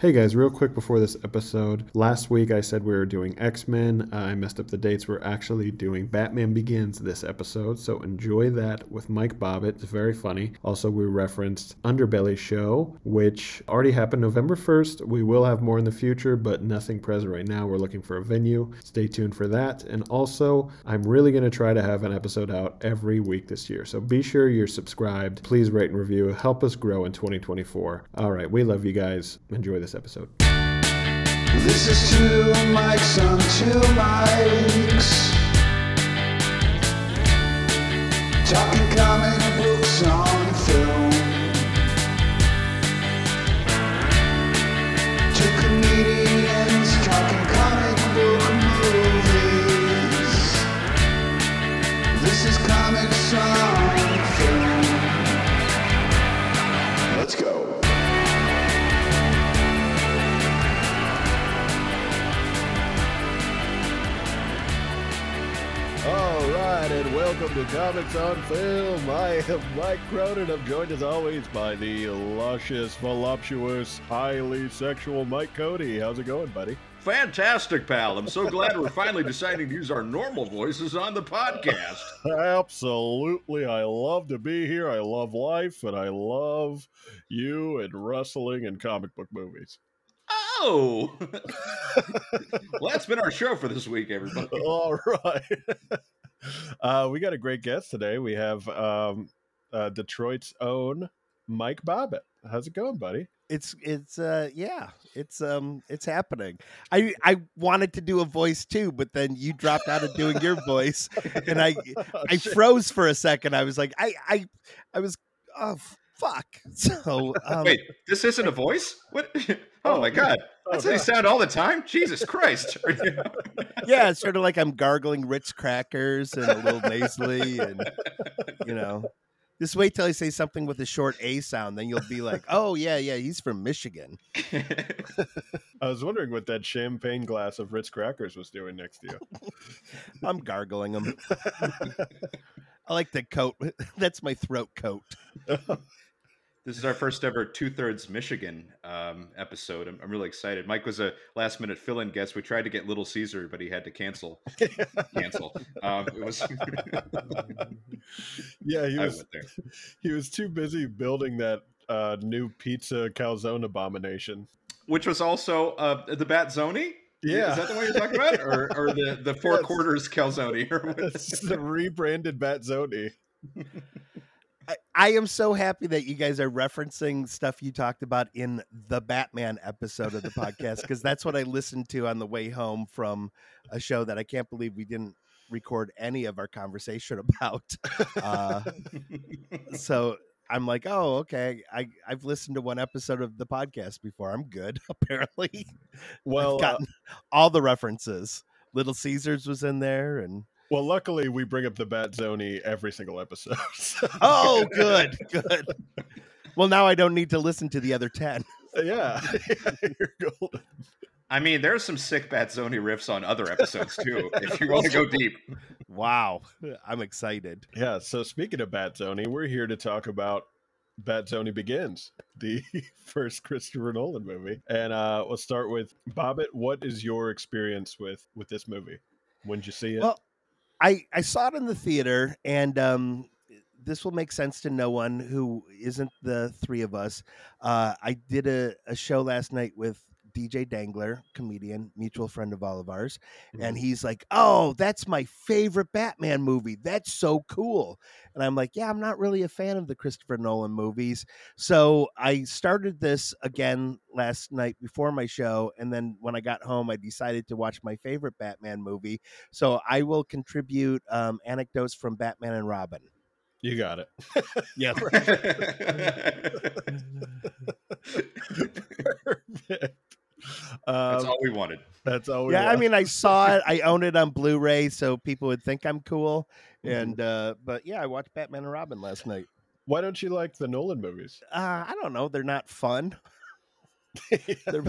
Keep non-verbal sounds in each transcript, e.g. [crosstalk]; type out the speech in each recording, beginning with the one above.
Hey guys, real quick before this episode. Last week I said we were doing X Men. Uh, I messed up the dates. We're actually doing Batman Begins this episode, so enjoy that with Mike Bobbit. It's very funny. Also, we referenced Underbelly Show, which already happened November 1st. We will have more in the future, but nothing present right now. We're looking for a venue. Stay tuned for that. And also, I'm really going to try to have an episode out every week this year, so be sure you're subscribed. Please rate and review. Help us grow in 2024. All right, we love you guys. Enjoy this episode. This is two mics on two mics. Talking comic books on film. Two comedians talking comic book movies. This is comic on right, and welcome to Comics on Film. [laughs] I am Mike Cronin. I'm joined as always by the luscious, voluptuous, highly sexual Mike Cody. How's it going, buddy? Fantastic, pal. I'm so glad we're finally deciding to use our normal voices on the podcast. [laughs] Absolutely. I love to be here. I love life, and I love you and wrestling and comic book movies. Oh! [laughs] well, that's been our show for this week, everybody. All right. Uh, we got a great guest today. We have um, uh, Detroit's own Mike Bobbit. How's it going, buddy? it's it's uh yeah it's um it's happening i i wanted to do a voice too but then you dropped out of doing your voice and i [laughs] i froze for a second i was like i i i was oh fuck [laughs] so [laughs] um, Wait, this isn't a voice? What? Oh my god. Oh, That's how you sound all the time? Jesus Christ. [laughs] yeah it's sort of like i'm gargling ritz crackers and a little nasally and you know. Just wait till i say something with a short a sound then you'll be like oh yeah yeah he's from michigan. [laughs] I was wondering what that champagne glass of Ritz crackers was doing next to you. [laughs] i'm gargling them i like the coat. That's my throat coat This is our first ever two thirds Michigan um, episode. I'm, I'm really excited. Mike was a last minute fill in guest. We tried to get Little Caesar, but he had to cancel. [laughs] cancel. Um, it was. [laughs] yeah, he was he was too busy building that uh, new pizza calzone abomination. Which was also uh, the Bat Zoni? Yeah. Is that the one you're talking about? Or, or the, the [laughs] four Yes. quarters calzone? Or the rebranded Batzoni. I, I am so happy that you guys are referencing stuff you talked about in the Batman episode of the podcast because that's what I listened to on the way home from a show that I can't believe we didn't record any of our conversation [laughs] about. Uh, so I'm like, oh, okay. I I've listened to one episode of the podcast before. I'm good. [laughs] Apparently, Well, I've uh, all the references. Little Caesars was in there, and well, luckily we bring up the Batzoni every single episode. [laughs] so- oh, good, good. Well, now I don't need to listen to the other ten. yeah, [laughs] you're golden. I mean, there's some sick Bat Zoni riffs on other episodes too, [laughs] if you want to go deep. Wow, I'm excited. Yeah. So speaking of Batzoni, we're here to talk about Batzoni Begins, the first Christopher Nolan movie, and uh, we'll start with Bobbit. What is your experience with with this movie? When did you see it? Well, I I saw it in the theater, and um, this will make sense to no one who isn't the three of us. Uh, I did a, a show last night with DJ Dangler, comedian, mutual friend of all of ours, and he's like, "Oh, that's my favorite Batman movie. That's so cool." And I'm like, "Yeah, I'm not really a fan of the Christopher Nolan movies." So I started this again last night before my show, and then when I got home, I decided to watch my favorite Batman movie. So I will contribute um, anecdotes from Batman and Robin. you got it. Yeah. [laughs] Perfect. [laughs] [laughs] That's Um, all we wanted. that's all. We yeah, I mean, I saw it. I own it on Blu-ray, so people would think I'm cool. Mm-hmm. And uh, but yeah, I watched Batman and Robin last night. why don't you like the Nolan movies? Uh, I don't know. They're not fun. [laughs] they're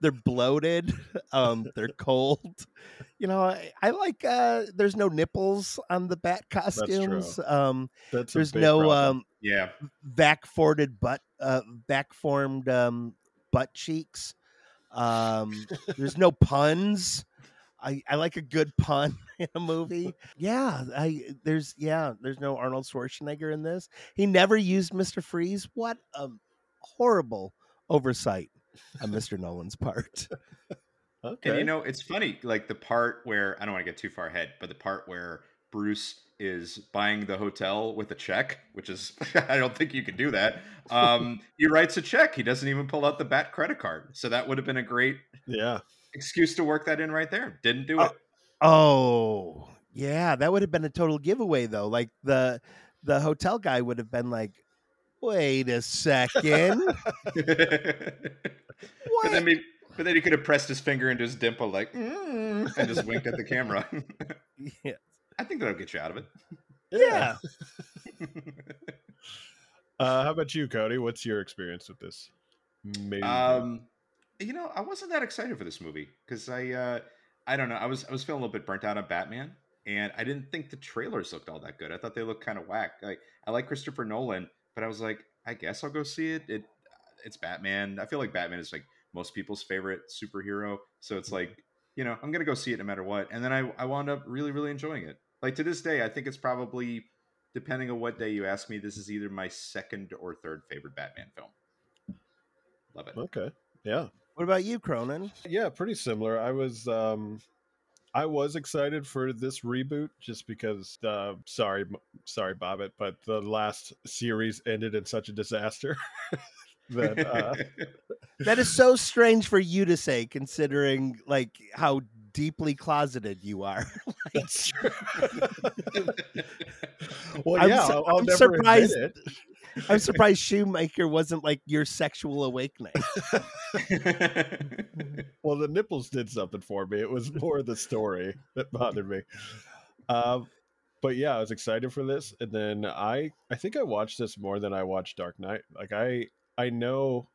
they're bloated. Um, they're cold. You know, I, I like. Uh, there's no nipples on the bat costumes. Um, That's a there's no problem. Yeah. back vac formed butt, uh, vac formed um, butt cheeks. Um, [laughs] there's no puns. I, I like a good pun [laughs] in a movie. Yeah, I there's yeah, there's no Arnold Schwarzenegger in this. He never used Mr. Freeze. What a horrible oversight on Mr. Nolan's part. Okay. [laughs] And you know, it's funny, like the part where I don't want to get too far ahead, but the part where Bruce is buying the hotel with a check, which is [laughs] I don't think you can do that. Um, [laughs] he writes a check. He doesn't even pull out the bat credit card. So that would have been a great yeah. excuse to work that in right there. Didn't do Oh. it. Oh, yeah, that would have been a total giveaway though. Like the the hotel guy would have been like, "Wait a second. [laughs] but then maybe, but then he could have pressed his finger into his dimple like mm, and just winked at the camera. yeah. I think that'll get you out of it. yeah. [laughs] Uh, how about you, Cody? What's your experience with this? Maybe. Um, you know, I wasn't that excited for this movie because I, uh, I don't know, I was I was feeling a little bit burnt out on Batman, and I didn't think the trailers looked all that good. I thought they looked kind of whack. Like I like Christopher Nolan, but I was like, I guess I'll go see it. It, it's Batman. I feel like Batman is like most people's favorite superhero, so it's like, you know, I'm gonna go see it no matter what. And then I, I wound up really, really enjoying it. Like to this day, I think it's probably, depending on what day you ask me, this is either my second or third favorite Batman film. Love it. okay. Yeah. What about you, Cronin? Yeah, pretty similar. I was um I was excited for this reboot just because uh sorry sorry Bobbit, but the last series ended in such a disaster [laughs] that uh [laughs] That is so strange for you to say, considering like how deeply closeted you are. [laughs] true. [laughs] well, I'm yeah, su- I'll, I'll I'm surprised-. I'm surprised Schumacher wasn't like your sexual awakening. [laughs] Well, the nipples did something for me. It was more the story that bothered me. Um, but yeah, I was excited for this, and then I I think I watched this more than I watched Dark Knight. Like I I know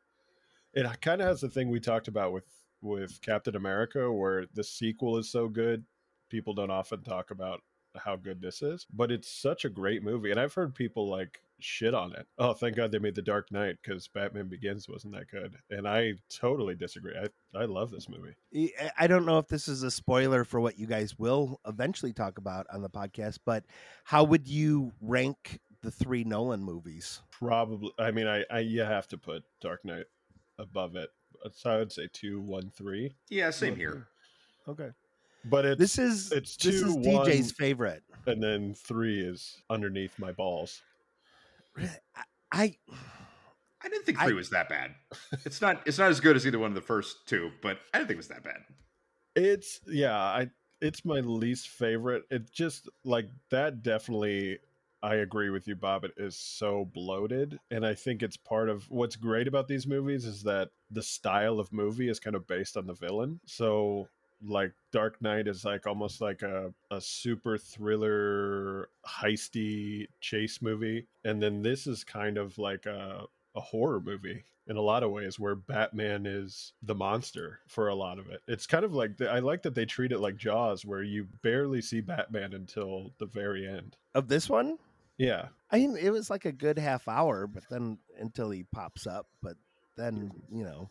it kind of has the thing we talked about with with Captain America, where the sequel is so good, people don't often talk about how good this is. But it's such a great movie, and I've heard people like shit on it. Oh, thank God they made the Dark Knight because Batman Begins wasn't that good, and I totally disagree. I I love this movie. I- don't know if this is a spoiler for what you guys will eventually talk about on the podcast, but how would you rank the three Nolan movies? Probably, I mean, I I you have to put Dark Knight above it. So I would say two, one, three. yeah, same here. Okay. But it's This is it's this two, is DJ's one- favorite. and then three is underneath my balls. I I didn't think I- three was that bad. It's not. It's not as good as either one of the first two, but I didn't think it was that bad. It's yeah, I it's my least favorite. It just like that definitely I agree with you, Bob. It is so bloated. And I think it's part of what's great about these movies is that the style of movie is kind of based on the villain. So like Dark Knight is like almost like a, a super thriller heisty chase movie. And then this is kind of like a a horror movie in a lot of ways where Batman is the monster for a lot of it. It's kind of like I like that they treat it like Jaws where you barely see Batman until the very end. of this one. Yeah. I mean, it was like a good half hour, but then until he pops up, but then you know,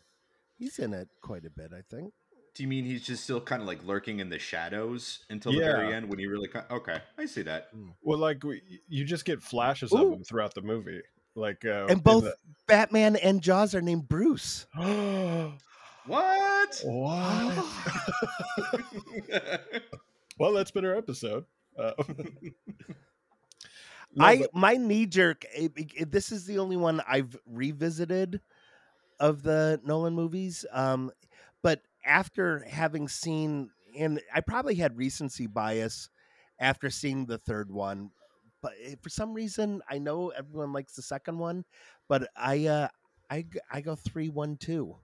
he's in it quite a bit. I think. Do you mean he's just still kind of like lurking in the shadows until the very end when he really? ki- Okay, I see that. Well, like we- you just get flashes Ooh. of him throughout the movie. Like uh, And both Batman and Jaws are named Bruce. the... [gasps] What? what? [laughs] well, that's been our episode. Uh, [laughs] no, I but- my knee jerk. It, it- this is the only one I've revisited of the Nolan movies. Um, but after having seen, and I probably had recency bias after seeing the third one. But eh, for some reason, I know everyone likes the second one, but I uh, I I go three one two.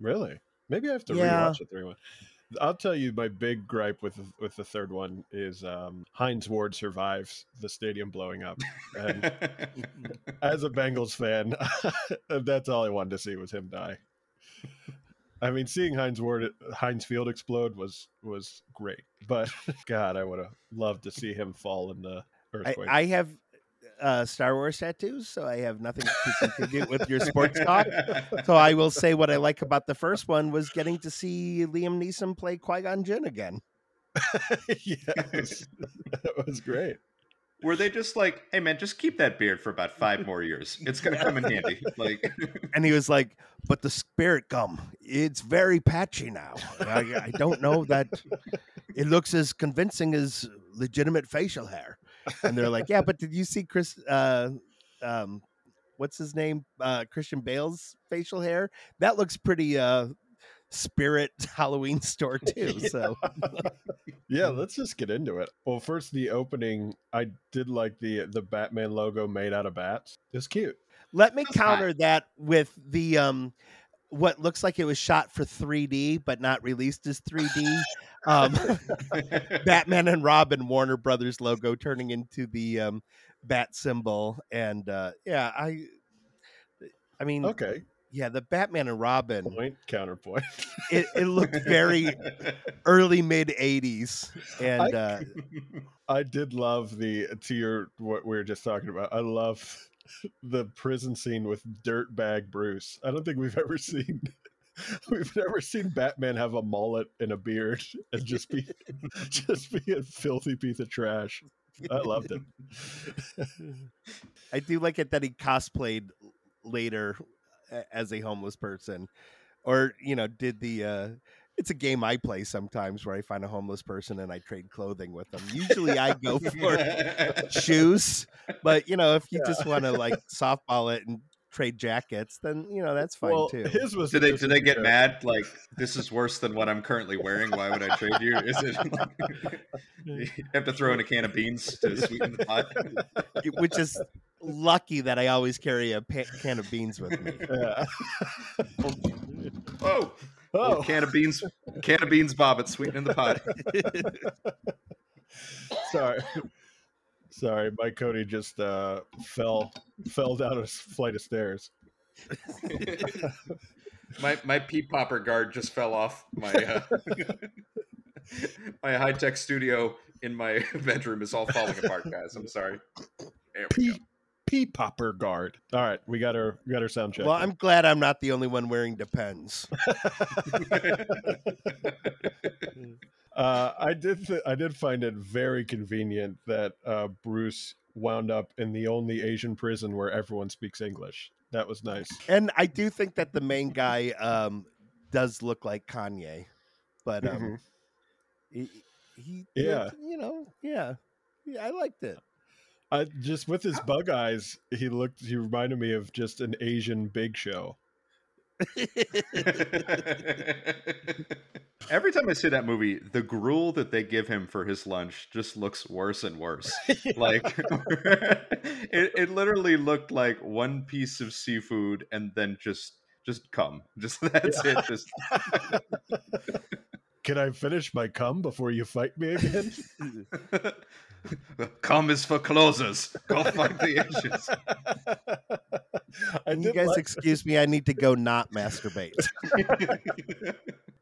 Really? Maybe I have to Yeah. rewatch the three one. I'll tell you my big gripe with with the third one is um, Hines Ward survives the stadium blowing up. And [laughs] as a Bengals fan, [laughs] that's all I wanted to see was him die. I mean, seeing Hines Ward Heinz Field explode was was great, but [laughs] God, I would have loved to see him fall in the I, earthquake. I have uh, Star Wars tattoos, so I have nothing to contribute with your sports [laughs] talk. So I will say what I like about the first one was getting to see Liam Neeson play Qui Gon Jinn again. [laughs] yes, [laughs] that was great. Were they just like, hey man, just keep that beard for about five more years. It's gonna come in handy. Like And he was like, "But the spirit gum, it's very patchy now. I, I don't know that it looks as convincing as legitimate facial hair." And they're like, "Yeah, but did you see Chris? Uh, um, what's his name? Uh, Christian Bale's facial hair? That looks pretty uh, spirit [laughs] Halloween store [laughs] too. So [laughs] Yeah, let's just get into it. Well, first the opening, I did like the the Batman logo made out of bats. It's cute. let me That's fine. counter that with the um, what looks like it was shot for 3D but not released as 3D. Um, [laughs] Batman and Robin Warner Brothers logo turning into the um, bat symbol, and uh, yeah, I, I mean, Okay, yeah, the Batman and Robin, point counterpoint. it, it looked very [laughs] early mid '80s, and I- uh, [laughs] I did love the to your what we were just talking about. I love the prison scene with dirtbag Bruce. I don't think we've ever seen [laughs] we've never seen Batman have a mullet and a beard and just be [laughs] just be a filthy piece of trash. I loved it. I do like it that he cosplayed later as a homeless person, or you know, did the. Uh, it's a game I play sometimes where I find a homeless person and I trade clothing with them. Usually, I go [laughs] for shoes, but you know, if you just want to like softball it and trade jackets, then you know that's fine well, too. his was Did they just did they get because- mad? Like this is worse than what I'm currently wearing. Why would I trade you? Is it? [laughs] [laughs] you have to throw in a can of beans to sweeten the pot. Which is lucky that I always carry a pa- can of beans with me. [laughs] Yeah. Oh, Oh, oh, can of beans, can of beans, Bob. It's sweetening the pot. sorry. Sorry, Mike Cody just uh, fell fell down a flight of stairs. [laughs] my my pea popper guard just fell off my uh, [laughs] my high tech studio in my [laughs] bedroom is all falling apart, guys. I'm sorry. There we go. Pea pea popper guard. All right, we got our we got our sound check. well, in. I'm glad I'm not the only one wearing Depends. Uh, I did. Th- I did find it very convenient that uh, Bruce wound up in the only Asian prison where everyone speaks English. That was nice. And I do think that the main guy um, does look like Kanye, but um, Mhm. he, he, Yeah. you know, yeah, yeah, I liked it. I just with his bug eyes, he looked. He reminded me of just an Asian Big Show. [laughs] Every time I see that movie, the gruel that they give him for his lunch just looks worse and worse. [laughs] Like [laughs] it, it literally looked like one piece of seafood and then just just cum. Just that's it. Just Can I finish my cum before you fight me again? [laughs] cum is for closers. Go fight the Asians. [laughs] I Can you guys like, excuse me? I need to go not masturbate. [laughs]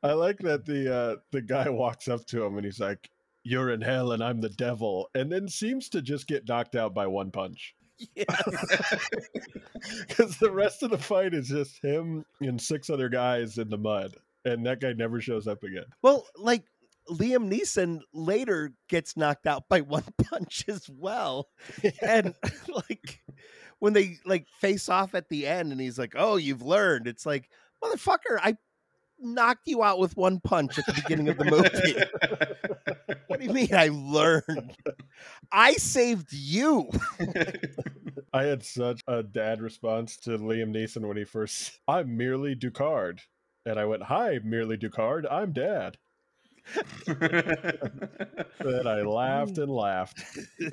I like that the uh, the guy walks up to him and he's like, "You're in hell and I'm the devil," and then seems to just get knocked out by one punch. Because the rest of the fight is just him and six other guys in the mud, and that guy never shows up again. Well, like Liam Neeson later gets knocked out by [laughs] one punch as well. And [laughs] like when they like face off at the end and he's like, "Oh, you've learned." It's like, "Motherfucker, I knocked you out with one punch at the beginning of the movie." [laughs] what do you mean I learned? I saved you. I had such a dad response to Liam Neeson when he first. I'm merely Ducard, and I went, "Hi, merely Ducard. I'm Dad." And I [laughs] laughed and laughed. [laughs]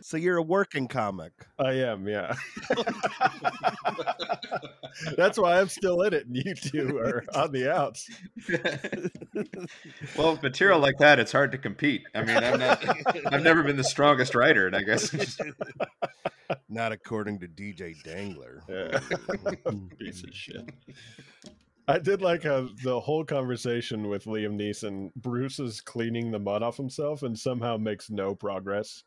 So you're a working comic. I am, yeah. [laughs] That's why I'm still in it, and you two are on the outs. well, with material like that, it's hard to compete. I mean, I'm not. I've never been the strongest writer, and I guess just, Not according to DJ Dangler. Yeah. Piece of shit. I did like how the whole conversation with Liam Neeson, Bruce is cleaning the mud off himself and somehow makes no progress.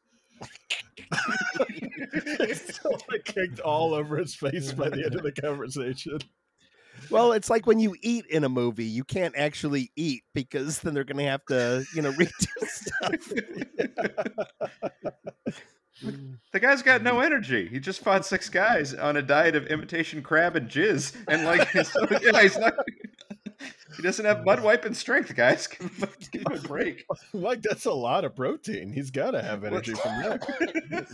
He's still like kicked all over his face by the end of the conversation. Well, it's like when you eat in a movie, you can't actually eat because then they're going to have to, you know, [laughs] redo stuff. [laughs] The guy's got no mm. energy. He just fought six guys on a diet of imitation crab and jizz, and like, [laughs] so, yeah, he's not. [laughs] He doesn't have mud mm. wiping strength, guys. [laughs] Give him, a, give him a break. Like that's a lot of protein. He's got to have energy from that.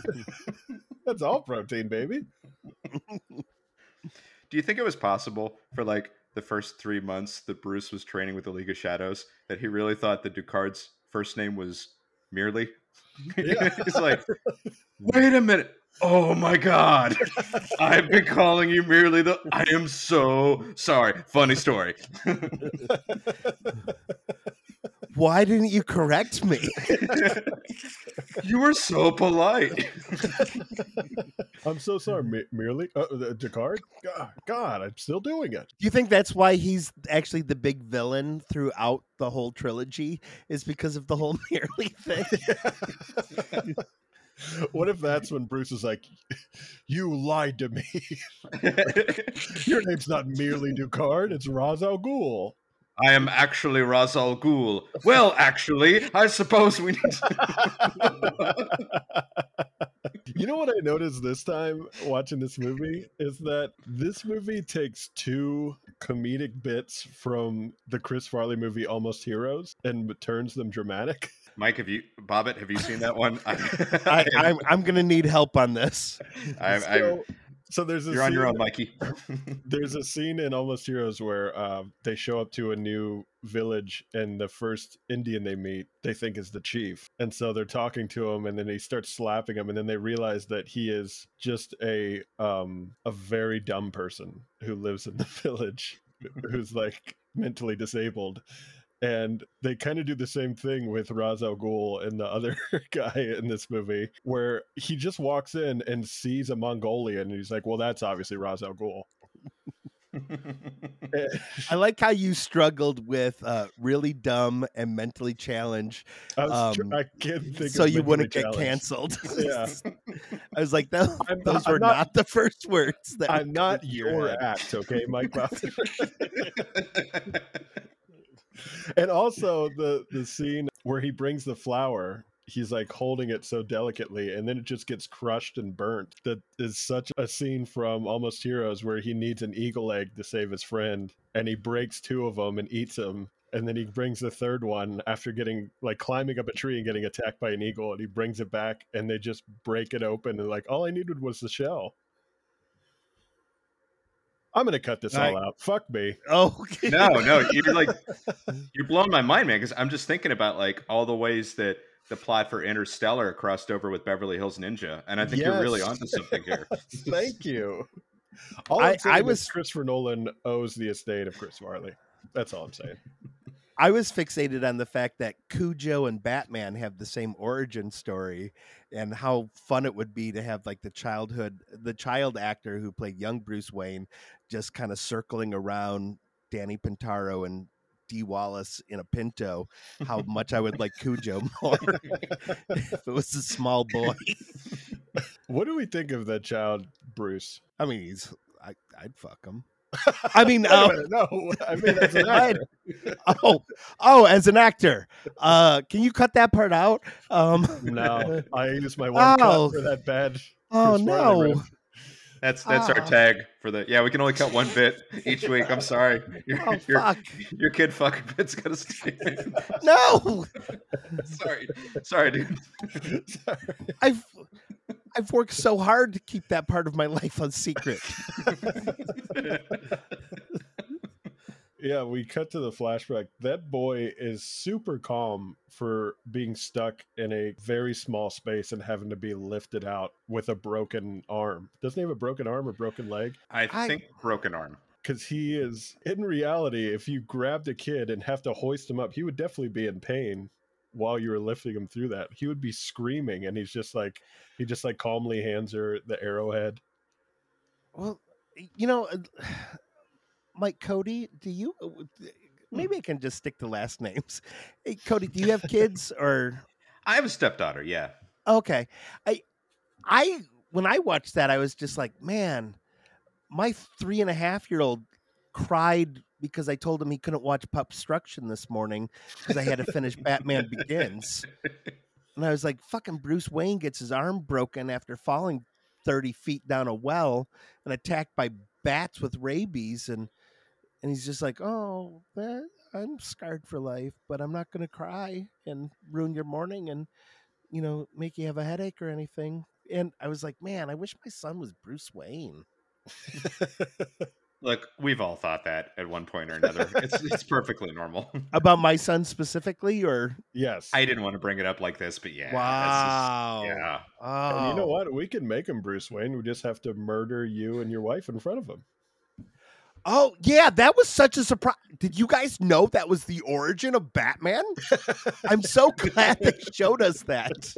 That's all protein, baby. Do you think it was possible for like the first three months that Bruce was training with the League of Shadows that he really thought that Ducard's first name was Merely? Yeah. [laughs] He's like, [laughs] wait a minute. Oh my god. I've been calling you merely the I am so sorry. Funny story. [laughs] Why didn't you correct me? [laughs] you were so polite. I'm so sorry, Me- merely uh, uh, Descartes. God, God, I'm still doing it. Do you think that's why he's actually the big villain throughout the whole trilogy? Is because of the whole [laughs] merely thing? [laughs] What if that's when Bruce is like, "You lied to me. Your name's not merely Ducard. It's Ra's al Ghul." I am actually Ra's al Ghul. Well, actually, I suppose we need to [laughs] You know what I noticed this time watching this movie is that this movie takes two comedic bits from the Chris Farley movie Almost Heroes and turns them dramatic. [laughs] Mike, have you Bobbit, have you seen that one? I, I, I'm I'm gonna need help on this. [laughs] I, I, so, there's a you're on your scene- own, Mikey. [laughs] There's a scene in Almost Heroes where um, they show up to a new village, and the first Indian they meet, they think is the chief, and so they're talking to him, and then he starts slapping him, and then they realize that he is just a um, a very dumb person who lives in the [laughs] village, who's like mentally disabled. And they kind of do the same thing with Ra's al Ghul and the other [laughs] guy in this movie, where he just walks in and sees a Mongolian, and he's like, "Well, that's obviously Ra's al Ghul." [laughs] I like how you struggled with uh, really dumb and mentally challenged, I, was tr- Um, I can't think so of you wouldn't get challenged. canceled. [laughs] Yeah. I was like, those, I'm those I'm were not- not, the first words. That I'm not your your act, okay, Mike? And also the the scene where he brings the flower he's like holding it so delicately and then it just gets crushed and burnt. That is such a scene from almost heroes where he needs an eagle egg to save his friend and he breaks two of them and eats them and then he brings the third one after getting like climbing up a tree and getting attacked by an eagle and he brings it back and they just break it open and like all i needed was the shell i'm gonna cut this all out fuck me Oh, okay. no, no, you're like [laughs] you're blowing my mind, man. Because I'm just thinking about like all the ways that the plot for Interstellar crossed over with Beverly Hills Ninja, and I think you're really onto something here. [laughs] Thank you. [laughs] All I- I'm saying is was- Christopher Nolan owes the estate of Chris Farley. That's all I'm saying. I was fixated on the fact that Cujo and Batman have the same origin story and how fun it would be to have like the childhood the child actor who played young Bruce Wayne just kind of circling around Danny Pintauro and Dee Wallace in a Pinto. How much I would like Cujo [laughs] more [laughs] if it was a small boy. [laughs] What do we think of that child, Bruce? I mean, he's I, I'd fuck him. I mean, uh, minute, no, I mean as an actor. oh, oh, as an actor, uh, can you cut that part out? Um, No, I used my one Oh. cut for that bad. oh no. That's that's our tag for the yeah. We can only cut one bit each week. I'm sorry. [laughs] Oh, your, Oh your, fuck! your kid fucking bit's gonna stay. in. [laughs] No, [laughs] sorry, sorry, dude. Sorry. I've I've worked so hard to keep that part of my life a secret. Yeah, we cut to the flashback. That boy is super calm for being stuck in a very small space and having to be lifted out with a broken arm. Doesn't he have a broken arm or broken leg? I I- think broken arm. because he is in reality if you grabbed a kid and have to hoist him up he would definitely be in pain while you were lifting him through that he would be screaming and he's just like he just like calmly hands her the arrowhead Well, you know, uh, Mike Cody, do you? uh, w- th- Maybe I can just stick to last [laughs] names. Hey, Cody, do you have kids or? I have a stepdaughter. Yeah. Okay, I I when I watched that, I was just like, man, my three and a half year old cried because I told him he couldn't watch Pupstruction this morning because I had to finish Batman Begins. And I was like, fucking Bruce Wayne gets his arm broken after falling 30 feet down a well and attacked by bats with rabies. And and he's just like, oh, eh, I'm scarred for life, but I'm not going to cry and ruin your morning and, you know, make you have a headache or anything. And I was like, man, I wish my son was Bruce Wayne. [laughs] Look, we've all thought that at one point or another. It's it's [laughs] perfectly normal. About my son specifically, or yes. I didn't want to bring it up like this, but yeah. wow, just- yeah. Oh, And you know what? We can make him Bruce Wayne. We just have to murder you and your wife in front of him. Oh, yeah, that was such a surprise. Did you guys know that was the origin of Batman? I'm so [laughs] glad they showed us that.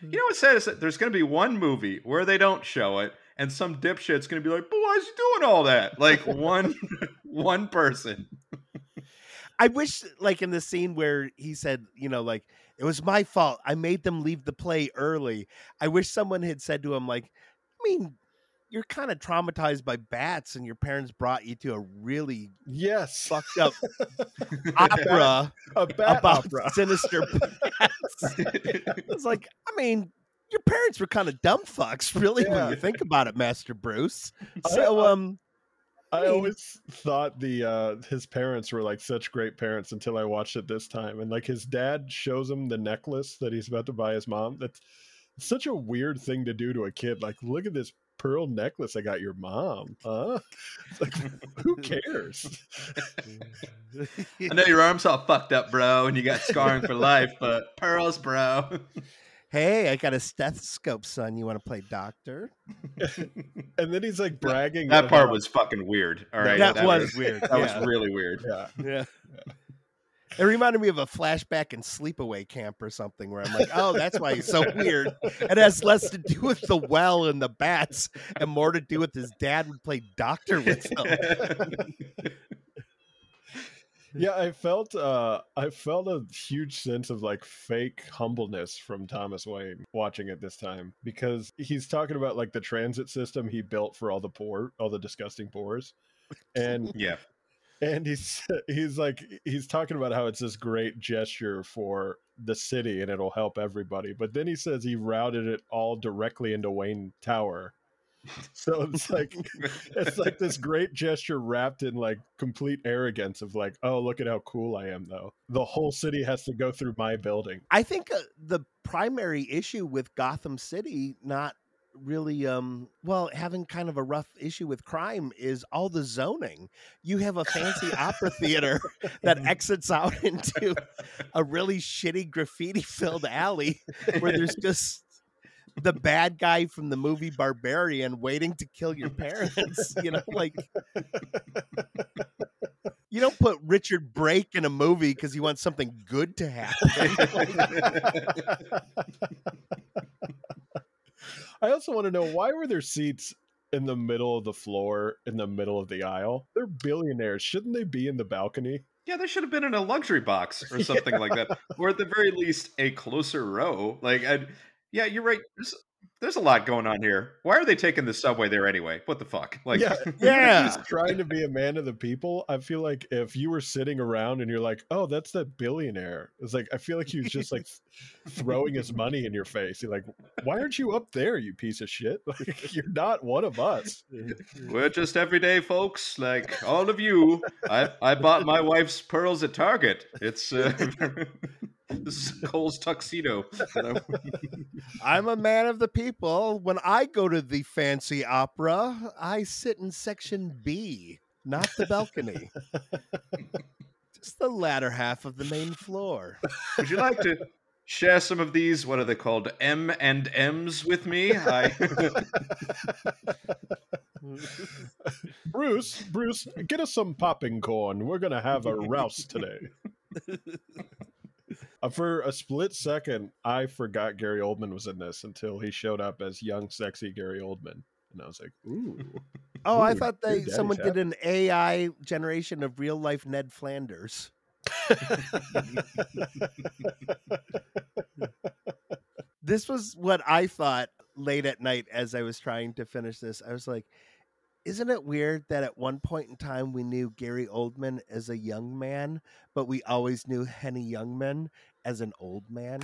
You know what's sad is that there's going to be one movie where they don't show it, and some dipshit's going to be like, "But why is he doing all that?" Like one [laughs] one person. I wish, like in the scene where he said, you know, like it was my fault. I made them leave the play early. I wish someone had said to him, like, I mean, you're kind of traumatized by bats, and your parents brought you to a really Yes. fucked up [laughs] opera A bat about opera. [laughs] sinister [laughs] bats. It's like, I mean, your parents were kind of dumb fucks, really, when you think about it, Master Bruce. I- So, I- um, I mean- always thought the uh his parents were like such great parents until I watched it this time. And like his dad shows him the necklace that he's about to buy his mom. That's such a weird thing to do to a kid. Like, look at this pearl necklace I got your mom. Huh? It's like who cares? I know your arm's all fucked up, bro, and you got scarring for life, [laughs] but pearls, bro. hey, I got a stethoscope, son. You want to play doctor? [laughs] and then he's like bragging that part about- was fucking weird. All right, that, was weird. [laughs] that yeah. was really weird. yeah. yeah. It reminded me of a flashback in Sleepaway Camp or something where I'm like, oh, that's why he's so weird. It has less to do with the well and the bats and more to do with his dad would play doctor with [laughs] him. Yeah, I felt uh I felt a huge sense of like fake humbleness from Thomas Wayne watching it this time because he's talking about like the transit system he built for all the poor, all the disgusting poors. And yeah. And he's [laughs] he's like he's talking about how it's this great gesture for the city and it'll help everybody. But then he says he routed it all directly into Wayne Tower. [laughs] So it's like [laughs] it's like this great gesture wrapped in like complete arrogance of like, oh, look at how cool I am, though. The whole city has to go through my building. I think uh, the primary issue with Gotham City not really um well having kind of a rough issue with crime is all the zoning you have a fancy opera theater [laughs] that [laughs] exits out [laughs] into a really shitty graffiti filled alley where there's just the bad guy from the movie Barbarian waiting to kill your parents. You know, like you don't put Richard Brake in a movie because you want something good to happen. I also want to know why were there seats in the middle of the floor, in the middle of the aisle? They're billionaires. Shouldn't they be in the balcony? Yeah, they should have been in a luxury box [laughs] or something like that, or at the very least a closer row. Like, I'd, yeah, you're right. There's, there's a lot going on here. Why are they taking the subway there anyway? What the fuck? [laughs] Like, yeah, [laughs] Yeah. He's trying to be a man of the people. I feel like if you were sitting around and you're like, "Oh, that's that billionaire," it's like I feel like he was just like throwing his money in your face. You're like, "Why aren't you up there, you piece of shit? [laughs] Like, you're not one of us." we're just everyday folks, like all of you. I I bought my wife's pearls at Target. It's uh, this is [laughs] Kohl's tuxedo. that I- [laughs] I'm a man of the people. When I go to the fancy opera, I sit in section B, not the balcony. [laughs] Just the latter half of the main floor. Would you like to share some of these? What are they called? M and M's with me? I, Bruce, Bruce, get us some popping corn. We're gonna have a rouse today. Uh, for a split second, I forgot Gary Oldman was in this until he showed up as young, sexy Gary Oldman, and I was like, "Ooh." Oh, I thought they someone did an AI generation of real life Ned Flanders. [laughs] this was what I thought late at night as I was trying to finish this. I was like, isn't it weird that at one point in time we knew Gary Oldman as a young man, but we always knew Henny Youngman as an old man?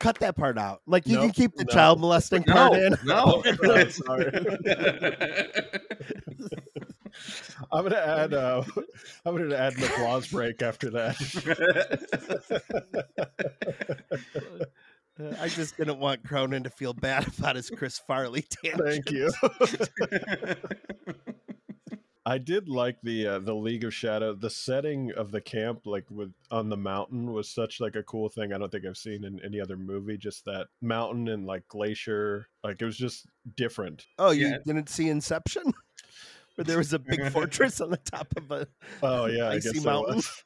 Cut that part out. Like you can keep the no. child molesting part in. no. [laughs] I'm sorry. [laughs] I'm gonna add. Uh, [laughs] I'm gonna add an applause break after that. Uh, I just didn't want Cronin to feel bad [laughs] about his Chris Farley tangent. Thank you. [laughs] I did like the uh, the League of Shadow. The setting of the camp, like with on the mountain, was such like a cool thing. I don't think I've seen in any other movie. Just that mountain and like glacier, like it was just different. Oh, you Yeah. didn't see Inception? [laughs] Where there was a big fortress on the top of a Oh yeah, I icy guess there mountain. was.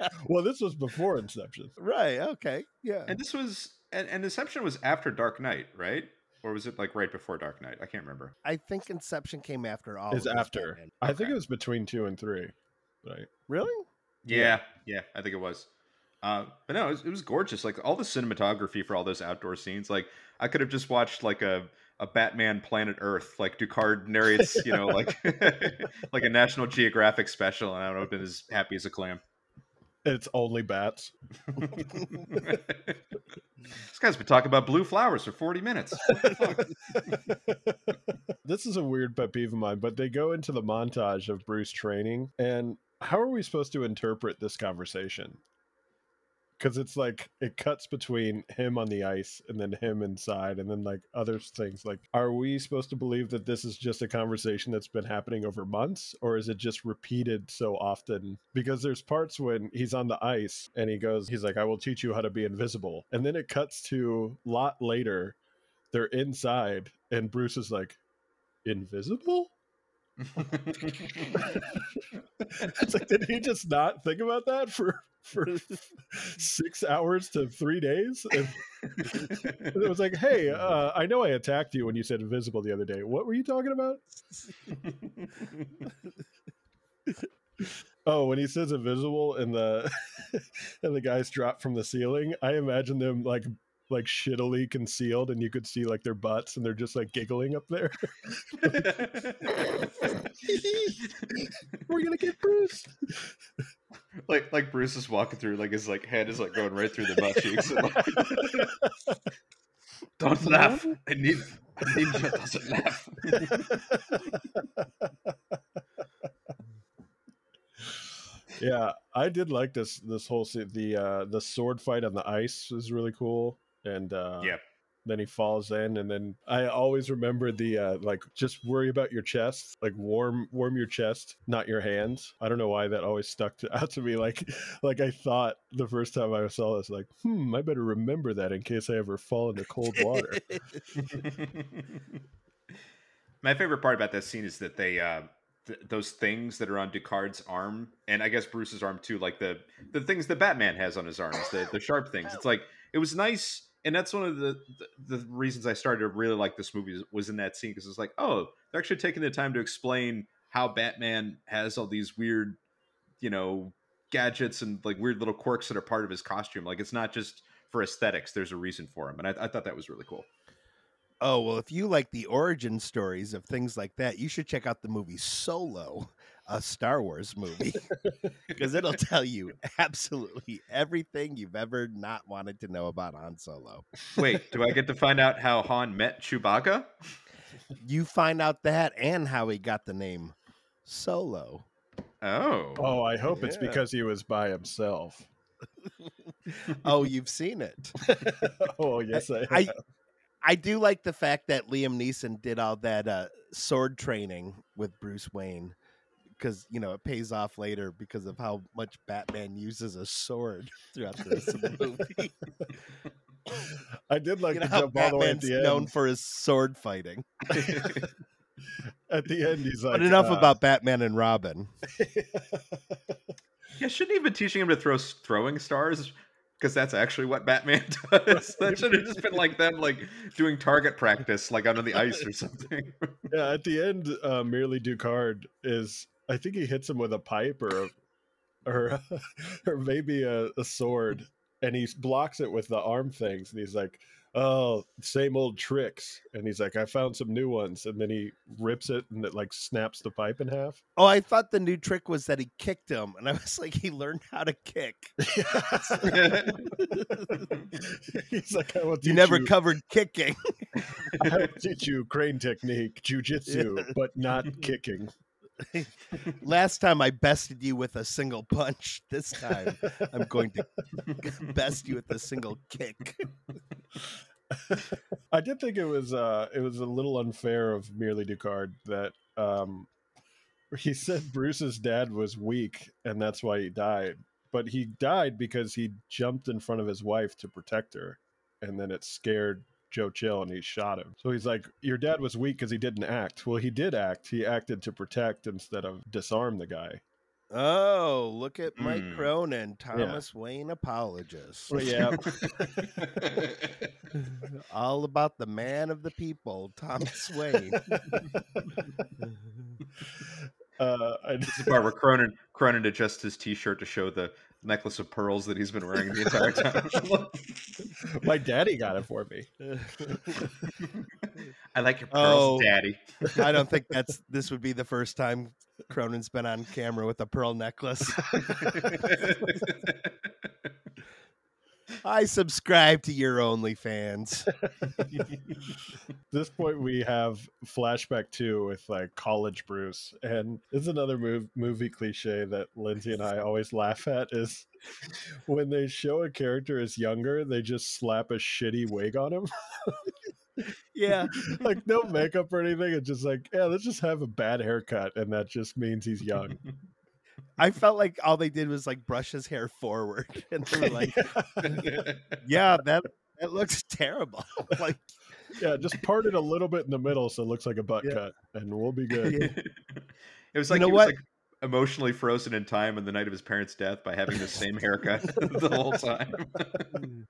yeah, Well, this was before Inception. right. Okay. Yeah. and this was and, and Inception was after Dark Knight, right? Or was it like right before Dark Knight? I can't remember. I think Inception came after all. Is of after. Batman. I think it was between two and three. Right. Really? Yeah, yeah, I think it was. Uh, but no, it was, it was gorgeous. Like all the cinematography for all those outdoor scenes. Like I could have just watched like a a Batman Planet Earth, like Ducard narrates, you know, like [laughs] like a National Geographic special, and I would have been as happy as a clam. It's only bats. this guy's been talking about blue flowers for forty minutes. [laughs] this is a weird pet peeve of mine, but they go into the montage of Bruce training, and how are we supposed to interpret this conversation? Because it's like it cuts between him on the ice and then him inside, and then like other things. Like, are we supposed to believe that this is just a conversation that's been happening over months, or is it just repeated so often? Because there's parts when he's on the ice and he goes, he's like, "I will teach you how to be invisible," and then it cuts to a lot later. They're inside, and Bruce is like, invisible? [laughs] [laughs] It's like, did he just not think about that for for [laughs] six hours to three days? [laughs] And it was like, hey, uh, I know I attacked you when you said invisible the other day. What were you talking about? [laughs] Oh, when he says invisible and the and the guys drop from the ceiling, I imagine them like like shittily concealed, and you could see like their butts, and they're just like giggling up there. [laughs] We're gonna get Bruce. like like Bruce is walking through, like his like head is like going right through the butt cheeks. and, like, [laughs] Don't laugh. I need I need you doesn't laugh. [laughs] yeah, I did like this this whole se- the uh the sword fight on the ice was really cool, and uh, Yeah. Then he falls in, and then I always remember the uh, like just worry about your chest, like warm warm your chest, not your hands. I don't know why that always stuck to, [laughs] out to me. Like like I thought the first time I saw this, like hmm, I better remember that in case I ever fall into cold water. [laughs] My favorite part about that scene is that they uh th- those things that are on Ducard's arm and I guess Bruce's arm too, like the the things that Batman has on his arms, the the sharp things. It's like it was nice and that's one of the, the the reasons I started to really like this movie was in that scene because it's like, oh, they're actually taking the time to explain how Batman has all these weird, you know, gadgets and like weird little quirks that are part of his costume. Like it's not just for aesthetics. There's a reason for him, and I, I thought that was really cool. Oh, well, if you like the origin stories of things like that, you should check out the movie Solo, a Star Wars movie, [laughs] because it'll tell you absolutely everything you've ever not wanted to know about Han Solo. Wait, do I get to find out how Han met Chewbacca? You find out that and how he got the name Solo. Oh, oh, I hope it's because he was by himself. [laughs] Oh, you've seen it. [laughs] oh yes, I, I have. I do like the fact that Liam Neeson did all that uh, sword training with Bruce Wayne because you know it pays off later because of how much Batman uses a sword [laughs] throughout the rest of the movie. [laughs] I did like you know to how jump all the way at Batman's the end. known for his sword fighting. [laughs] at the end, he's like, but enough uh, about Batman and Robin. yeah. Shouldn't he have been teaching him to throw throwing stars? Because that's actually what Batman does. that should have just been like them, like doing target practice, like under the ice or something. yeah, at the end, uh, merely Ducard is. I think he hits him with a pipe or a, or [laughs] or maybe a, a sword, and he blocks it with the arm things, and he's like, "Oh, same old tricks." And he's like, "I found some new ones," and then he rips it, and it like snaps the pipe in half. Oh, I thought the new trick was that he kicked him, and I was like, he learned how to kick. [laughs] [laughs] he's like, "I will You never you, covered kicking. I will teach you crane technique, jujitsu, but not kicking." [laughs] Last time I bested you with a single punch. This time I'm going to [laughs] best you with a single kick. [laughs] I did think it was uh it was a little unfair of Merely Ducard that um he said Bruce's dad was weak and that's why he died. But he died because he jumped in front of his wife to protect her and then it scared Joe Chill and he shot him. So he's like, Your dad was weak because he didn't act. Well he did act. He acted to protect instead of disarm the guy. Oh, look at Mike Hmm. Cronin, Thomas Wayne apologist. Well, yeah. [laughs] [laughs] All about the man of the people, Thomas Wayne. [laughs] uh I This is the part where Cronin Cronin adjusts his T-shirt to show the necklace of pearls that he's been wearing the [laughs] entire time. [laughs] my daddy got it for me. [laughs] I like your pearls, Oh. Daddy. I don't think that's this would be the first time Cronin's been on camera with a pearl necklace. I subscribe to your OnlyFans. At [laughs] this point we have flashback two with like college bruce and it's another move, movie cliche that lindsay and i always laugh at is when they show a character is younger they just slap a shitty wig on him Yeah. [laughs] like no makeup or anything it's just like yeah let's just have a bad haircut and that just means he's young [laughs] I felt like all they did was like brush his hair forward. [laughs] And they were [laughs] like, [laughs] yeah, that that looks terrible. like yeah just part it a little bit in the middle so it looks like a butt Yeah. cut and we'll be good Yeah. It was You like know he was what? like emotionally frozen in time on the night of his parents' death by having the same haircut the whole time.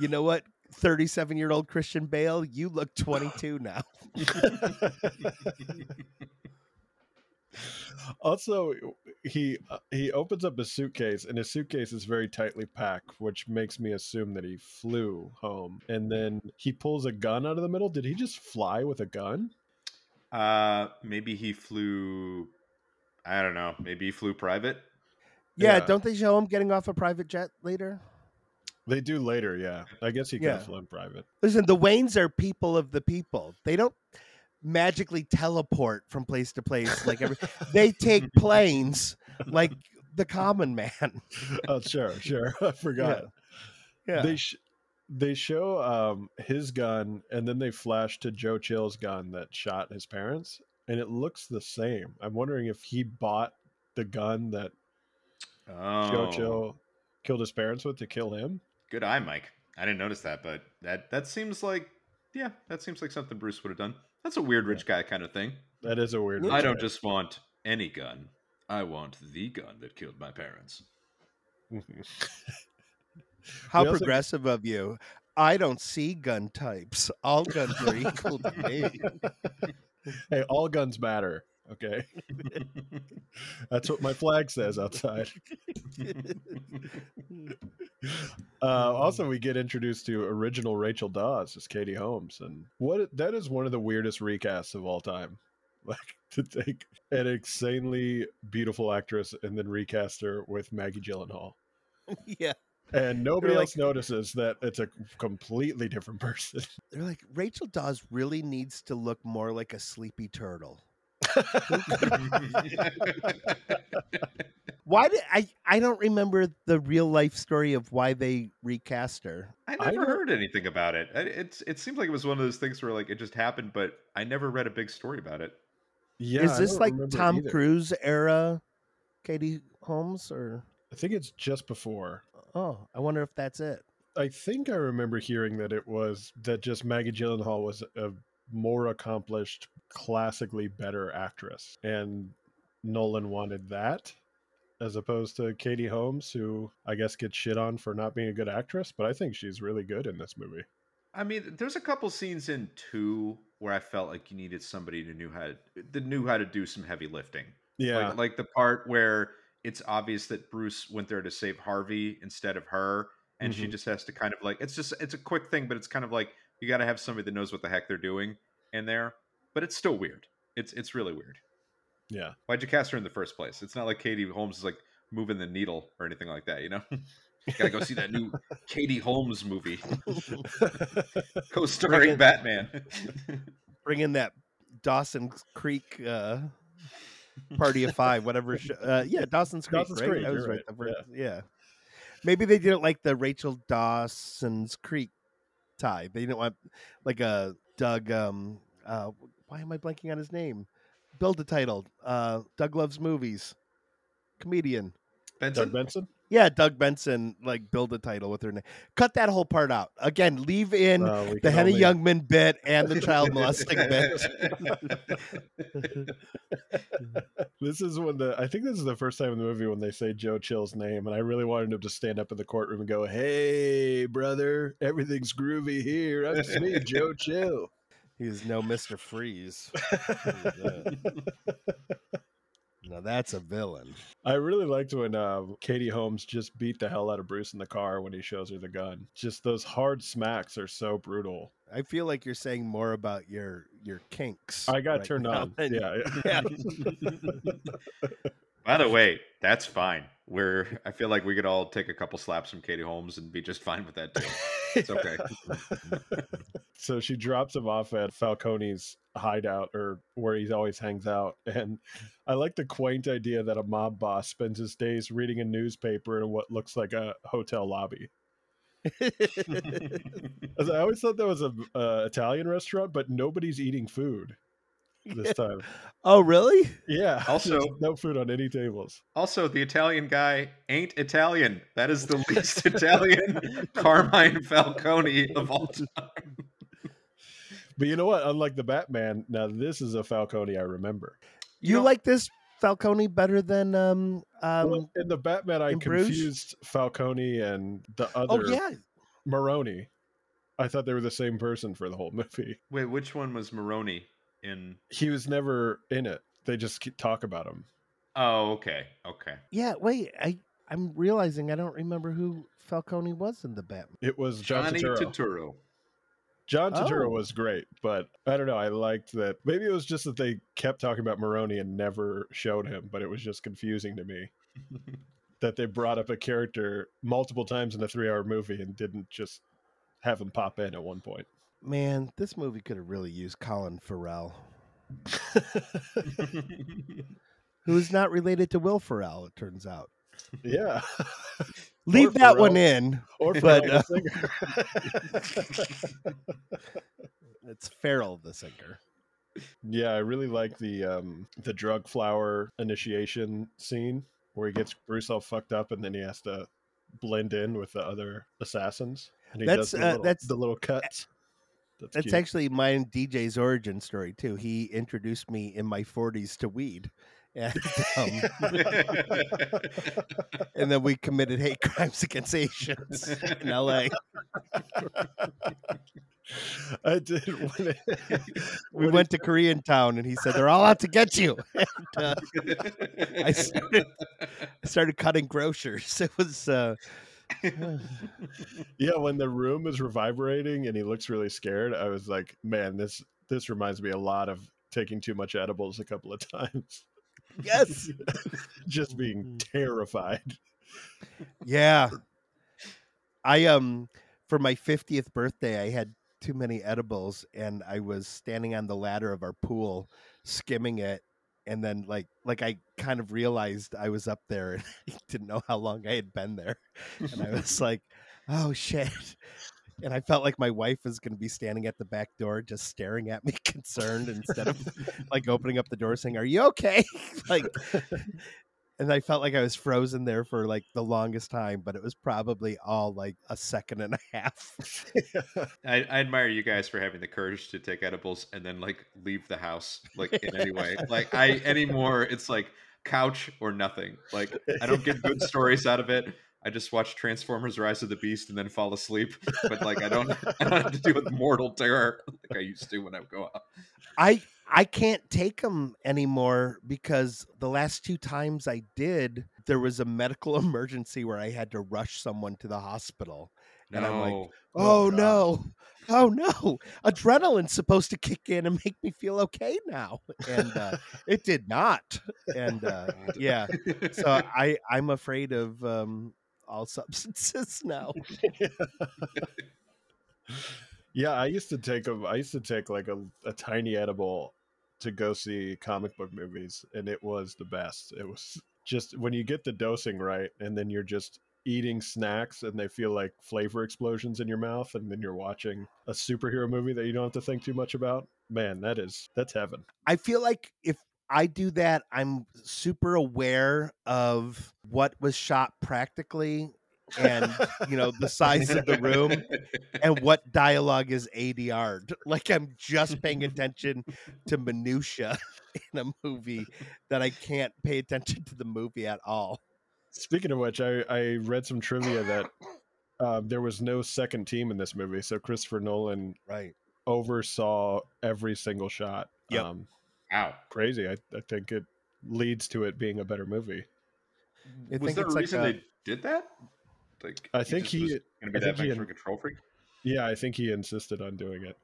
you know what? 37 year old Christian Bale, you look 22 now. Also he uh, he opens up his suitcase and his suitcase is very tightly packed which makes me assume that he flew home and then he pulls a gun out of the middle did he just fly with a gun Uh, maybe he flew. I don't know. Maybe he flew private. Yeah, Yeah. don't they show him getting off a private jet later? they do later yeah i guess he could have Yeah. flown private Listen, the Waynes are people of the people. They don't magically teleport from place to place like every they take [laughs] planes like the common man. oh sure sure [laughs] i [laughs] forgot Yeah. they sh- they show um his gun and then they flash to joe chill's gun that shot his parents and it looks the same i'm wondering if he bought the gun that Oh, joe chill killed his parents with to kill him good eye, Mike. I didn't notice that, but that that seems like yeah, that seems like something Bruce would have done. That's a weird rich guy kind of thing. that is a weird I don't mistake. just want any gun. I want the gun that killed my parents. [laughs] How also- progressive of you. I don't see gun types. All guns are equal to me. [laughs] hey all guns matter okay. [laughs] That's what my flag says outside. [laughs] Uh, also we get introduced to original rachel dawes as katie holmes and what that is one of the weirdest recasts of all time. [laughs] Like to take an insanely beautiful actress and then recast her with maggie gyllenhaal. Yeah. and nobody They're else notices that it's a completely different person. They're like, Rachel Dawes really needs to look more like a sleepy turtle. [laughs] Why did I I don't remember the real life story of why they recast her. I I never don't- heard anything about it. I- It's it seems like it was one of those things where like it just happened, but I never read a big story about it. yeah Is this like Tom. Cruise era Katie Holmes or i think it's just before oh, I wonder if that's it. I think I remember hearing that it was that just Maggie Gyllenhaal was a more accomplished, classically better actress, and Nolan wanted that as opposed to Katie Holmes, who I guess gets shit on for not being a good actress, but I think she's really good in this movie. I mean, there's a couple scenes in two where I felt like you needed somebody who knew how to that knew how to do some heavy lifting. Yeah, Like, like the part where it's obvious that Bruce went there to save Harvey instead of her, and she Mhm. just has to kind of like it's just it's a quick thing, but it's kind of like you got to have somebody that knows what the heck they're doing in there. But it's still weird. It's it's really weird. Yeah. Why'd you cast her in the first place? It's not like Katie Holmes is like moving the needle or anything like that, you know? [laughs] Gotta go see that new [laughs] Katie Holmes movie, [laughs] co-starring Batman. Bring in that Dawson Creek uh, party of five, whatever. Sh- uh, yeah, Dawson's Creek. Dawson's right? Creek, I was right. right, the first- yeah. Maybe they did it like the Rachel Dawson's Creek tie. They didn't want like a Doug. Um, uh, why am I blanking on his name? Build a title. Uh, Doug loves movies. Comedian. Benson? Doug Benson? Yeah, Doug Benson. Like build a title with her name. Cut that whole part out. Again, leave in Uh, the can Henny only- Youngman bit and the child [laughs] molesting bit. [laughs] This is when the I think this is the first time in the movie when they say Joe Chill's name, and I really wanted him to stand up in the courtroom and go, "Hey, brother, everything's groovy here. I'm just me, Joe Chill." He is no Mr. Freeze. now that's a villain. I really liked when um, Katie Holmes just beat the hell out of Bruce in the car when he shows her the gun. Just those hard smacks are so brutal. I feel like you're saying more about your your kinks. I got right turned now on. than- Yeah. yeah. By the way, that's fine. We're I feel like we could all take a couple slaps from Katie Holmes and be just fine with that too. It's okay. [laughs] so she drops him off at Falcone's hideout or where he always hangs out. And I like the quaint idea that a mob boss spends his days reading a newspaper in what looks like a hotel lobby. [laughs] I always thought that was a uh, Italian restaurant, but nobody's eating food this time. [laughs] oh, really? Yeah. [laughs] Also- there's no food on any tables. Also, the Italian guy ain't Italian. That is the [laughs] least Italian Carmine Falcone of all time. But you know what? Unlike the Batman, now this is a Falcone I remember. You, know- like this Falcone better than um um well, in the Batman, I in Bruges? confused Falcone and the other Oh yeah. Maroni. I thought they were the same person for the whole movie. Wait, which one was Maroni in? He was never in it. They just talk about him. Oh, okay, okay. Yeah, wait, I I'm realizing I don't remember who Falcone was in the Batman. It was John Johnny Turturro. Turturro. John oh. Turturro Oh. was great, but I don't know. I liked that. Maybe it was just that they kept talking about Maroni and never showed him, but it was just confusing to me [laughs] that they brought up a character multiple times in a three-hour movie and didn't just have him pop in at one point. Man, this movie could have really used Colin Farrell, [laughs] who is not related to Will Ferrell. It turns out. yeah, [laughs] Leave Or that one in. or [laughs] But, Farrell uh, the singer. It's Farrell the singer. Yeah, I really like the um the drug flower initiation scene where he gets Bruce all fucked up and then he has to blend in with the other assassins. And he That's, does the uh, little, that's- the little cuts. That's, That's actually my DJ's origin story too. He introduced me in my 40s to weed, and um, [laughs] and then we committed hate crimes against Asians in L.A. I did when it, [laughs] We when went to Korean Town, and he said they're all out to get you. [laughs] And, uh, I started I started cutting grocers. It was uh, [laughs] Yeah, when the room is reverberating and he looks really scared, I was like, man, this this reminds me a lot of taking too much edibles a couple of times. yes, [laughs] Just being terrified. yeah. I um for my 50th birthday, I had too many edibles, and I was standing on the ladder of our pool, skimming it. And then, like, like I kind of realized I was up there, and [laughs] I didn't know how long I had been there, and I was [laughs] like, "Oh shit!" And I felt like my wife was going to be standing at the back door, just staring at me, [laughs] concerned, instead of like opening up the door, saying, "Are you okay?" like, and I felt like I was frozen there for like the longest time, but it was probably all like a second and a [laughs] half. [laughs] I, I admire you guys for having the courage to take edibles and then like leave the house like in any way. Like I [laughs] anymore, it's like couch or nothing. Like I don't get good stories out of it. I just watch Transformers: Rise of the Beast and then fall asleep. But like I don't, I don't have to deal with mortal terror like I used to when I would go out. I I can't take them anymore because the last two times I did, there was a medical [laughs] emergency where I had to rush someone to the hospital. And I'm like, Oh, Oh, no. [laughs] Oh no. Adrenaline's supposed to kick in and make me feel okay now. And uh, [laughs] it did not. And uh, yeah. So I I'm afraid of um, all substances now. Yeah, I used to take a, I used to take like a, a tiny edible to go see comic book movies, and it was the best. It was just when you get the dosing right, and then you're just eating snacks, and they feel like flavor explosions in your mouth, and then you're watching a superhero movie that you don't have to think too much about. Man, that is that's heaven. I feel like if I do that, I'm super aware of what was shot practically and you know the size of the room and [laughs] what dialogue is ADR'd. [laughs] Like I'm just paying attention to minutia [laughs] in a movie that I can't pay attention to the movie at all. Speaking of which, I, I read some trivia that uh, there was no second team in this movie, so Christopher Nolan Right. oversaw every single shot. Yep. Um, Wow. crazy. I, I think it leads to it being a better movie. I Was think there a like reason a- they did that? Like, I think just he- gonna be I that think he much had- of a control freak. Yeah, I think he insisted on doing it.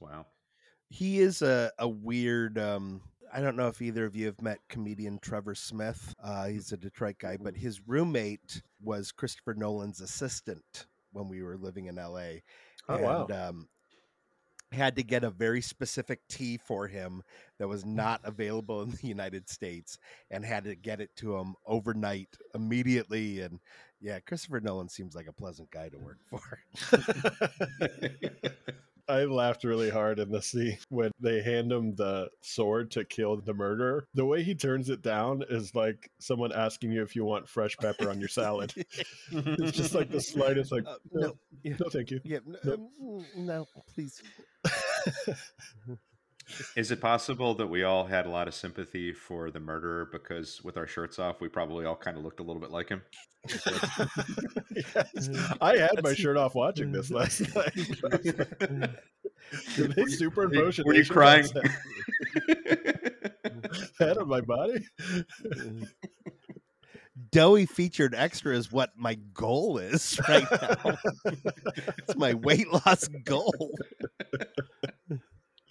Wow. he is a, a weird um i don't know if either of you have met comedian trevor smith uh, he's a detroit guy but his roommate was christopher nolan's assistant when we were living in la Oh, and wow. um, had to get a very specific tea for him that was mm. not available in the [laughs] united states and had to get it to him overnight immediately and yeah christopher nolan seems like a pleasant guy to work for [laughs] [laughs] I laughed really hard in the scene [laughs] when they hand him the sword to kill the murderer. The way he turns it down is like someone asking you if you want fresh pepper on your salad. [laughs] It's just like the slightest, like, Uh, no, no yeah. no, thank you. Yeah, no, No. mm, no, please. [laughs] Is it possible that we all had a lot of sympathy for the murderer because with our shirts off, we probably all kind of looked a little bit like him? [laughs] Yes. Mm. I had my shirt off watching this mm. last night. [laughs] [laughs] Did they superimpose Were you crying? head on my body? Mm. Doughy featured extra is what my goal is right now. it's my weight loss goal.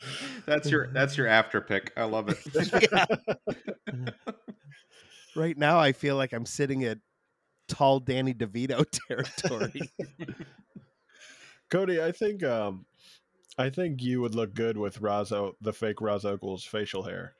[laughs] that's your that's your after pick. I love it. [laughs] [laughs] Right now, I feel like I'm sitting at tall Danny DeVito territory. Cody, I think um, I think you would look good with Razo, the fake al Ghul's facial hair.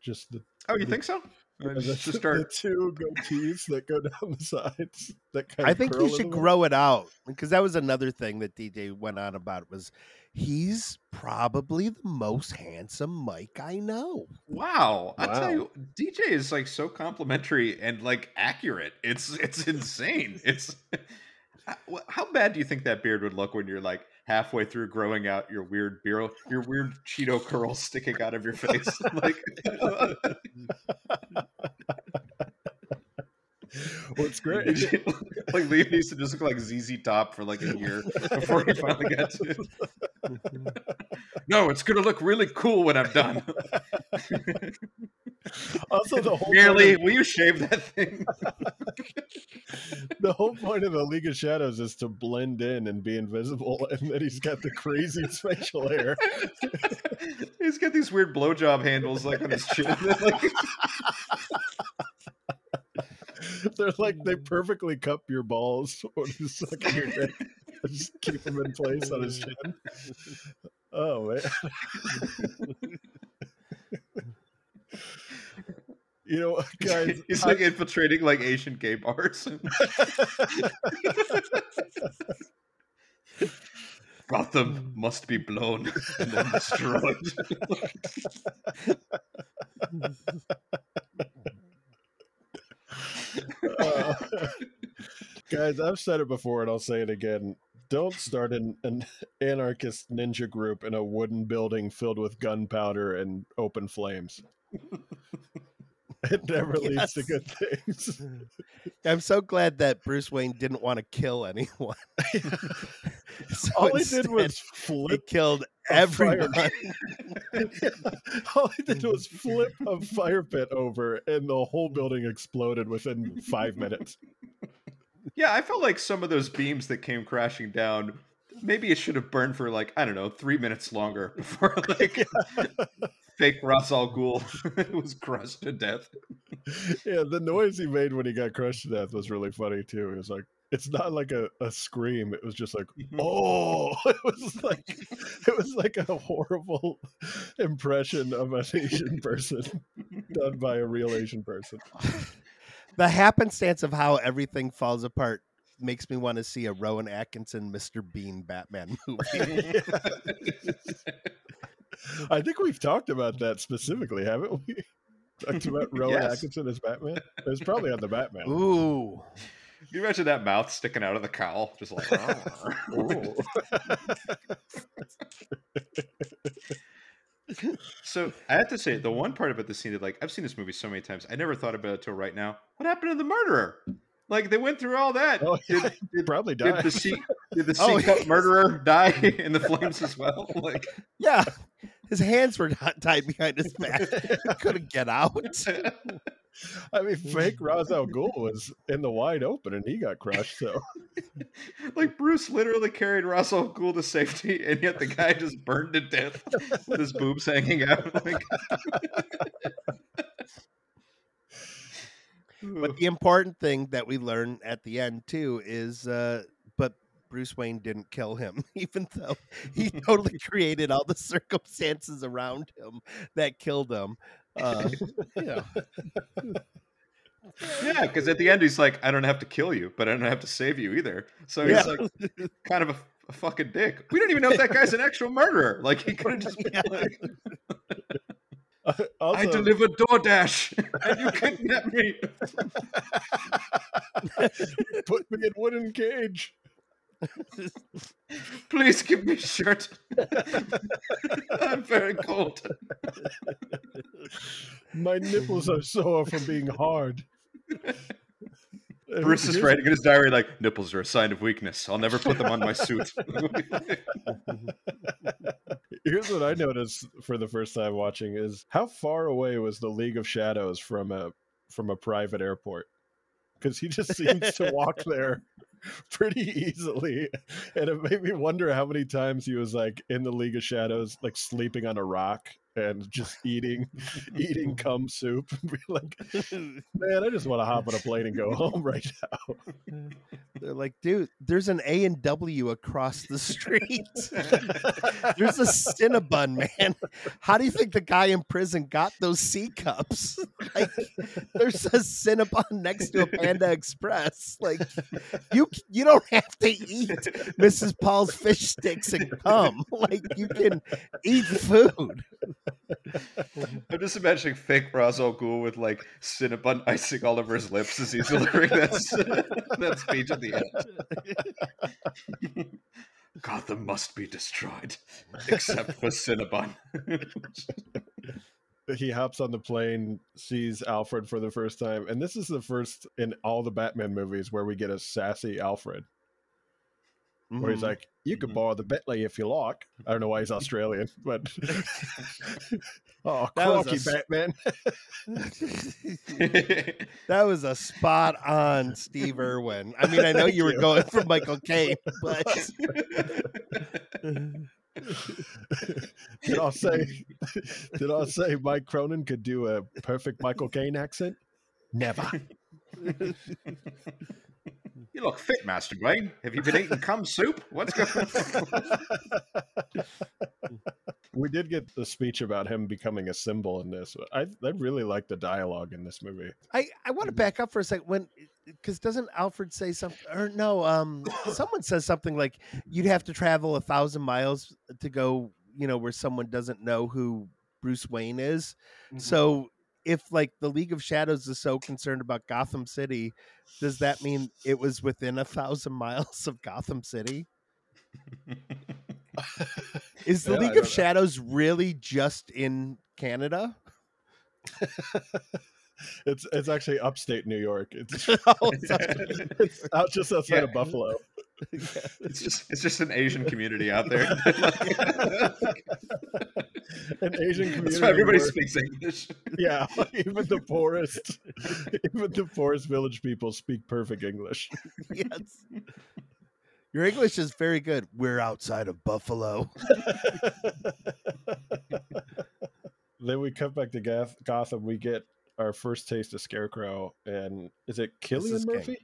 Just the, Oh, you think so? [laughs] the, Just the start. two goatees that go [laughs] down the sides. That kind I of think you should little. grow it out because that was another thing that DJ went on about was he's probably the most handsome Mike I know. Wow, I Wow. tell you, DJ is like so complimentary and like accurate. It's it's insane. It's [laughs] How- how bad do you think that beard would look when you're like halfway through growing out your weird beard, your weird Cheeto curls sticking out of your face? like, [laughs] Well, it's [laughs] great. like Liam to just look like ZZ Top for like a year before he finally got to. [laughs] no, it's gonna look really cool when I'm done. also, the whole point will you shave that thing? The whole point of the League of Shadows is to blend in and be invisible, [laughs] and then he's got the craziest facial hair. He's got these weird blowjob handles like on his chin. [laughs] They're like they perfectly cup your balls [laughs] when you suck your dick. Just keep them in place on his chin. Oh man. You know, guys. he's like infiltrating like Asian gay bars. Gotham [laughs] must be blown and then destroyed. Uh, [laughs] guys, I've said it before and I'll say it again. Don't start an, an anarchist ninja group in a wooden building filled with gunpowder and open flames. [laughs] It never leads to good things. [laughs] I'm so glad that Bruce Wayne didn't want to kill anyone. [laughs] So All he did instead, was he flip killed everyone. All he did was flip a fire pit over, and the whole building exploded within five minutes. Yeah, I felt like some of those beams that came crashing down, maybe it should have burned for like, I don't know, three minutes longer before like fake Ras Al Ghul [laughs] was crushed to death. Yeah, the noise he made when he got crushed to death was really funny too. It was like it's not like a, a scream. It was just like, [laughs] oh, [laughs] it was like it was like a horrible impression of an Asian person done by a real Asian person. the happenstance of how everything falls apart makes me want to see a Rowan Atkinson Mr. Bean Batman movie. I think we've talked about that specifically, haven't we? [laughs] Talked about [laughs] Rowan Yes. Atkinson as Batman. It was probably on the Batman. Ooh. Can you imagine that mouth sticking out of the cowl? Just like, [laughs] Ooh. So I have to say, the one part about the scene that, like, I've seen this movie so many times, I never thought about it till right now. What happened to the murderer? Like, they went through all that. Oh, yeah, [laughs] Did, he probably did the C, [laughs] did the Oh, C cup murderer die [laughs] in the flames as well? Like, Yeah. His hands were not tied behind his back. He couldn't get out. I mean, fake Ra's al Ghul was in the wide open and he got crushed. So like Bruce literally carried Ra's al Ghul to safety, and yet the guy just burned to death with his boobs hanging out. Like, But the important thing that we learn at the end too is uh but Bruce Wayne didn't kill him, [laughs] even though he [laughs] totally created all the circumstances around him that killed him. Uh, know, yeah, because at the end he's like, "I don't have to kill you, but I don't have to save you either." So he's Yeah. like, kind of a, a fucking dick. We don't even know if that guy's an actual murderer. Like he could have just [laughs] been Yeah. like, [laughs] also, "I delivered DoorDash, [laughs] and you kidnapped me." [laughs] put me in wooden cage. Please give me a shirt. I'm very cold. My nipples are sore from being hard. Bruce is writing in his diary like nipples are a sign of weakness. I'll never put them on my suit. [laughs] Here's what I noticed for the first time watching is how far away was the League of Shadows from a from a private airport? Because he just seems to walk there [laughs] pretty easily, and it made me wonder how many times he was like in the League of Shadows, like sleeping on a rock and just eating [laughs] eating cum soup. Be like, [laughs] man, I just want to hop on a plane and go home right now. they're like, dude, there's an A and W across the street. there's a Cinnabon, man. How do you think the guy in prison got those C cups? Like, there's a Cinnabon next to a Panda Express. Like, you [laughs] you don't have to eat Mrs. Paul's fish sticks and cum. [laughs] Like, you can eat food. [laughs] I'm just imagining fake Ra's al with like Cinnabon icing all over his lips as he's delivering that, that speech at the end. Gotham must be destroyed, except for Cinnabon. He hops on the plane, sees Alfred for the first time, and this is the first in all the Batman movies where we get a sassy Alfred, where he's Mhm. like, "You can Mhm. borrow the Bentley if you like." I don't know why he's Australian, [laughs] but [laughs] oh, That a Batman! [laughs] That was a spot on Steve Irwin. I mean, I know Thank you were going for Michael Caine, but did I say? [laughs] Did I say Mike Cronin could do a perfect Michael Caine accent? Never. [laughs] you look fit, Master Wayne. Have you been eating cum soup? What's going on? [laughs] we did get the speech about him becoming a symbol in this. I I really like the dialogue in this movie. I, I want to back up for a second when because doesn't Alfred say something or no um [coughs] someone says something like you'd have to travel a thousand miles to go you know where someone doesn't know who Bruce Wayne is so if like the League of Shadows is so concerned about Gotham City does that mean it was within a thousand miles of Gotham City [laughs] is the Yeah, League don't know. of Shadows really just in Canada [laughs] It's it's actually upstate New York. It's [laughs] Oh, it's it's out just outside of Buffalo. [laughs] It's just it's just an Asian community out there. [laughs] An Asian community. That's why everybody where- speaks English. [laughs] Yeah, even the poorest, even the poorest village people speak perfect English. yes. Your English is very good. We're outside of Buffalo. then we cut back to Goth- Gotham. We get our first taste of Scarecrow, and is it Killian is King.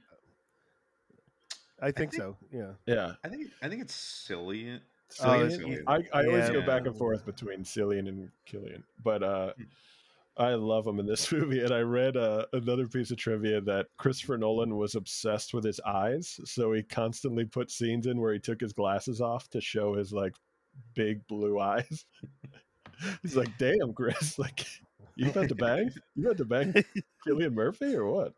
Murphy? I think, think- so. Yeah. Yeah, I think I think it's silly. Cillian? Cillian. I, I always go back and forth between Cillian and Killian, but uh, Hmm. I love him in this [laughs] movie. And I read uh, another piece of trivia that Christopher Nolan was obsessed with his eyes, so he constantly put scenes in where he took his glasses off to show his like big blue eyes. [laughs] He's like, "Damn, Chris! [laughs] Like, you about to bang? You about to bang Killian Murphy or what?"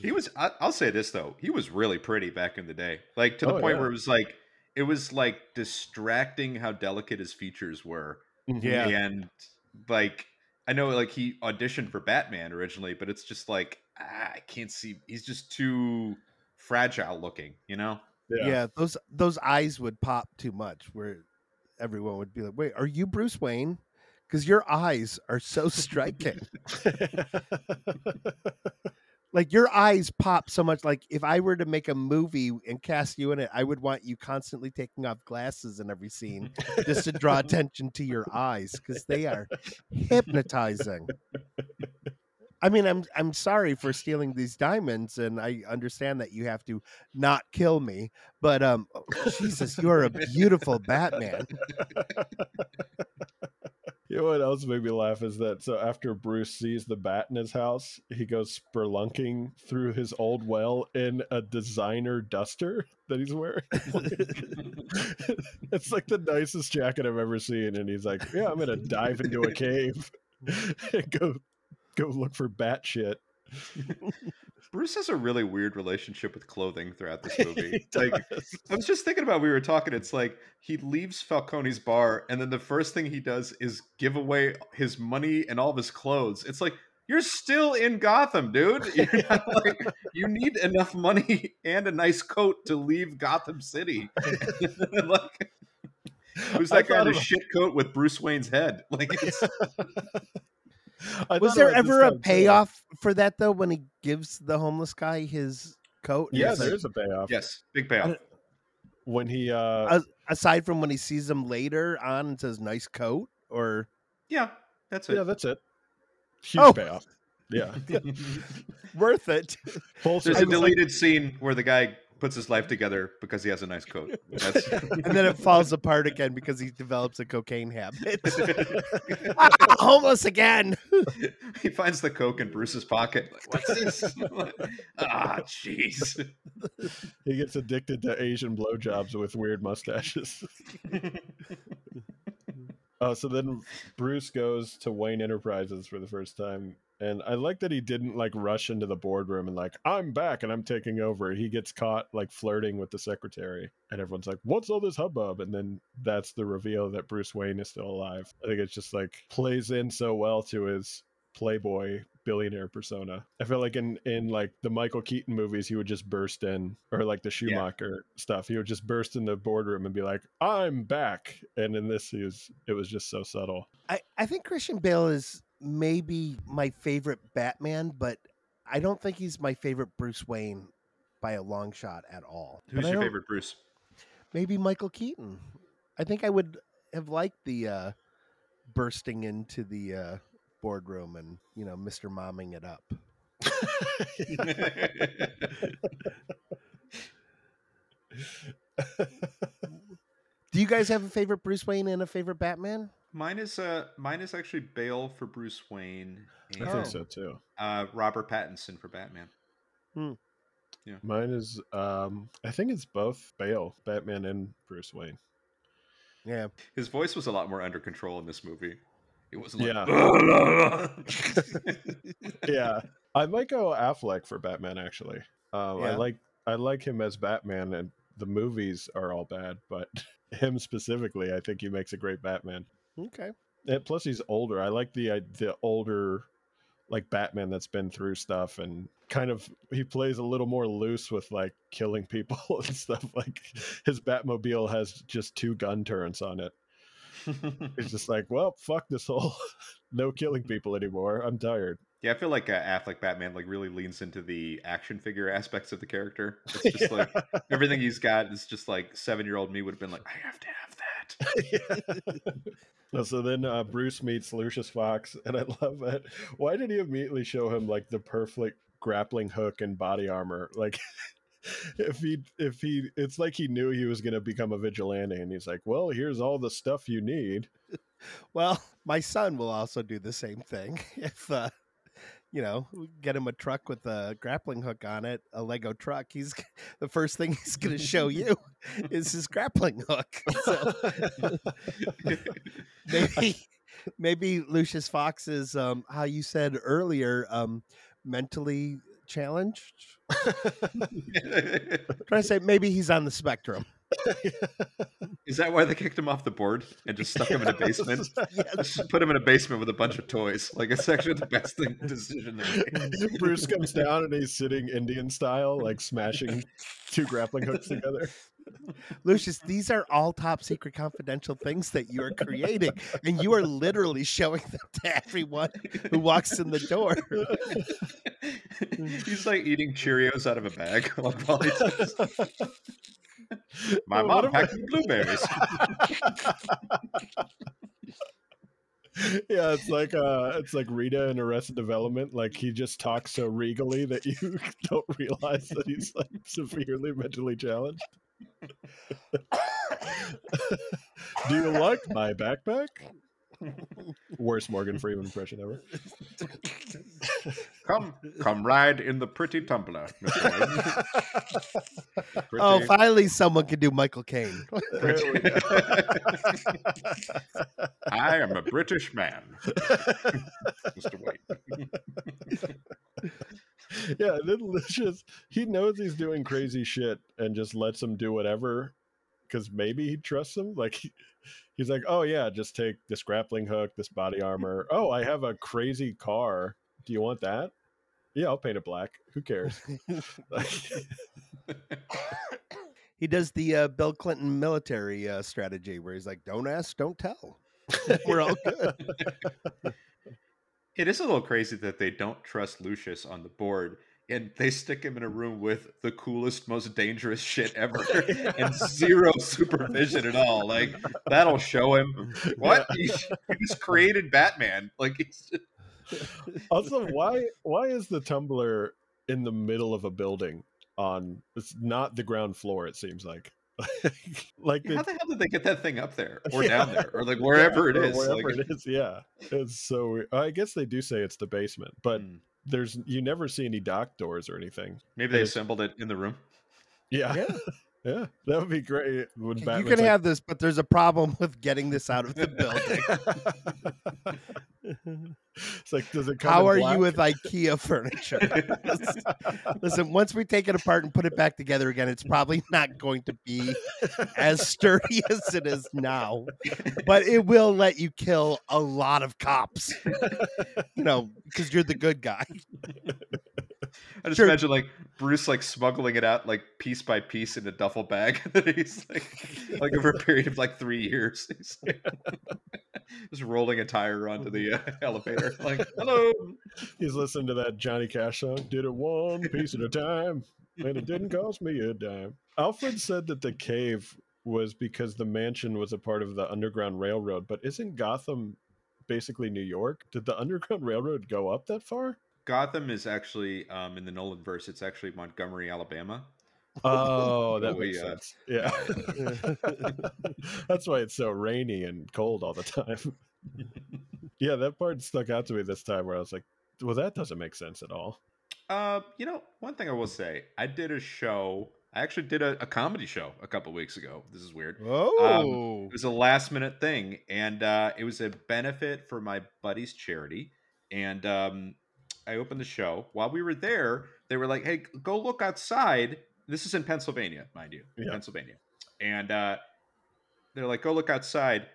He was. I, I'll say this though, he was really pretty back in the day. Like to the Oh, point yeah. where it was like it was like distracting how delicate his features were. Yeah. and like I know like he auditioned for Batman originally, but it's just like ah, I can't see. He's just too fragile looking. You know. yeah. Those those eyes would pop too much where everyone would be like, Wait, are you Bruce Wayne? Because your eyes are so striking. [laughs] [laughs] like your eyes pop so much. Like if I were to make a movie and cast you in it, I would want you constantly taking off glasses in every scene just to draw [laughs] attention to your eyes because they are hypnotizing. I mean, I'm I'm sorry for stealing these diamonds, and I understand that you have to not kill me, but um, oh, Jesus, you are a beautiful Batman. [laughs] Else made me laugh is that so after Bruce sees the bat in his house, he goes spelunking through his old well in a designer duster [laughs] that he's wearing. [laughs] it's like the nicest jacket I've ever seen, and he's like, "Yeah, I'm gonna dive into a cave [laughs] and go go look for bat shit." Bruce has a really weird relationship with clothing throughout this [laughs] movie. Like. I was just thinking about we were talking. It's like he leaves Falcone's bar, and then the first thing he does is give away his money and all of his clothes. It's like you're still in Gotham, dude. [laughs] [laughs] Like you need enough money and a nice coat to leave Gotham City. like, who's that guy in a shit coat with Bruce Wayne's head? Like, it's, Was there ever a time, too. payoff for that though when he gives the homeless guy his coat? and Yeah, it's like- there is a payoff. yes, big payoff. When he uh aside from when he sees him later on and says nice coat or Yeah, that's it. yeah, that's it. Huge Oh. payoff. Yeah. [laughs] worth it. There's a circle. deleted scene where the guy puts his life together because he has a nice coat. [laughs] That's, and then it falls apart again because he develops a cocaine habit. [laughs] ah, homeless again. [laughs] he finds the coke in Bruce's pocket. Like, what's this? ah, jeez. He gets addicted to Asian blowjobs with weird mustaches. Oh, so then Bruce goes to Wayne Enterprises for the first time. And I like that he didn't like rush into the boardroom and like, I'm back and I'm taking over. He gets caught like flirting with the secretary. And everyone's like, What's all this hubbub? And then that's the reveal that Bruce Wayne is still alive. I think it's just like plays in so well to his playboy billionaire persona. I feel like in in like the Michael Keaton movies, he would just burst in, or like the Schumacher stuff, he would just burst in the boardroom and be like, "I'm back." And in this, he was it was just so subtle. I, I think Christian Bale is maybe my favorite Batman, but I don't think he's my favorite Bruce Wayne by a long shot at all. Who's your favorite Bruce? Maybe Michael Keaton. I think I would have liked the uh, bursting into the uh, boardroom and you know Mr. Momming it up. [laughs] [laughs] [laughs] Do you guys have a favorite Bruce Wayne and a favorite Batman? mine is uh mine is actually Bale for Bruce Wayne and I think so too. uh, Robert Pattinson for Batman. Hmm. Yeah. Mine is um I think it's both Bale, Batman and Bruce Wayne. Yeah, His voice was a lot more under control in this movie. It wasn't like yeah, [laughs] I might go Affleck for Batman. Actually, um, I like I like him as Batman, and the movies are all bad, but [laughs] him specifically, I think he makes a great Batman. okay. And plus, he's older. I like the uh, the older, like Batman that's been through stuff and kind of he plays a little more loose with like killing people [laughs] and stuff. Like his Batmobile has just two gun turrets on it. He's just like, well, fuck this whole [laughs] no killing people anymore. I'm tired. Yeah, I feel like uh, Affleck Batman like really leans into the action figure aspects of the character. [laughs] It's just like everything he's got is just like seven year old me would have been like, I have to have that. [laughs] Yeah. [laughs] so then uh, Bruce meets Lucius Fox, and I love that. Why did he immediately show him like the perfect grappling hook and body armor? Like, if he, if he, it's like he knew he was going to become a vigilante, and he's like, "Well, here's all the stuff you need." Well, my son will also do the same thing. If uh, you know, get him a truck with a grappling hook on it, a Lego truck, he's [laughs] the first thing he's going to show you [laughs] is his grappling hook. So [laughs] maybe maybe Lucius Fox is um how you said earlier um mentally challenged. trying to say maybe he's on the spectrum. [laughs] Is that why they kicked him off the board and just stuck him in a [laughs] basement? Yes. Put him in a basement with a bunch of toys. Like it's actually the best thing [laughs] decision they made. Bruce comes down and he's sitting Indian style, like smashing two grappling hooks together. Lucius, these are all top secret confidential things that you are creating, and you are literally showing them to everyone who walks in the door. He's like eating Cheerios out of a bag. Like, while he does- [laughs] My Well, mom packed me blueberries. [laughs] yeah, it's like uh it's like Rita in Arrested Development. Like he just talks so regally that you [laughs] don't realize that he's like severely mentally challenged. Do you like my backpack? [laughs] Worst Morgan Freeman impression ever. [laughs] Come, come ride in the pretty tumbler. Mr. Wayne. [laughs] Oh, finally, someone can do Michael Caine. There we go. I am a British man, Mr. White. yeah, then Lucius, he knows he's doing crazy shit and just lets him do whatever because maybe he trusts him. Like, he, he's like, oh, yeah, just take this grappling hook, this body armor. Oh, I have a crazy car. Do you want that? Yeah, I'll paint it black. Who cares? [laughs] [coughs] He does the uh, Bill Clinton military uh, strategy where he's like, "Don't ask, don't tell." [laughs] We're all good. [laughs] It is a little crazy that they don't trust Lucius on the board and they stick him in a room with the coolest, most dangerous shit [laughs] ever and zero supervision at all. Like, that'll show him what? He, [laughs] he just created Batman. Like, he's just, also, why why is the tumbler in the middle of a building? On it's not the ground floor. It seems like, [laughs] like how they the hell did they get that thing up there or Yeah. down there or like wherever Yeah, it or is? Wherever like, it is, yeah. It's so weird. I guess they do say it's the basement, but Hmm. There's you never see any dock doors or anything. maybe they It is- assembled it in the room. Yeah, yeah, [laughs] Yeah. that would be great. When you Batman's can like, have this, but there's a problem [laughs] with getting this out of the building. [laughs] it's like, does it come? How are black? you with [laughs] IKEA furniture? Listen, once we take it apart and put it back together again, it's probably not going to be as sturdy as it is now, but it will let you kill a lot of cops. You know, because you're the good guy. I just Sure. imagine like Bruce like smuggling it out like piece by piece in a duffel bag [laughs] that he's like like over a period of like three years. [laughs] He's like, [laughs] just rolling a tire onto the uh, elevator. Like, hello. He's listening to that Johnny Cash song. Did it one piece at a time, and it didn't cost me a dime. Alfred said that the cave was because the mansion was a part of the Underground Railroad, but isn't Gotham basically New York? Did the Underground Railroad go up that far? Gotham is actually um, in the Nolan verse. It's actually Montgomery, Alabama. Oh, [laughs] that Oh, makes yeah. sense. Yeah. [laughs] That's why it's so rainy and cold all the time. yeah, that part stuck out to me this time where I was like, well, that doesn't make sense at all. Uh, you know, one thing I will say, I did a show. I actually did a, a comedy show a couple weeks ago. This is weird. Oh, It was a last minute thing, and uh, it was a benefit for my buddy's charity. And um, I opened the show. While we were there, they were like, "Hey, go look outside." This is in Pennsylvania, mind you, Yeah. Pennsylvania. And uh, they're like, "Go look outside."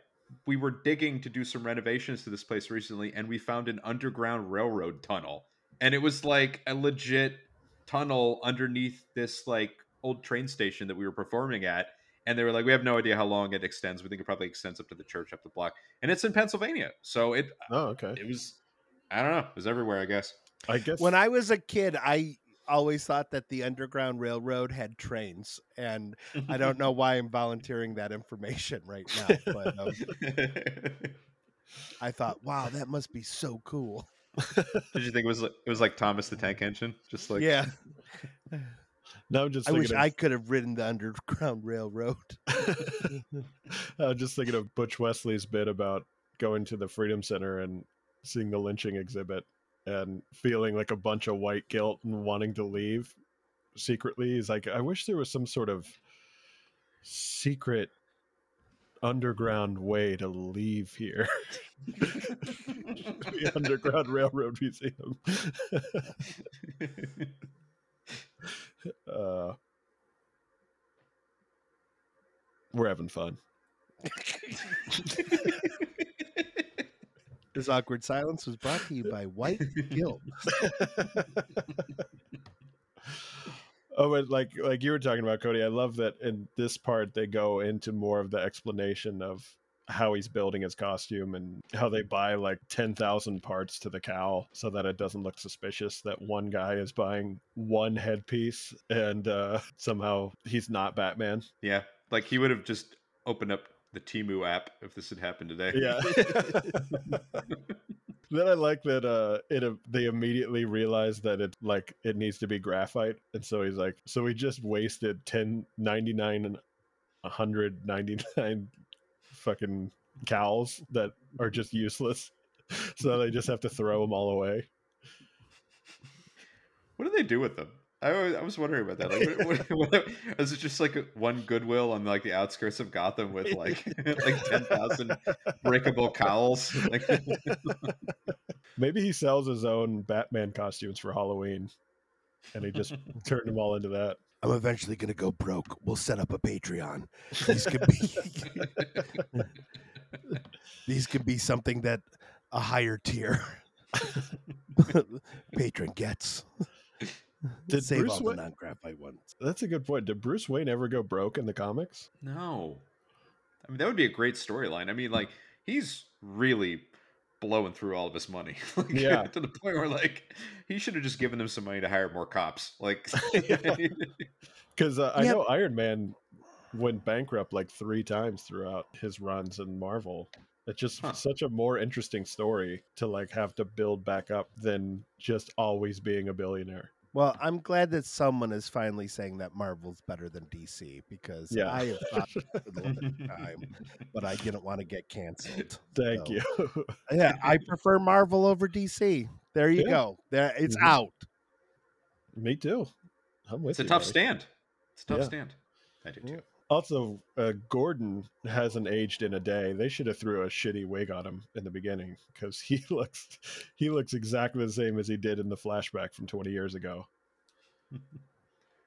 we were digging to do some renovations to this place recently, and we found an underground railroad tunnel, and it was like a legit tunnel underneath this like old train station that we were performing at. And they were like, "We have no idea how long it extends. We think it probably extends up to the church up the block, and it's in Pennsylvania. So it Oh, okay. it was, I don't know, it was everywhere, I guess. I guess When I was a kid, I always thought that the Underground Railroad had trains, and I don't know why I'm volunteering that information right now, but um, [laughs] I thought, wow, that must be so cool. Did you think it was like, it was like Thomas the Tank Engine? Just like yeah, [laughs] now I'm just I wish of, I could have ridden the Underground Railroad. [laughs] I'm just thinking of Butch Wesley's bit about going to the Freedom Center and seeing the lynching exhibit and feeling like a bunch of white guilt and wanting to leave secretly. He's like, I wish there was some sort of secret underground way to leave here. [laughs] the Underground Railroad Museum. [laughs] uh, we're having fun. [laughs] This awkward silence was brought to you by White Guilt. Oh, but like like you were talking about, Cody. I love that in this part they go into more of the explanation of how he's building his costume and how they buy like ten thousand parts to the cowl so that it doesn't look suspicious that one guy is buying one headpiece and uh, somehow he's not Batman. yeah, like he would have just opened up the Temu app if this had happened today. Yeah. [laughs] [laughs] then I like that uh it uh, they immediately realize that it like it needs to be graphite and so he's like so we just wasted 10 99 and 199 fucking cowls that are just useless. [laughs] So they just have to throw them all away. What do they do with them? I was, I was wondering about that. Like, what, [laughs] what, what, is it just like one Goodwill on like the outskirts of Gotham with [laughs] like [laughs] like ten thousand breakable cowls? Like, Maybe he sells his own Batman costumes for Halloween and he just turned them all into that. I'm eventually going to go broke. We'll set up a Patreon. These could be these could be something that a higher tier patron gets. Did Save Bruce all the Wayne- non-graphite ones. That's a good point. Did Bruce Wayne ever go broke in the comics? no, I mean that would be a great storyline. I mean, like he's really blowing through all of his money. [laughs] like, Yeah. to the point where like he should have just given them some money to hire more cops. Like, [laughs] Because [laughs] uh, I Yeah. know Iron Man went bankrupt like three times throughout his runs in Marvel. It's just Huh. such a more interesting story to like have to build back up than just always being a billionaire. Well, I'm glad that someone is finally saying that Marvel's better than DC because Yeah. I have thought [laughs] for the longest time, but I didn't want to get canceled. Thank So, you. [laughs] Yeah, I prefer Marvel over DC. There you Yeah. go. There, it's Mhm. out. Me too. I'm with it's a tough buddy. stand. It's a tough Yeah. stand. I do too. Also, uh, Gordon hasn't aged in a day. They should have threw a shitty wig on him in the beginning because he [laughs] looks he looks exactly the same as he did in the flashback from 20 years ago. [laughs]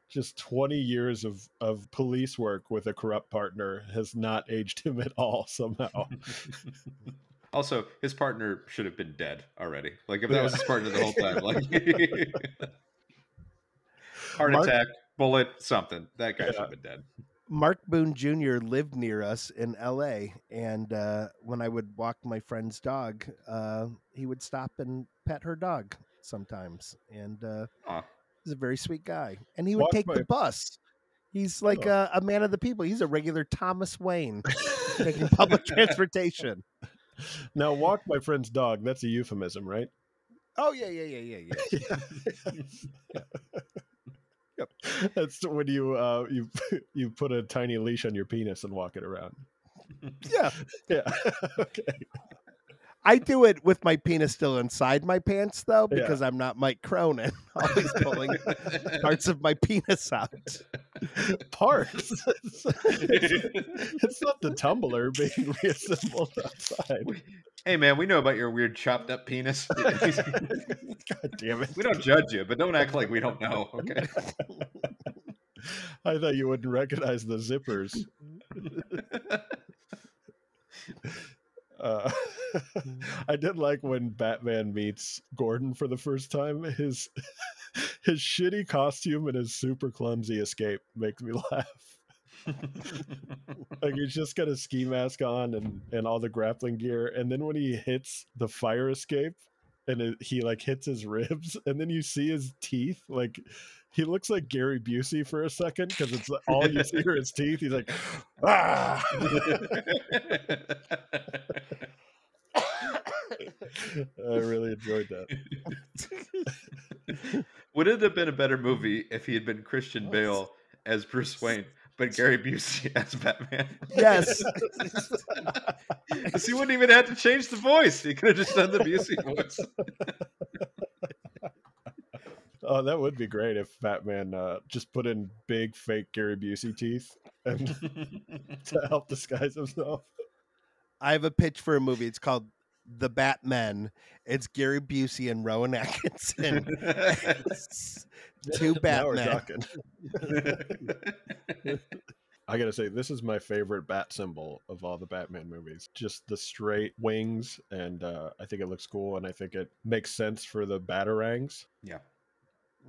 Just 20 years of, of police work with a corrupt partner has not aged him at all somehow. [laughs] Also, his partner should have been dead already. Like if that Yeah. was his partner the whole time, like heart Mark- attack, bullet, something. That guy Yeah. should have been dead. Mark Boone Jr. lived near us in LA, and uh, when I would walk my friend's dog, uh, he would stop and pet her dog sometimes, and uh, he's a very sweet guy. And he would Walk take my- the bus. He's like Oh. a, a man of the people. He's a regular Thomas Wayne [laughs] taking public transportation. now, walk my friend's dog, that's a euphemism, right? Oh yeah, yeah, yeah, yeah, yeah. [laughs] Yep. [laughs] That's when you uh you [laughs] you put a tiny leash on your penis and walk it around. Yeah, Yeah. [laughs] okay. I do it with my penis still inside my pants though, Yeah. because I'm not Mike Cronin, always pulling parts of my penis out. Parts. it's, it's not the tumbler being reassembled outside. hey man, we know about your weird chopped up penis. God damn it. we don't judge you, but don't act like we don't know. Okay. I thought you wouldn't recognize the zippers. [laughs] Uh, [laughs] I did like when Batman meets Gordon for the first time. His [laughs] his shitty costume and his super clumsy escape makes me laugh. Like he's just got a ski mask on and and all the grappling gear, and then when he hits the fire escape, and it, he like hits his ribs, and then you see his teeth. Like he looks like Gary Busey for a second because it's all you see are his teeth. He's like, ah. I really enjoyed that. [laughs] Would it have been a better movie if he had been Christian Bale as Bruce Wayne, but Gary Busey [laughs] as Batman? Yes. [laughs] 'Cause he wouldn't even have to change the voice. He could have just done the Busey voice. Oh, that would be great if Batman uh, just put in big fake Gary Busey teeth and [laughs] to help disguise himself. I have a pitch for a movie. It's called The Batman. It's Gary Busey and Rowan Atkinson. It's [laughs] Two Now we're talking. I gotta say, this is my favorite bat symbol of all the Batman movies. Just the straight wings, and uh, I think it looks cool, and I think it makes sense for the batarangs. yeah.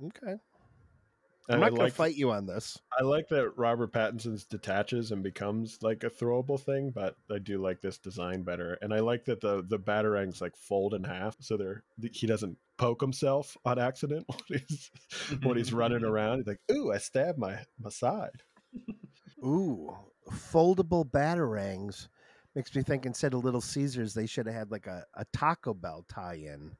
Okay. I'm And not I going to like, fight you on this. I like that Robert Pattinson's detaches and becomes like a throwable thing, but I do like this design better, and I like that the the batarangs like fold in half, so they're he doesn't poke himself on accident [laughs] when he's when he's running [laughs] around. He's like, "Ooh, I stabbed my my side." Ooh, foldable batarangs. Makes me think instead of Little Caesars, they should have had like a, a Taco Bell tie in.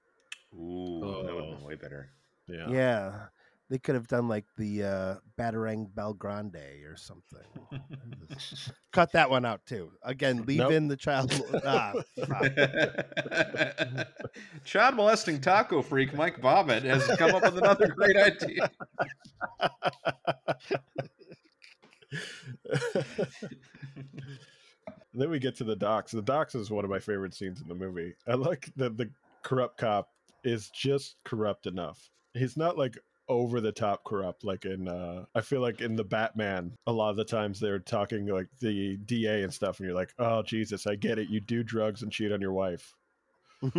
Ooh, that would have Oh. been way better. Yeah. Yeah. They could have done like the uh, Batarang Belgrande or something. [laughs] Cut that one out too. Again, leave Nope. in the child. ah, fuck. [laughs] Child molesting taco freak Mike Bobbit has come up with another great idea. [laughs] then we get to the docks. The docks is one of my favorite scenes in the movie. I like that the corrupt cop is just corrupt enough. He's not like over the top corrupt like in uh I feel like in the Batman a lot of the times they're talking like the DA and stuff and you're like, "Oh Jesus, I get it. You do drugs and cheat on your wife." [laughs] [laughs]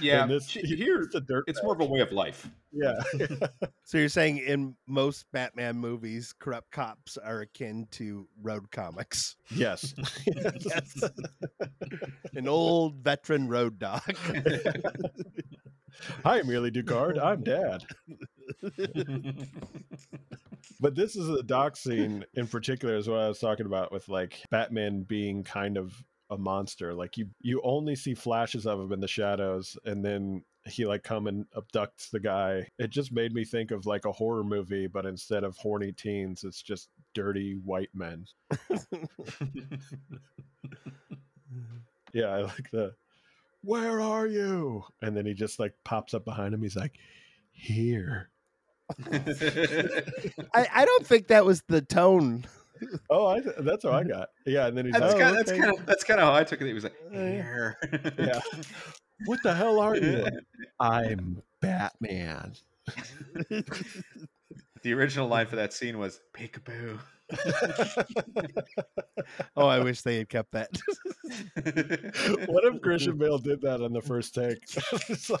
Yeah, And this, ch- he- here he's a dirt it's more of a way of life. yeah. [laughs] so you're saying in most Batman movies, corrupt cops are akin to road comics. yes. Yes. An old veteran road dog. Hi, Amelia Ducard. I'm dad. But this is the dock scene in particular is what I was talking about with like Batman being kind of a monster. Like you you only see flashes of him in the shadows and then he like come and abducts the guy. It just made me think of like a horror movie, but instead of horny teens, it's just dirty white men. [laughs] Yeah, I like the where are you? And then he just like pops up behind him. He's like, here. [laughs] I, I don't think that was the tone. Oh, I, [laughs] that's what I got. Yeah, and then he's That's like, kind oh, that's okay. kind of that's kind of how I took it. He was like, Oh, "Here." Yeah. What the hell are you? [laughs] I'm Batman. the original line for that scene was "Peekaboo." [laughs] Oh, I wish they had kept that. [laughs] what if Christian Bale did that on the first take? [laughs] It's like,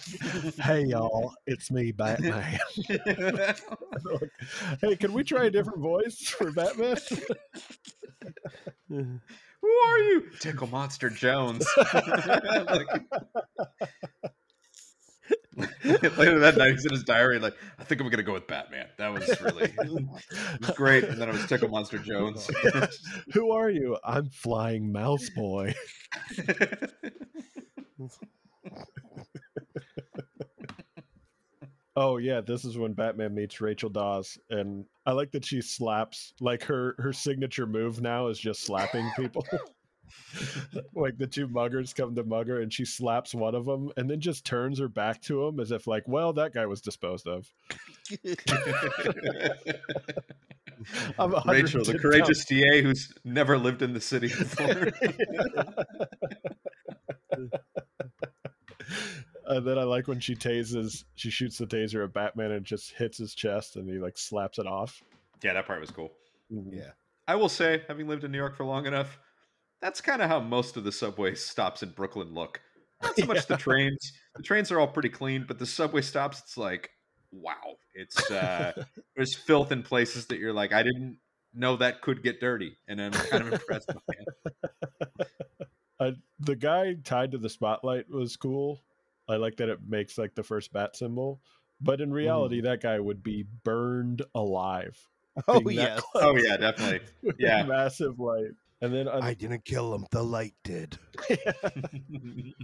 hey y'all, it's me, Batman. hey, can we try a different voice for Batman? Who are you? Tickle Monster Jones. Like- [laughs] Later that night, he's in his diary, like, I think I'm gonna go with Batman. That was really was great. And then it was Tickle Monster Jones. [laughs] Who are you? I'm Flying Mouse Boy. [laughs] Oh yeah, this is when Batman meets Rachel Dawes, and I like that she slaps. Like her her signature move now is just slapping people. [laughs] like the two muggers come to mug her, and she slaps one of them, and then just turns her back to him as if like, well, that guy was disposed of. [laughs] I'm Rachel, the 110 courageous DA who's never lived in the city before. [laughs] And then I like when she tases, she shoots the taser at Batman and just hits his chest, and he like slaps it off. yeah, that part was cool. Mm-hmm. yeah. I will say, having lived in New York for long enough, that's kind of how most of the subway stops in Brooklyn look. Not so [laughs] much the trains. The trains are all pretty clean, but the subway stops, it's like, wow. It's uh [laughs] there's filth in places that you're like, I didn't know that could get dirty. And I'm kind of impressed by it. [laughs] Uh, the guy tied to the spotlight was cool. I like that it makes like the first bat symbol, but in reality, that guy would be burned alive. Oh being that yes. close Oh yeah, definitely. Yeah. massive light. And then on- I didn't kill him. The light did. [laughs]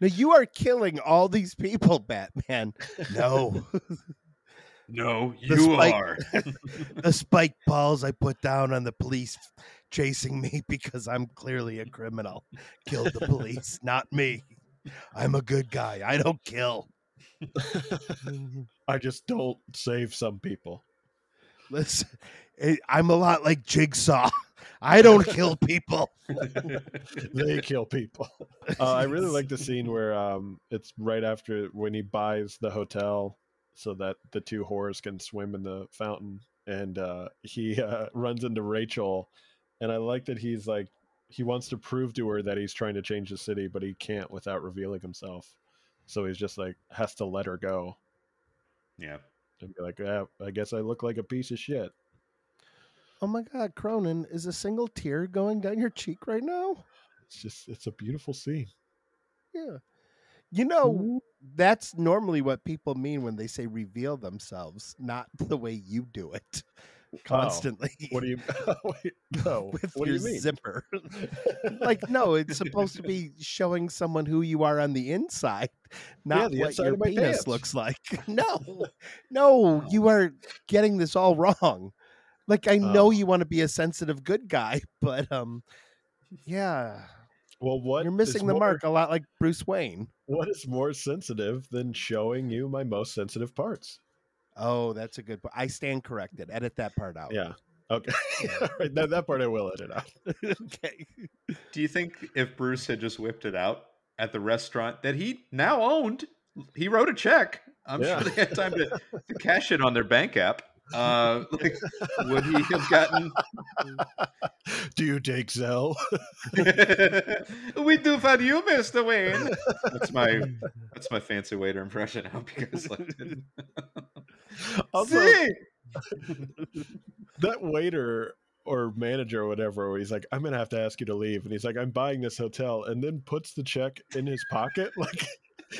Now you are killing all these people, Batman. No, [laughs] no, The you spike- are. [laughs] the spike balls I put down on the police chasing me because I'm clearly a criminal. Killed the police, not me. I'm a good guy. I don't kill. I just don't save some people. Listen, eh, I'm a lot like Jigsaw. I don't kill people. [laughs] they kill people. Uh, I really like the [laughs] scene where um, it's right after when he buys the hotel so that the two whores can swim in the fountain, and uh, he uh, runs into Rachel, and I like that he's like he wants to prove to her that he's trying to change the city, but he can't without revealing himself. So he's just like has to let her go yeah. and be like, yeah, I guess I look like a piece of shit. Oh my God, Cronin, is a single tear going down your cheek right now? It's just it's a beautiful scene. Yeah. You know, that's normally what people mean when they say reveal themselves, not [laughs] the way you do it oh. constantly. What do you? [laughs] Oh, wait, no. with what do your you mean? zipper. [laughs] like, no, it's supposed to be showing someone who you are on the inside, not the what your penis pants. looks like. No, no, oh. you are getting this all wrong. Like, I know Oh. you want to be a sensitive good guy, [laughs] but um, yeah, Well, what you're missing the more- mark a lot, like Bruce Wayne. What is more sensitive than showing you my most sensitive parts? Oh, that's a good. po- I stand corrected. Edit that part out. Yeah. Okay. [laughs] All right, that, that part I will edit out. [laughs] okay. Do you think if Bruce had just whipped it out at the restaurant that he now owned, he wrote a check. I'm Yeah. sure they had time to, to cash it on their bank app. Uh, [laughs] like, would he have gotten? [laughs] Do you take Zelle? [laughs] we do for you, Mister Wayne. That's my that's my fancy waiter impression. I hope you guys liked it. Also, See? that waiter or manager or whatever, where he's like, I'm gonna have to ask you to leave, and he's like, I'm buying this hotel, and then puts the check in his pocket, like.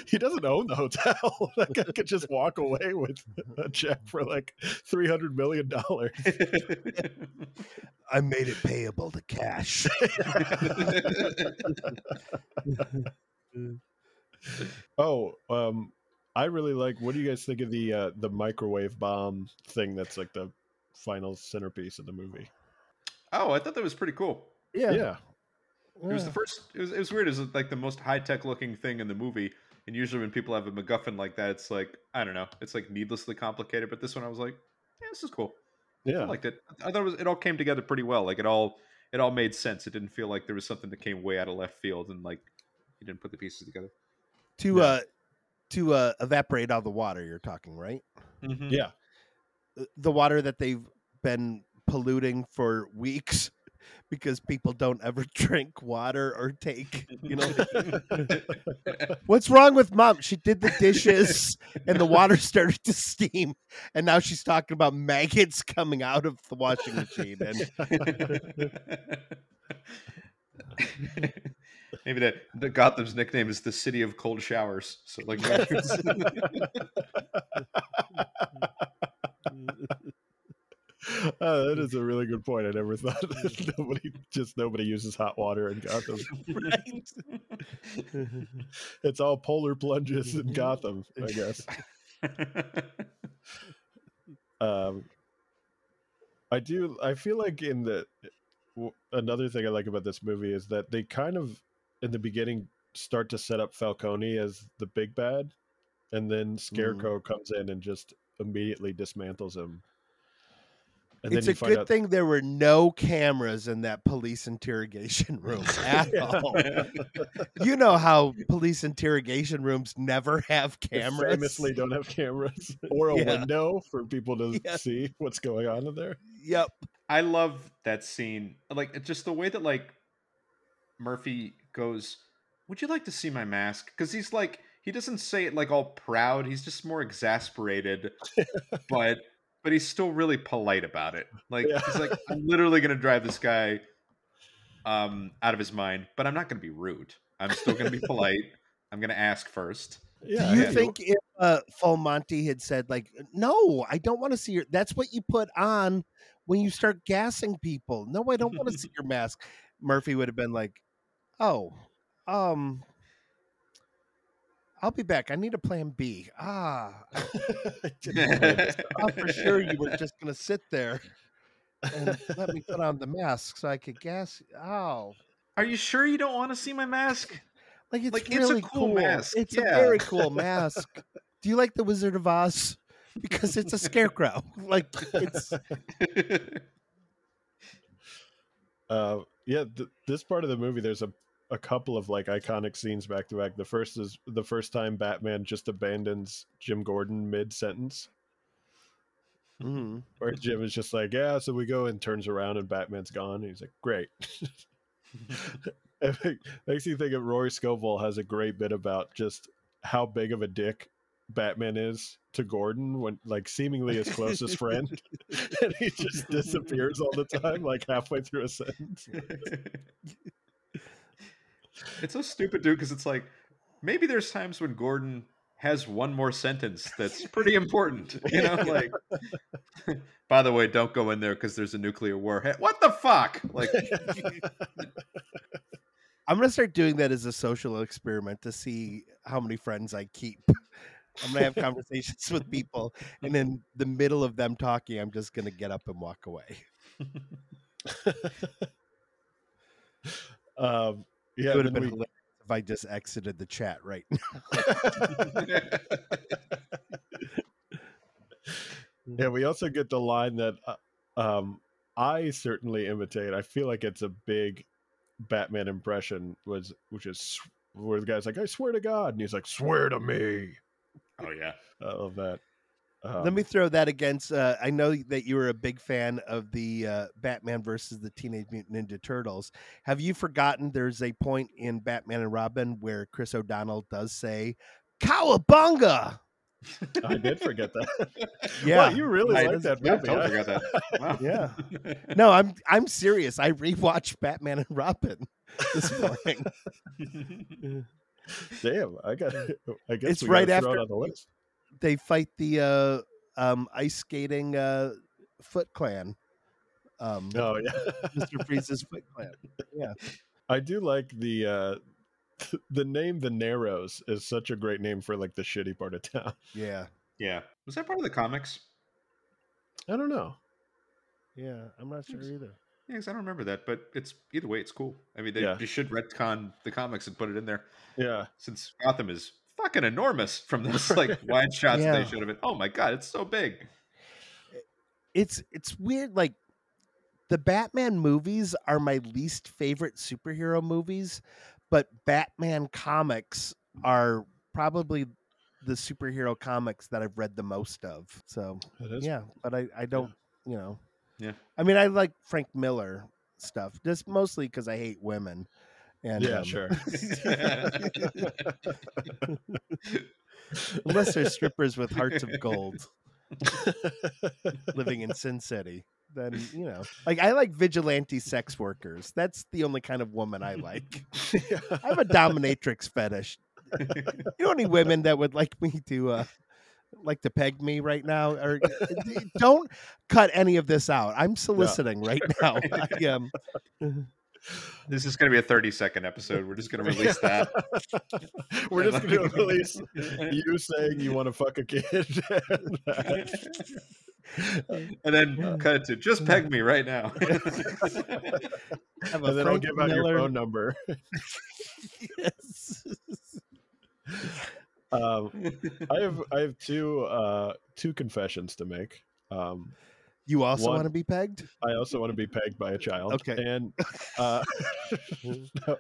He doesn't own the hotel. [laughs] That guy could just walk away with a check [laughs] for like three hundred million dollars. I made it payable to cash. [laughs] Oh, um, I really like. What do you guys think of the uh, the microwave bomb thing? That's like the final centerpiece of the movie. oh, I thought that was pretty cool. yeah. Yeah, It was the first. It was, it was weird. It was like the most high tech looking thing in the movie. And usually when people have a MacGuffin like that, it's like I don't know. It's like needlessly complicated. But this one, I was like, yeah, this is cool. Yeah, I yeah. liked it. I thought it was. It all came together pretty well. Like it all. It all made sense. It didn't feel like there was something that came way out of left field and like you didn't put the pieces together. to Yeah. uh to uh evaporate all the water you're talking right Mm-hmm. yeah. The water that they've been polluting for weeks because people don't ever [laughs] drink water or take you know [laughs] what's wrong with mom she did the dishes and the water started to steam and now she's talking about maggots coming out of the washing machine and [laughs] Maybe that the Gotham's nickname is the city of cold showers. So like Uh, that is a really good point. I never thought [laughs] that nobody just nobody uses hot water in Gotham. right [laughs] It's all polar plunges in Gotham, I guess. Um, I do. I feel like in the w- another thing I like about this movie is that they kind of in the beginning start to set up Falcone as the big bad, and then Scarecrow comes in and just immediately dismantles him. And it's then a find good out, thing there were no cameras in that police interrogation [laughs] room at all. [laughs] You know how police interrogation rooms never have they cameras. famously don't have cameras [laughs] or a Yeah. window for people to Yeah. see what's going on in there. Yep. I love that scene. Like just the way that like Murphy goes, "Would you like to see my mask?" Because he's like, he doesn't say it like all proud. He's just more exasperated, but but he's still really polite about it. Like Yeah. he's like, "I'm [laughs] literally gonna drive this guy um out of his mind, but I'm not gonna be rude. I'm still gonna be [laughs] polite. I'm gonna ask first. Yeah, Do you yeah. think if uh, Full Monty had said like, "No, I don't want to see your," that's what you put on when you start gassing people. No, I don't want to see [laughs] your mask. Murphy would have been like, "Oh, um, I'll be back. I need a plan B." Ah, [laughs] [laughs] I thought for sure you were just gonna sit there and let me put on the mask so I could gas. Oh, Are you sure you don't want to see my mask? like it's Like, it's a really cool mask, It's yeah. a very cool [laughs] mask. Do you like the Wizard of Oz? Because it's a scarecrow. Like it's Uh, yeah, th- this part of the movie, there's a a couple of like iconic scenes back to back. The first is the first time Batman just abandons Jim Gordon mid sentence, Mhm. where Jim is just like, "Yeah," so we go and turns around and Batman's gone. And he's like, "Great." [laughs] [laughs] it makes you think of Rory Scovel has a great bit about just how big of a dick Batman is to Gordon when like seemingly his closest friend, [laughs] and he just disappears all the time, like halfway through a sentence. It's so stupid, dude. Because it's like maybe there's times when Gordon has one more sentence that's [laughs] pretty important. You know, like. [laughs] By the way, don't go in there because there's a nuclear warhead. What the fuck? Like, [laughs] I'm gonna start doing that as a social experiment to see how many friends I keep. I'm gonna have conversations with people, and in the middle of them talking, I'm just gonna get up and walk away. um, yeah, it would have been we- hilarious if I just exited the chat right [laughs] yeah, we also get the line that uh, um, I certainly imitate. I feel like it's a big Batman impression, was which is where the guy's like, "I swear to God," and he's like, "Swear to me." oh yeah. I love that. Um, Let me throw that against. Uh, I know that you were a big fan of the uh, Batman versus the Teenage Mutant Ninja Turtles. Have you forgotten there's a point in Batman and Robin where Chris O'Donnell does say "Cowabunga"? I did forget that. [laughs] Yeah. Wow, you really I- like that yeah, I totally forgot that. Wow. [laughs] Yeah. [laughs] No, I'm I'm serious. I rewatched Batman and Robin this morning. Damn, I got. I guess It's we right it after- on the list. They fight the uh, um, ice skating uh, Foot Clan. Um, Oh yeah. Mr. [laughs] Freeze's Foot Clan. Yeah, I do like the uh [laughs] the name the Narrows is such a great name for like the shitty part of town. Yeah. Yeah. Was that part of the comics? I don't know. Yeah. I'm not sure either. Yeah, 'cause I don't remember that, but it's either way, it's cool. I mean, they, Yeah. they should retcon the comics and put it in there Yeah. since Gotham is fucking enormous from those [laughs] like wide shots Yeah. they should have been. Oh my god, it's so big. It's it's weird. Like the Batman movies are my least favorite superhero movies, but Batman comics are probably the superhero comics that I've read the most of. So It is. yeah, but I I don't you know. Yeah. I mean, I like Frank Miller stuff, just mostly because I hate women. And Yeah, um, sure. unless they're strippers with [laughs] hearts of gold living in Sin City, then you know, like I like vigilante sex workers. That's the only kind of woman I like. [laughs] I have a dominatrix fetish. You know any women that would like me to uh like to peg me right now or don't cut any of this out. I'm soliciting right now. I, um, This is going to be a 30 second episode. We're just going [laughs] to release that. [laughs] We're just [laughs] gonna release you saying you want to fuck a kid. and then cut it to just peg me right now. and then I'll Frank give out your phone number. Yes. Um, I have I have two uh, two confessions to make. Um, You also One- want to be pegged? I also want to be pegged by a child. Okay. And uh, [laughs] no,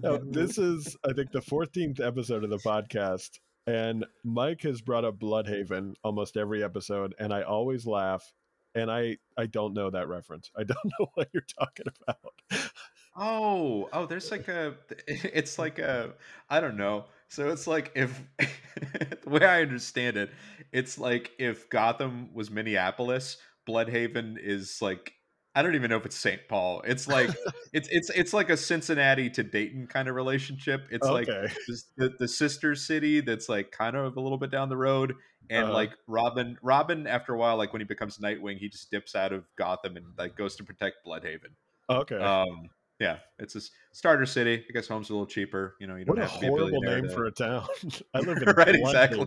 no, this is I think the 14th episode of the podcast, and Mike has brought up Blüdhaven almost every episode, and I always laugh, and I I don't know that reference. I don't [laughs] know what you're talking about. Oh, oh, there's like a, it's like a, I don't know. So it's like if, [laughs] the way I understand it, it's like if Gotham was Minneapolis, Blüdhaven is like, I don't even know if it's St. Paul. It's like, [laughs] it's it's it's like a Cincinnati to Dayton kind of relationship. It's like okay. this- the, the sister city that's like kind of a little bit down the road and Uh-huh. like robin robin after a while like when he becomes nightwing he just dips out of gotham and like goes to protect Blüdhaven Okay. um yeah it's a starter city i guess home's a little cheaper you know you don't what a have to be a horrible billionaire name to- for a town. [laughs] I live [laughs] in right Blüdhaven. exactly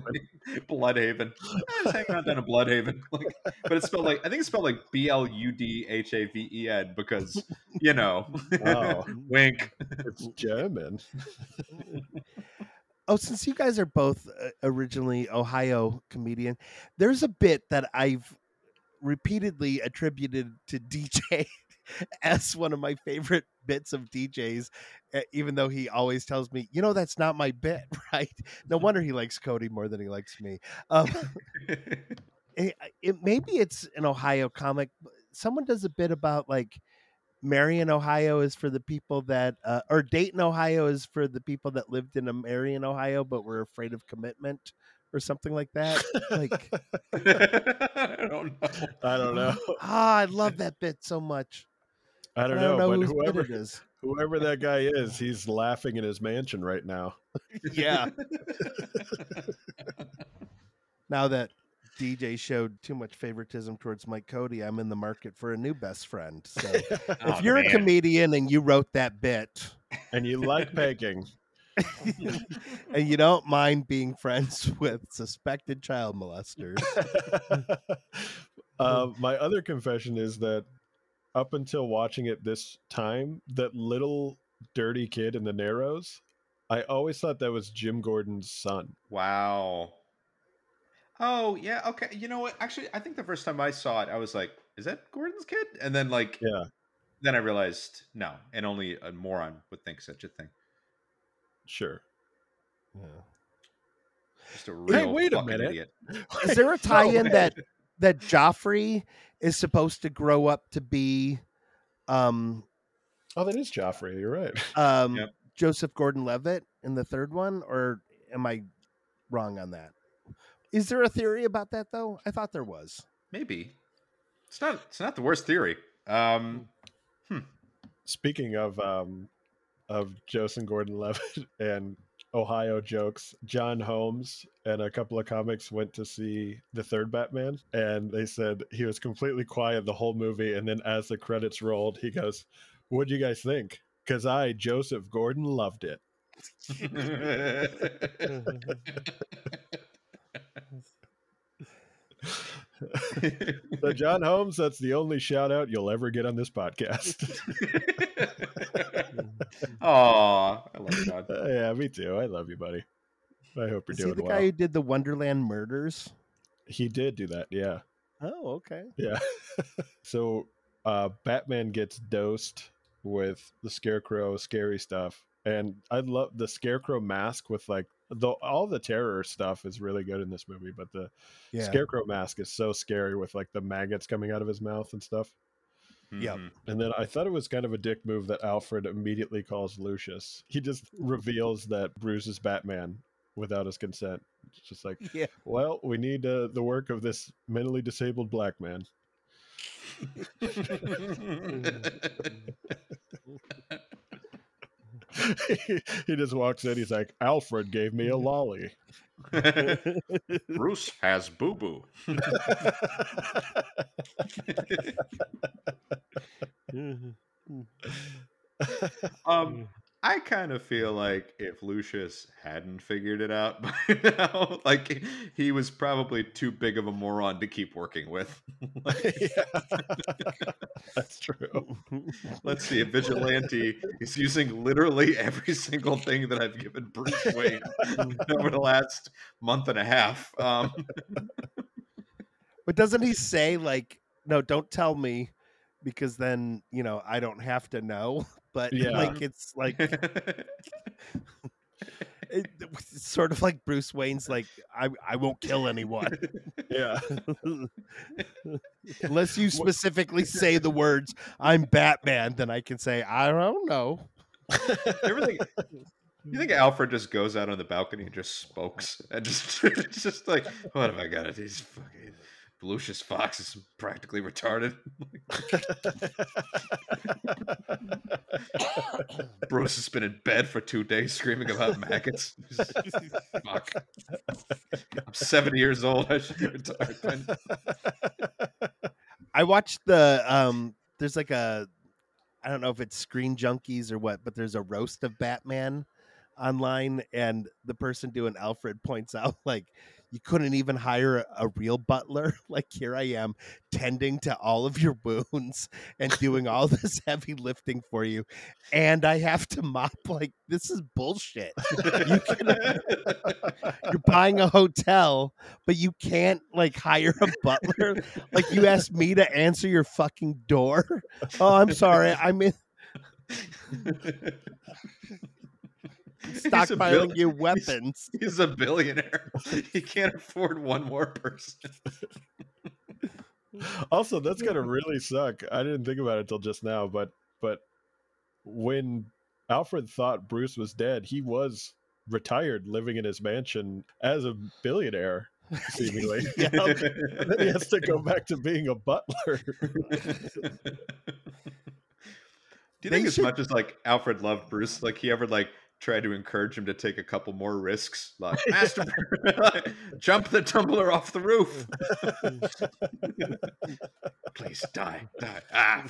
Blüdhaven [laughs] i was hanging out down in Blüdhaven like, but it's spelled like i think it's spelled like b-l-u-d-h-a-v-e-n because you know Wow. wink It's German. Oh, since you guys are both uh, originally Ohio comedian, there's a bit that I've repeatedly attributed to DJ as one of my favorite bits of DJ's, uh, even though he always tells me, you know, that's not my bit, [laughs] right? No wonder he likes Cody more than he likes me. Um, [laughs] it, it maybe it's an Ohio comic. Someone does a bit about like Marion, Ohio is for the people that, uh, or Dayton, Ohio is for the people that lived in a Marion, Ohio, but were afraid of commitment or something like that. Like, [laughs] i don't know I don't know. ah, I love that bit so much. I don't I don't know, know but whoever it is. [laughs] whoever that guy is, he's laughing in his mansion right now. Yeah. [laughs] now that DJ showed too much favoritism towards Mike Cody, I'm in the market for a new best friend. So [laughs] Oh, if you're man. a comedian and you wrote that bit, and you like pegging. and you don't mind being friends with suspected child molesters. uh, my other confession is that up until watching it this time, that little dirty kid in the Narrows, I always thought that was Jim Gordon's son. Wow. Oh yeah, okay. You know what? Actually, I think the first time I saw it, I was like, "Is that Gordon's kid?" And then like, Yeah. then I realized no, and only a moron would think such a thing. Sure. Yeah. Just a Hey, real wait a fucking minute. idiot. Is there a [laughs] tie-in that that Joffrey is supposed to grow up to be um Oh, that is Joffrey. You're right. [laughs] um Yep. Joseph Gordon-Levitt in the third one or am I wrong on that? Is there a theory about that though? I thought there was. Maybe it's not. It's not the worst theory. Um, Speaking of um, of Joseph Gordon-Levitt [laughs] and Ohio jokes, John Holmes and a couple of comics went to see the third Batman, and they said he was completely quiet the whole movie, and then as the credits rolled, he goes, "What'd you guys think?" Because I, Joseph Gordon, loved it. [laughs] [laughs] [laughs] So John Holmes, that's the only shout out you'll ever get on this podcast. [laughs] Aw, I love John. Uh, yeah, me too. I love you, buddy. I hope you're Is he doing the well. guy who did the Wonderland murders? He did do that, yeah. Oh, okay. Yeah. [laughs] so uh Batman gets dosed with the scarecrow scary stuff. And I love the scarecrow mask with like the all the terror stuff is really good in this movie, but the Yeah. scarecrow mask is so scary with like the maggots coming out of his mouth and stuff. Yep. Mhm. And then I thought it was kind of a dick move that Alfred immediately calls Lucius. He just reveals that Bruce is Batman without his consent. It's just like, Yeah. well, we need uh, the work of this mentally disabled black man. [laughs] he just walks in. He's like, Alfred gave me a lolly. Bruce has boo boo. [laughs] Um, I kind of feel like if Lucius hadn't figured it out [laughs] by now, like he was probably too big of a moron to keep working with. [laughs] [laughs] That's true. Let's see, a vigilante is using literally every single thing that I've given Bruce Wayne over the last month and a half. Um, But doesn't he say like, no, don't tell me because then, you know, I don't have to know. But [laughs] Yeah. like it's like [laughs] it, sort of like Bruce Wayne's like I I won't kill anyone [laughs] Yeah. unless you specifically say the words I'm Batman. Then I can say I don't know. Everything. You think Alfred just goes out on the balcony and just smokes and just just like, what have I got to do? Fucking Lucius Fox is practically retarded. [laughs] Bruce has been in bed for two days screaming about maggots. [laughs] Fuck. I'm 70 years old. I should be retired. I watched the um. There's like a I don't know if it's Screen Junkies or what, but there's a roast of Batman online, and the person doing Alfred points out like you couldn't even hire a, a real butler. [laughs] Like here I am tending to all of your [laughs] wounds and doing all this heavy lifting for you, and I have to mop. Like this is bullshit. You can, [laughs] you're buying a hotel, but you can't like hire a butler. like you asked me to answer your fucking door. Oh, I'm sorry. I'm in stockpiling bill- you he's- weapons. He's a billionaire. [laughs] He can't afford one more person. [laughs] also, that's gonna really suck. I didn't think about it till just now, but but when Alfred thought Bruce was dead, he was retired, living in his mansion as a billionaire, seemingly. [laughs] Yeah. Then he has to go back to being a butler. Do you They think as should- much as like Alfred loved Bruce, like he ever like tried to encourage him to take a couple more risks, like [laughs] Master, [laughs] jump the tumbler off the roof. [laughs] Please die, die. Ah.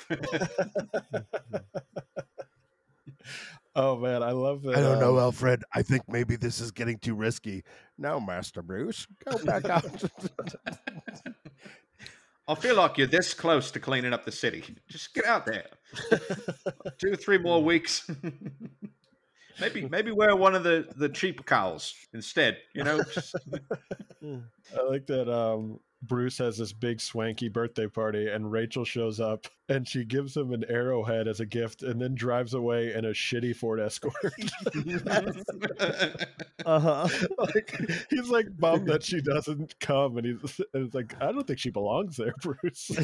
oh man, I love that. I don't know, um, Alfred. I think maybe this is getting too risky. No, Master Bruce, go back out. I feel like you're this close to cleaning up the city. Just get out there. Two, three more weeks. Maybe, maybe wear one of the the cheap cowls instead. You know. [laughs] I like that um, Bruce has this big swanky birthday party, and Rachel shows up, and she gives him an arrowhead as a gift, and then drives away in a shitty Ford Escort. [laughs] uh huh. like he's like bummed that she doesn't come, and he's and it's like I don't think she belongs there, Bruce. [laughs]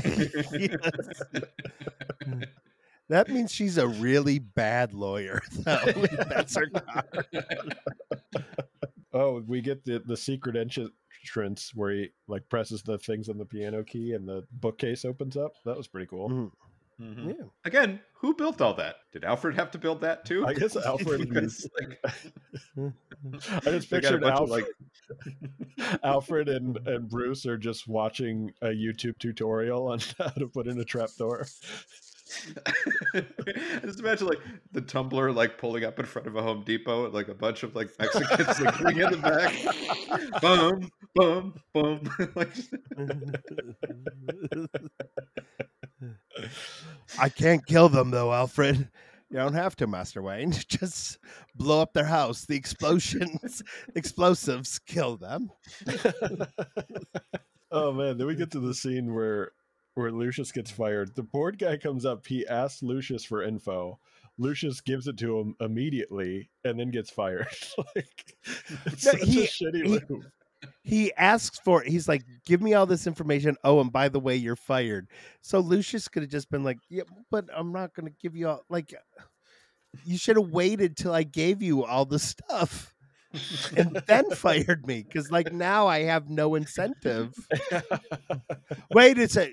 That means she's a really bad lawyer, [laughs] though. That's her car. [laughs] oh, we get the the secret entrance where he like presses the things on the piano key, and the bookcase opens up. That was pretty cool. Mhm. Mhm. Yeah. Again, who built all that? Did Alfred have to build that too? I guess [laughs] Alfred. Because, like, I just they got a pictured bunch of, Alfred, Alfred and, and Bruce are just watching a YouTube tutorial on how to put in a trapdoor. I [laughs] just imagine like the tumbler like pulling up in front of a Home Depot, like a bunch of like Mexicans like getting in the back, boom, boom, boom. like, I can't kill them though, Alfred. You don't have to, Master Wayne. [laughs] Just blow up their house. The explosions, [laughs] explosives kill them. oh man, then we get to the scene where where Lucius gets fired. The board guy comes up, he asks Lucius for info. Lucius gives it to him immediately and then gets fired. [laughs] like [laughs] it's No, such he- a shitty he- move. He asks for. He's like, "Give me all this information." Oh, and by the way, you're fired. So Lucius could have just been like, "Yeah, but I'm not going to give you all." Like, you should have waited till I gave you all the stuff. and then [laughs] fired me because like now I have no incentive. Wait a sec.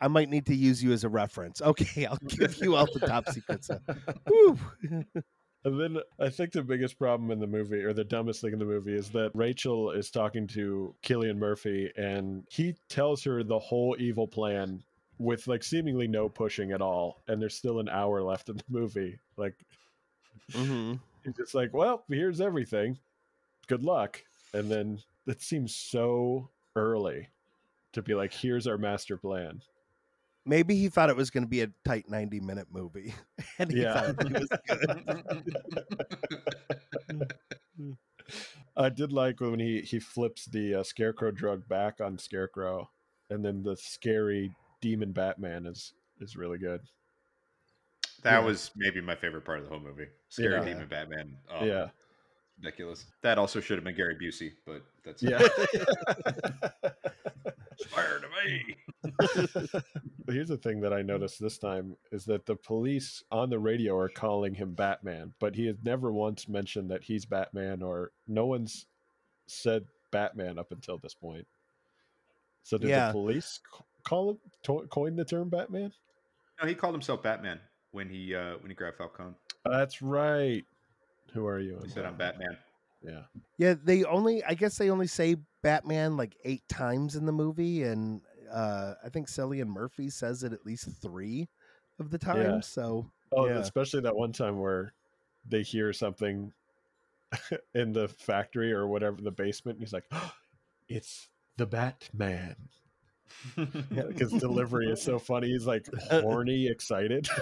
I might need to use you as a reference. [laughs] Okay, I'll give you all the top secret stuff. [laughs] And then I think the biggest problem in the movie, or the dumbest thing in the movie, is that Rachel is talking to Cillian Murphy and he tells her the whole evil plan with like seemingly no pushing at all. And there's still an hour left in the movie. Like, Mhm. [laughs] he's just like, well, here's everything. Good luck. And then it seems so early to be like, here's our master plan. Maybe he thought it was going to be a tight 90 minute movie. [laughs] And he Yeah. thought it was good. [laughs] I did like when he he flips the uh, scarecrow drug back on Scarecrow, and then the scary demon Batman is is really good. that Yeah. was maybe my favorite part of the whole movie. Scary Yeah. Demon Batman. Oh, Yeah, ridiculous. That also should have been Gary Busey, but that's Yeah. [laughs] Spider to me. [laughs] [laughs] But Here's the thing that I noticed this time is that the police on the radio are calling him Batman, but he has never once mentioned that he's Batman or no one's said Batman up until this point. So did Yeah. the police call him to- coin the term Batman? No, he called himself Batman when he uh, when he grabbed Falcone. That's right. Who are you? He in said, "I'm Batman." Yeah. Yeah, they only I guess they only say Batman like eight times in the movie, and uh I think Cillian Murphy says it at least three of the time. Yeah. So Oh, Yeah. especially that one time where they hear something [laughs] in the factory or whatever, the basement. And he's like, "It's the Batman." [laughs] His delivery is so funny. He's like horny, excited. [laughs]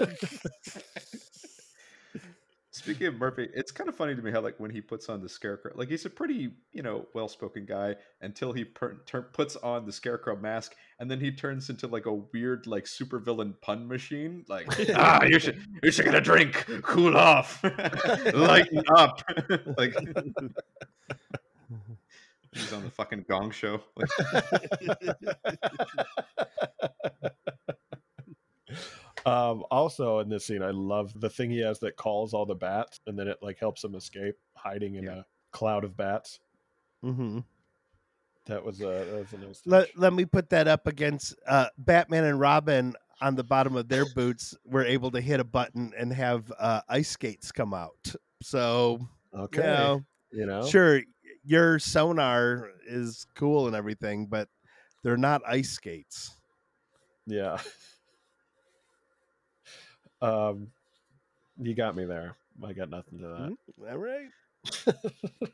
Speaking of Murphy, it's kind of funny to me how like when he puts on the scarecrow, like he's a pretty you know well-spoken guy until he per- tur- puts on the scarecrow mask, and then he turns into like a weird like supervillain pun machine. Like [laughs] ah, you should you should get a drink, cool off, [laughs] lighten up. [laughs] like he's on the fucking Gong Show. Like, um, also in this scene, I love the thing he has that calls all the bats, and then it like helps him escape, hiding in Yeah. a cloud of bats. mhm. That was a that was a nice. let let me put that up against uh Batman and Robin on the bottom of their boots were able to hit a button and have uh ice skates come out. So okay, you know, you know, sure your sonar is cool and everything, but they're not ice skates. Yeah. [laughs] Um, you got me there. I got nothing to that. Mhm. All right.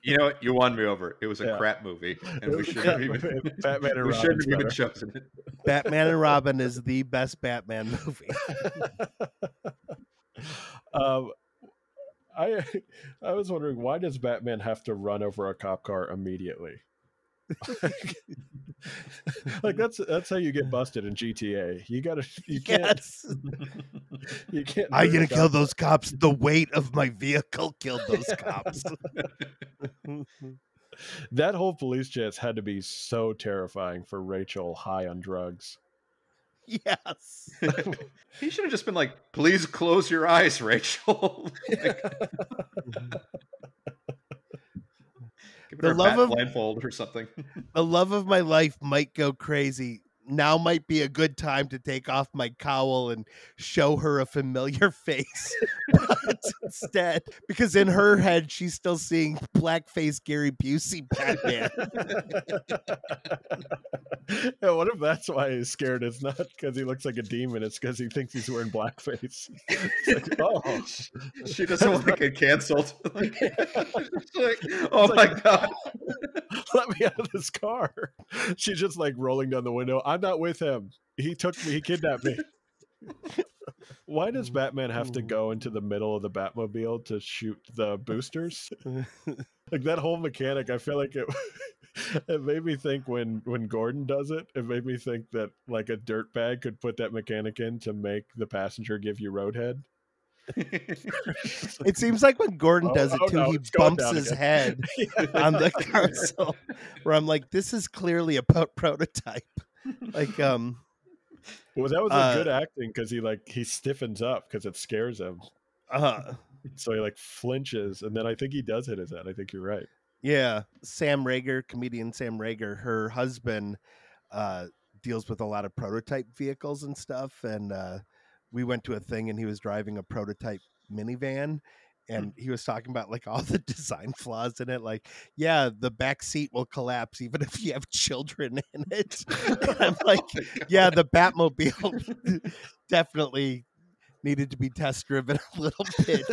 you know what? You won me over. It was a Yeah. crap movie, [laughs] and we [laughs] shouldn't have even. Batman and we shouldn't have even chosen it. Batman and [laughs] Robin is the best Batman movie. um, I I was wondering why does Batman have to run over a cop car immediately? [laughs] like that's that's how you get busted in GTA. You gotta [laughs] you can't Yes. [laughs] you can't. I'm gonna kill cop. those cops. The weight of my vehicle killed those cops. That whole police chase had to be so terrifying for Rachel high on drugs. yes. he should have just been like, "Please close your eyes, Rachel." Like, give The love of- blindfold or something. the love of my life might go crazy. Now might be a good time to take off my cowl and show her a familiar [laughs] face. but instead, because in her head, she's still seeing blackface Gary Busey Batman. yeah, what if that's why he's scared? It's not because he looks like a demon. It's because he thinks he's wearing blackface. [laughs] Like, [laughs] oh, she doesn't want to get canceled. Like, she's like, oh my god! let me out of this car. She's just like rolling down the window. I'm not with him. He took me. He kidnapped me. [laughs] Why does mm. Batman have to go into the middle of the Batmobile to shoot the [laughs] boosters? [laughs] like that whole mechanic, I feel like it. It made me think when when Gordon does it, it made me think that like a dirtbag could put that mechanic in to make the passenger give you roadhead. It seems like when Gordon Oh, does it oh, too, no, he bumps his again. head on the console. Where I'm like, this is clearly a prototype. Like, um, Well, that was a Uh, good acting because he like he stiffens up because it scares him. uh, [laughs] So he like flinches, and then I think he does hit his head. I think you're right. Yeah, Sam Rager, comedian Sam Rager, her husband uh, deals with a lot of prototype vehicles and stuff. And uh, we went to a thing, and he was driving a prototype minivan, and mm. he was talking about like all the [laughs] design flaws in it. Like, yeah, the back seat will collapse even if you have children in it. [laughs] I'm [laughs] oh like, yeah, the Batmobile definitely needed to be test driven a little bit.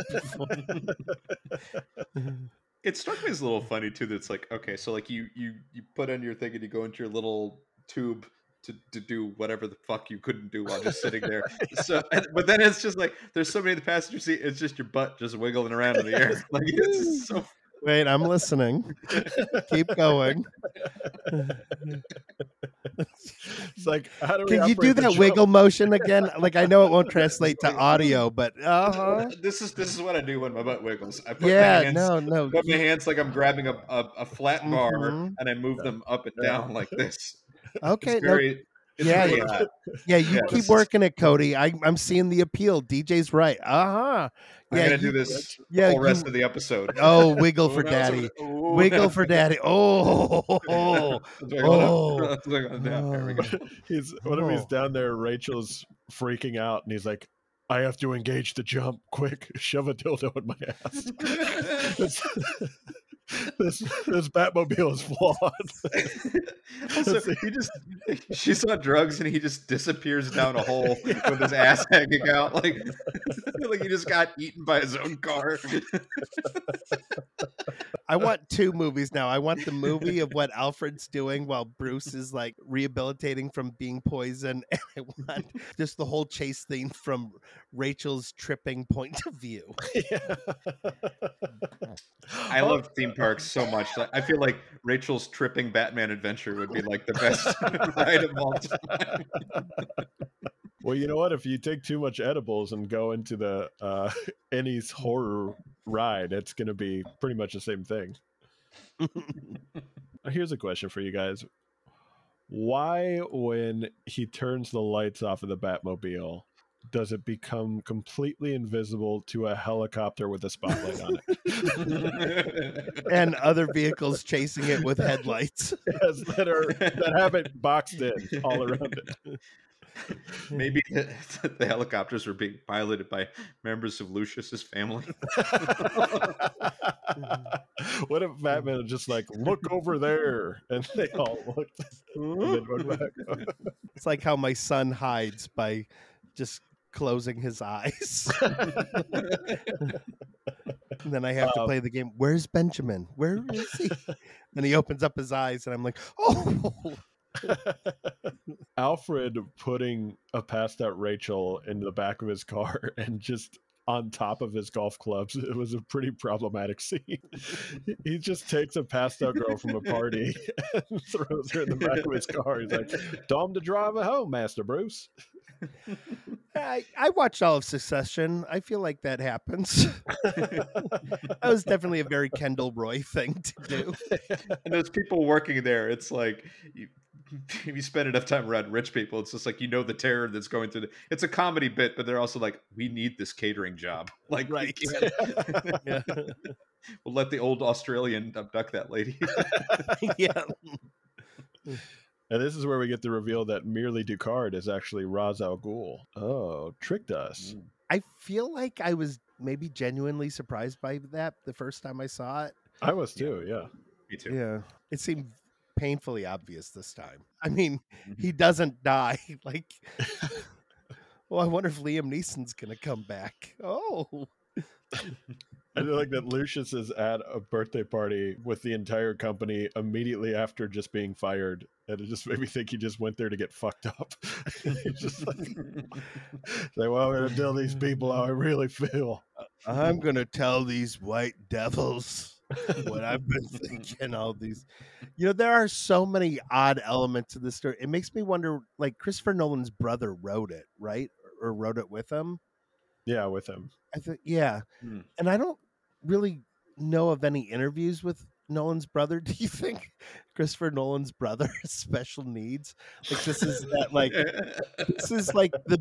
It struck me as a little funny too. That it's like, okay, so like you you you put on your thing and you go into your little tube to, to do whatever the fuck you couldn't do while just sitting there. [laughs] So, and- but then it's just like there's somebody in the passenger seat. It's just your butt just wiggling around in the air. [laughs] Like it's so. Wait, I'm listening. Keep going. It's like, how do we Can you do that jump? wiggle motion again? Like I know it won't translate to [laughs] audio, but uh huh. This is this is what I do when my butt wiggles. I put my Yeah, hands, no, no. put my hands like I'm grabbing a, a, a flat bar Mhm. and I move them up and down like this. Okay, It's no, very, it's Yeah, very yeah. yeah, you yeah, keep this is- working it, Cody. I, I'm seeing the appeal. DJ's right. Uh huh. I'm gonna you- do this yeah, the whole rest you- of the episode. Oh, [laughs] wiggle for Ooh, now it's daddy. over- ooh, Wiggle now- for daddy. Oh, [laughs] It's wiggle Oh. up. [laughs] It's wiggle down. There we go. He's what if he's Oh. down there? Rachel's freaking out, and he's like, "I have to engage the jump. Quick, shove a dildo in my ass." [laughs] this, this Batmobile is flawed. [laughs] also, he just she's on drugs and he just disappears down a hole [laughs] with his ass hanging out like like he just got eaten by his own car. I [laughs] want two movies now. I want the movie of what Alfred's doing while Bruce is like rehabilitating from being poisoned, [laughs] and I want just the whole chase thing from Rachel's tripping point of view. [laughs] yeah. I love theme parks so much. I feel like Rachel's tripping Batman adventure would be like the best ride of all time. Well, you know what? If you take too much edibles and go into the uh, [laughs] Annie's horror ride, it's going to be pretty much the same thing. [laughs] Here's a question for you guys: Why, when he turns the lights off of the Batmobile, does it become completely invisible to a helicopter with a spotlight on it? [laughs] and other vehicles chasing it with headlights. Yes, that are that have it boxed in all around it. [laughs] Maybe the, [laughs] the helicopters were being piloted by members of Lucius's family. [laughs] what if Batman is just like, look over there, and they all looked and then went back. It's like how my son hides by just closing his eyes. and then I have to Um, play the game. Where's Benjamin? Where is he? and he opens up his eyes, and I'm like, oh, [laughs] Alfred putting a passed out Rachel in the back of his car [laughs] and just on top of his golf clubs. It was a pretty problematic scene. He- [laughs] he just takes a passed out girl from a party and throws her in the back of his car. He's like, Dom to drive her home, Master Bruce. I, I watched all of Succession. I feel like that happens. that was definitely a very Kendall Roy thing to do. and there's people working there. It's like you, [laughs] if you spend enough time around rich people, it's just like you know the terror that's going through. The, it's a comedy bit, but they're also like, we need this catering job. [laughs] Like, we Right. can't- Yeah. [laughs] we'll let the old Australian abduct that lady. yeah. And this is where we get the reveal that Merely Ducard is actually Ra's al Ghul. Oh, tricked us. Mm. I feel like I was maybe genuinely surprised by that the first time I saw it. I was too, yeah. Me too. Yeah. It seemed painfully obvious this time. I mean, mm-hmm. he doesn't die. [laughs] Like, well, I wonder if Liam Neeson's going to come back. Oh, [laughs] I feel like that Lucius is at a birthday party with the entire company immediately after just being fired. And it just made me think he just went there to get fucked up. [laughs] Just like, say, well, I'm going to tell these people how I really feel. I'm going to tell these white devils [laughs] what I've been [laughs] thinking. All these, you know, there are so many odd elements to this story. It makes me wonder like, Christopher Nolan's brother wrote it, right? Or wrote it with him. Yeah, with him. I think, yeah. Hmm. And I don't really know of any interviews with Nolan's brother. [laughs] Do you think Christopher Nolan's brother has special needs? Like this is that like this is like the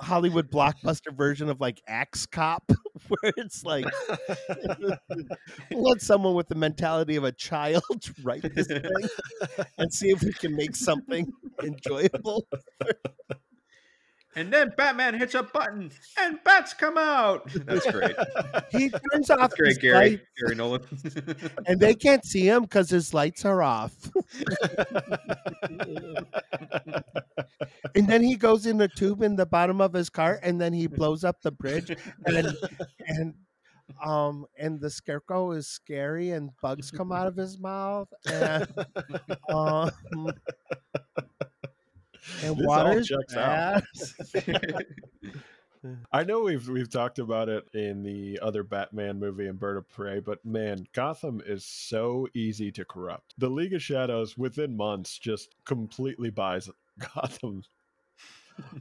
Hollywood blockbuster version of like Axe Cop, [laughs] where it's like [laughs] [laughs] let someone with the mentality of a child write this thing and see if we can make something enjoyable. And then Batman hits a button and bats come out. [laughs] That's great. He turns off That's great, his Gary. light, Gary Nolan. [laughs] and they can't see him because his lights are off. and then he goes in the tube in the bottom of his car, and then he blows up the bridge, and and um and the scarecrow is scary, and bugs come out of his mouth, and um. And water checks out. [laughs] [laughs] I know we've we've talked about it in the other Batman movie and Bird of Prey, but man, Gotham is so easy to corrupt. The League of Shadows within months just completely buys [laughs] Gotham.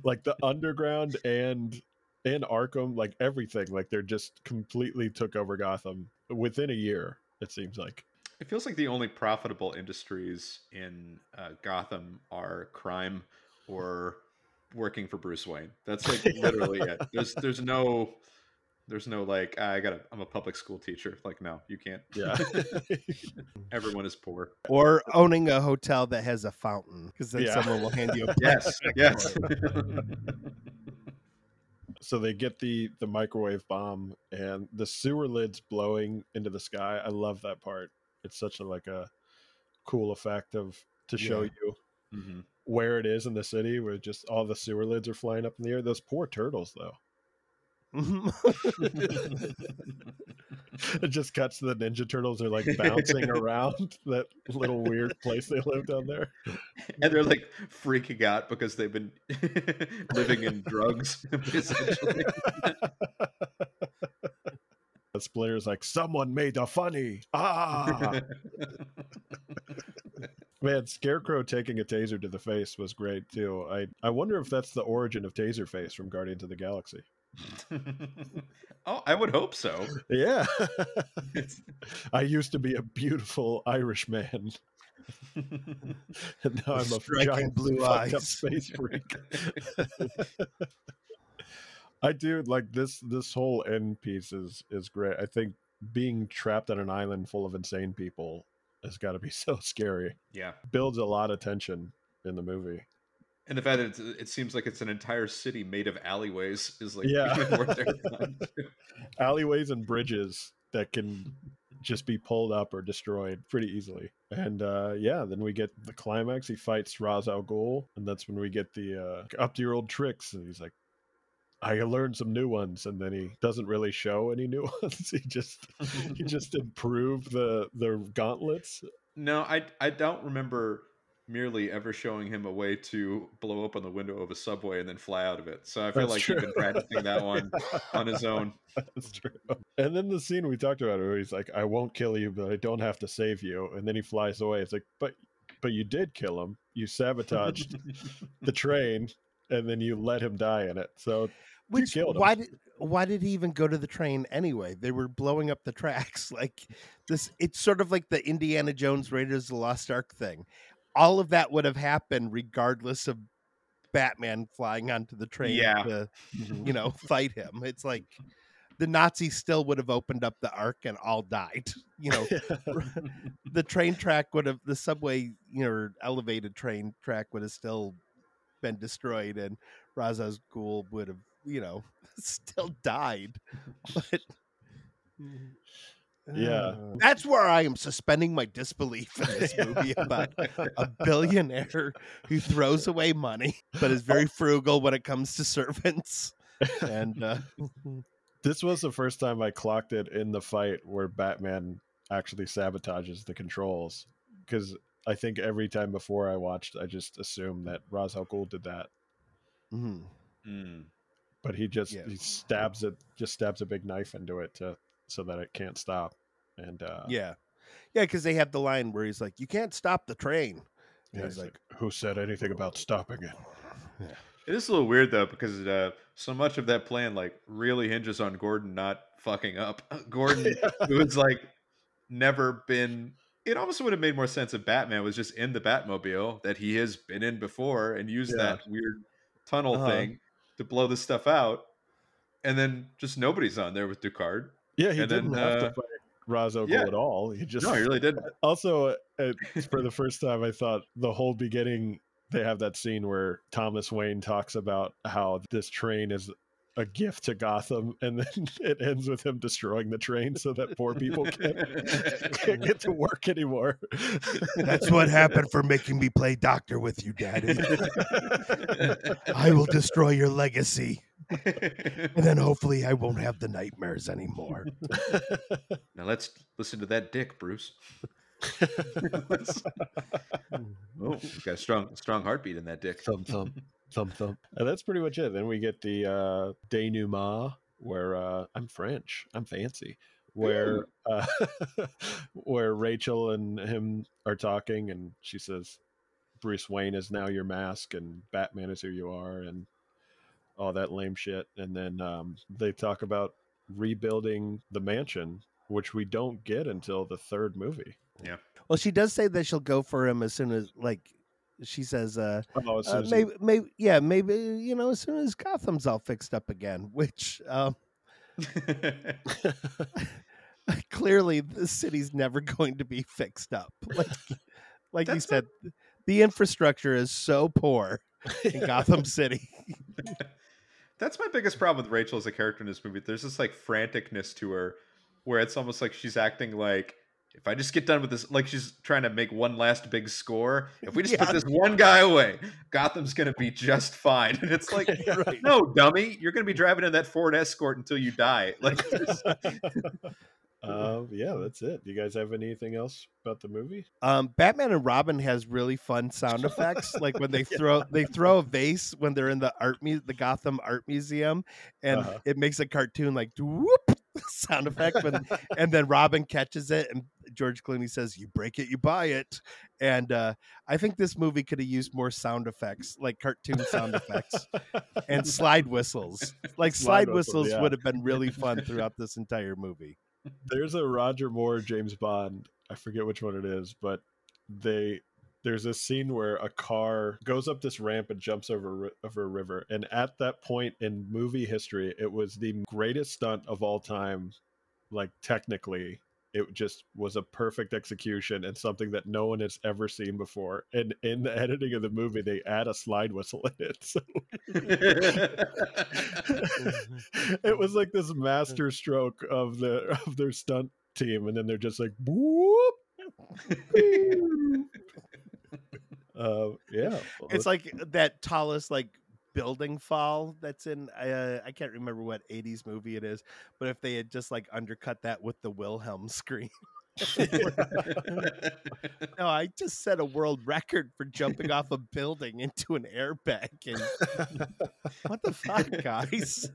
like the underground and and Arkham, like everything, like they're just completely took over Gotham within a year, it seems like. It feels like the only profitable industries in uh, Gotham are crime or working for Bruce Wayne. That's like literally it. [laughs] There's there's no there's no like "Ah, I got to I'm a public school teacher. Like no, you can't. Yeah. [laughs] Everyone is poor. Or owning a hotel that has a fountain, because then Yeah. someone will hand you a [laughs] Yes, yes. so they get the the microwave bomb and the sewer lids blowing into the sky. I love that part. It's such a like a cool effect of to show Yeah. you Mhm. where it is in the city where just all the sewer lids are flying up in the air. Those poor turtles though. [laughs] It just cuts to the Ninja Turtles are like bouncing [laughs] around that little weird place they live down there. and they're like freaking out because they've been [laughs] living in drugs essentially. Splinter's like, someone made a funny. Ah [laughs] Man, Scarecrow taking a taser to the face was great too. I, I wonder if that's the origin of Taser Face from Guardians of the Galaxy. [laughs] oh, I would hope so. Yeah. [laughs] I used to be a beautiful Irish man. And now I'm a giant blue eyes. space freak. I do like this this whole end piece is is great. I think being trapped on an island full of insane people has got to be [laughs] so scary. yeah. Builds a lot of tension in the movie. And the fact that it's, it seems like it's an entire city made of alleyways is like Yeah. even more [laughs] terrifying. Alleyways and bridges that can just be pulled up or destroyed pretty easily. And uh, yeah, then we get the climax. He fights Ra's al Ghul, and that's when we get the uh, up to your old tricks. And he's like, "I learned some new ones," and then he doesn't really show any new [laughs] ones. he just he [laughs] just improved the the gauntlets. No, I I don't remember merely ever showing him a way to blow open the window of a subway and then fly out of it. So I feel That's like true. he's been practicing that one on his [laughs] own. That's true. And then the scene we talked about, where he's like, "I won't kill you, but I don't have to save you," and then he flies away. It's like, but but you did kill him. You sabotaged the train, and then you let him die in it. So Which killed him. why did why did he even go to the train anyway? They were blowing up the [laughs] tracks. Like this, it's sort of like the Indiana Jones Raiders of the Lost Ark thing. All of that would have happened regardless of Batman flying onto the train Yeah. to, mm-hmm. you know, fight him. It's like the Nazis still would have opened up the Ark and all died. You know, [laughs] the train track would have the subway, you know, elevated train track would have still been destroyed, and Ra's al Ghul would have, you know, [laughs] still died. But [laughs] Yeah. [sighs] That's where I am suspending my disbelief in this [laughs] movie about a billionaire who throws away money but is very frugal when it comes to servants. And uh, this was the first time I clocked it in the fight where Batman actually sabotages the controls. Because I think every time before I watched, I just assumed that Ra's al Ghul did that, Mm mhm. Mm. But he just Yeah. he stabs it, just stabs a big knife into it to so that it can't stop. And uh, yeah, yeah, because they have the line where he's like, "You can't stop the train." And yeah, he's he's like, like, "Who said anything about stopping it?" [laughs] It is a little weird though because uh, so much of that plan like really hinges on Gordon not fucking up. [laughs] Gordon, [laughs] who's like never been. It almost would have made more sense if Batman was just in the Batmobile that he has been in before and used Yeah. that weird tunnel Uh-huh. thing to blow this stuff out, and then just nobody's on there with Ducard. Yeah, he And didn't have uh, to fight Ghul yeah. at all. He just No, he really didn't. [laughs] also uh, for the first time i thought the whole beginning they have that scene where thomas wayne talks about how this train is a gift to gotham and then [laughs] it ends with him destroying the train so that poor people can't, [laughs] can't get to work anymore "That's what happened for making me play doctor with you, Daddy. I will destroy your legacy, and then hopefully I won't have the nightmares anymore." now let's listen to that dick, Bruce. [laughs] oh, he's got a strong, strong heartbeat in that dick. thump thump thump thump. And that's pretty much it. Then we get the uh, denouement where uh, I'm French, I'm fancy, where uh, [laughs] where Rachel and him are talking, and she says, "Bruce Wayne is now your mask, and Batman is who you are," and all that lame shit. And then um, they talk about rebuilding the mansion, which we don't get until the third movie. Yeah. Well, she does say that she'll go for him as soon as like she says, uh, Oh, uh maybe, maybe, yeah, maybe you know, as soon as Gotham's all fixed up again, which um, [laughs] [laughs] clearly the city's never going to be fixed up. [laughs] Like, like you said, the infrastructure is so poor in Gotham City. That's my biggest problem with Rachel as a character in this movie. There's this like franticness to her where it's almost like she's acting like if I just get done with this, like she's trying to make one last big score. If we just Yeah. put this one guy away, Gotham's gonna be just fine. And [laughs] it's like, [laughs] Right. no, dummy, you're gonna be driving in that Ford Escort until you die. [laughs] Like, there's- uh, yeah, that's it. Do you guys have anything else about the movie? Um, Batman and Robin has really fun sound effects, like when they throw they throw a vase when they're in the art mu- the Gotham Art Museum, and Uh-huh. it makes a cartoon like whoop [laughs] sound effect, [laughs] and then Robin catches it, and George Clooney says, "You break it, you buy it," and uh, I think this movie could have used more sound effects, like cartoon sound effects [laughs] and slide whistles. Like Slide slide, whistles, whistles yeah. would have been really fun throughout this entire movie. There's a Roger Moore James Bond. I forget which one it is, but they there's a scene where a car goes up this ramp and jumps over a over a river, and at that point in movie history, it was the greatest stunt of all time. Like technically, it just was a perfect execution and something that no one has ever seen before. And in the editing of the movie, they add a slide whistle in it. [laughs] So [laughs] it was like this master stroke of the of their stunt team, and then they're just like, whoop. [laughs] Uh, yeah, it's like that tallest like building fall that's in uh, I can't remember what 80s movie it is, but if they had just like undercut that with the Wilhelm [laughs] scream. [laughs] no, I just set a world record for jumping off a building into an airbag and what the fuck, guys?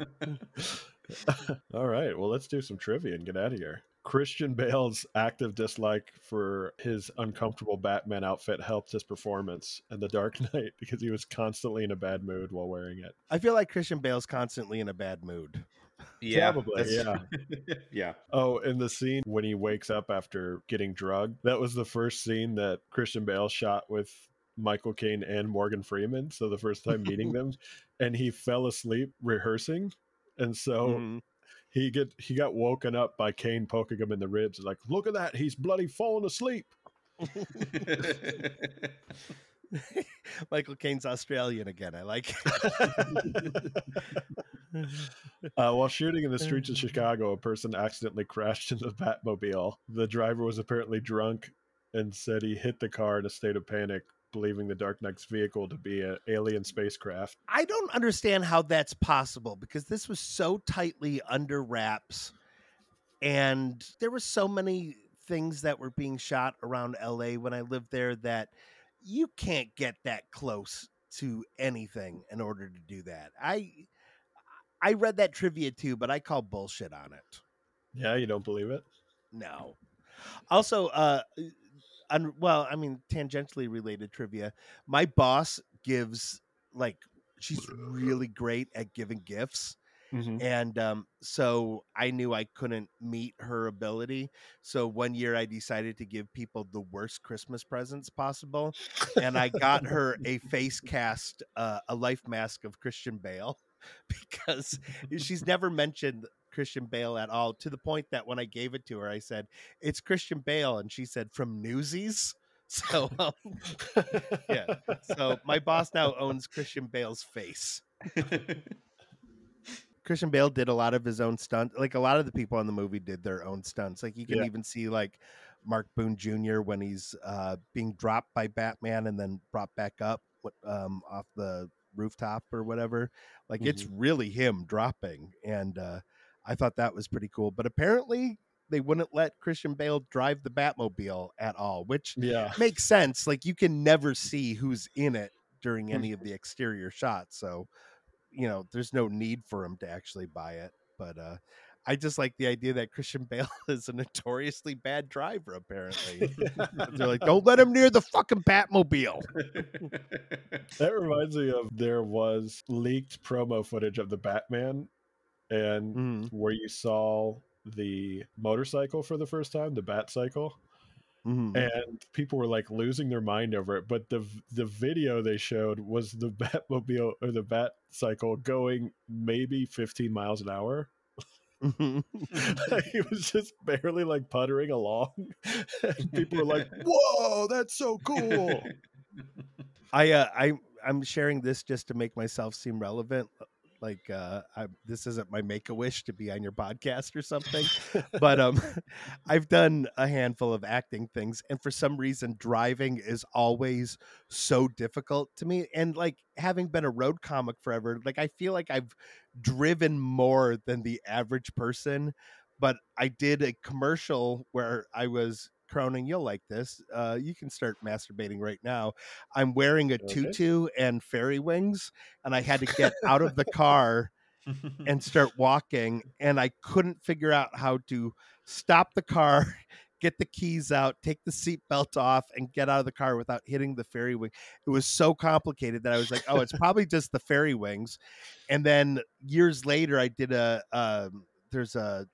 [laughs] All right, well, let's do some trivia and get out of here. Christian Bale's active dislike for his uncomfortable Batman outfit helped his performance in The Dark [laughs] Knight because he was constantly in a bad mood while wearing it. I feel like Christian Bale's constantly in a bad mood. yeah, Probably, that's- yeah. [laughs] Oh, in the scene when he wakes up after getting drugged, that was the first scene that Christian Bale shot with Michael Caine and Morgan Freeman. So the first time meeting [laughs] them, and he fell asleep rehearsing, and so Mhm. He get he got woken up by Caine poking him in the ribs, like, "Look at that, he's bloody falling asleep." [laughs] Michael Caine's Australian again. I like. [laughs] Uh, while shooting in the streets of Chicago, a person accidentally crashed into the Batmobile. The driver was apparently drunk and said he hit the car in a state of panic, believing the Dark Knight's vehicle to be an alien spacecraft. I don't understand how that's possible because this was so tightly under wraps and there were so many things that were being shot around LA when I lived there that you can't get that close to anything in order to do that. I I read that trivia too, but I call bullshit on it. Yeah, you don't believe it? No. Also, uh, un- well, I mean, tangentially related trivia. My boss gives like she's really great at giving gifts, and um, so I knew I couldn't meet her ability. So one year I decided to give people the worst Christmas presents possible, and I got her a face [laughs] cast, uh, a life mask of Christian Bale, [laughs] because she's never mentioned Christian Bale at all. To the point that when I gave it to her, I said, "It's Christian Bale," and she said, "From Newsies." [laughs] So um, yeah. so my boss now owns Christian Bale's face. [laughs] Christian Bale did a lot of his own stunts. Like a lot of the people in the movie did their own stunts. Like you can Yeah. even see like Mark Boone Jr. when he's uh, being dropped by Batman and then brought back up um, off the rooftop or whatever. Like it's really him dropping, and uh, I thought that was pretty cool. But apparently they wouldn't let Christian Bale drive the Batmobile at all, which Yeah. [laughs] makes sense. Like you can never see who's in it during any of the exterior shots. So, you know, there's no need for him to actually buy it. But uh, I just like the idea that Christian [laughs] Bale is a notoriously bad driver. Apparently, [laughs] they're like, don't let him near the fucking Batmobile. That reminds me of there was leaked promo footage of the Batman and Mhm, where you saw the motorcycle for the first time, the Bat cycle, mhm. and people were like losing their mind over it. But the the video they showed was the [laughs] Batmobile or the Bat cycle going maybe 15 miles an hour. [laughs] Mhm. he was just barely like puttering along. [laughs] and people were like, "Whoa, that's so cool!" I uh, I I'm sharing this just to make myself seem relevant. Like uh, I, this isn't my make a wish to be on your podcast or something, [laughs] but um, [laughs] I've done a handful of acting things, and for some reason, driving is always so difficult to me. And like having been a road comic forever, like I feel like I've driven more than the average person. But I did a commercial where I was Cronin, you'll like this. Uh, you can start masturbating right now. I'm wearing a Okay. tutu and fairy wings, and I had to get out of the [laughs] car [laughs] and start walking, and I couldn't figure out how to stop the car, [laughs] get the keys out, take the seatbelt off, and get out of the car without hitting the fairy wing. It was so complicated that I was like, "Oh, it's probably just the fairy wings." And then years later, I did a um, there's a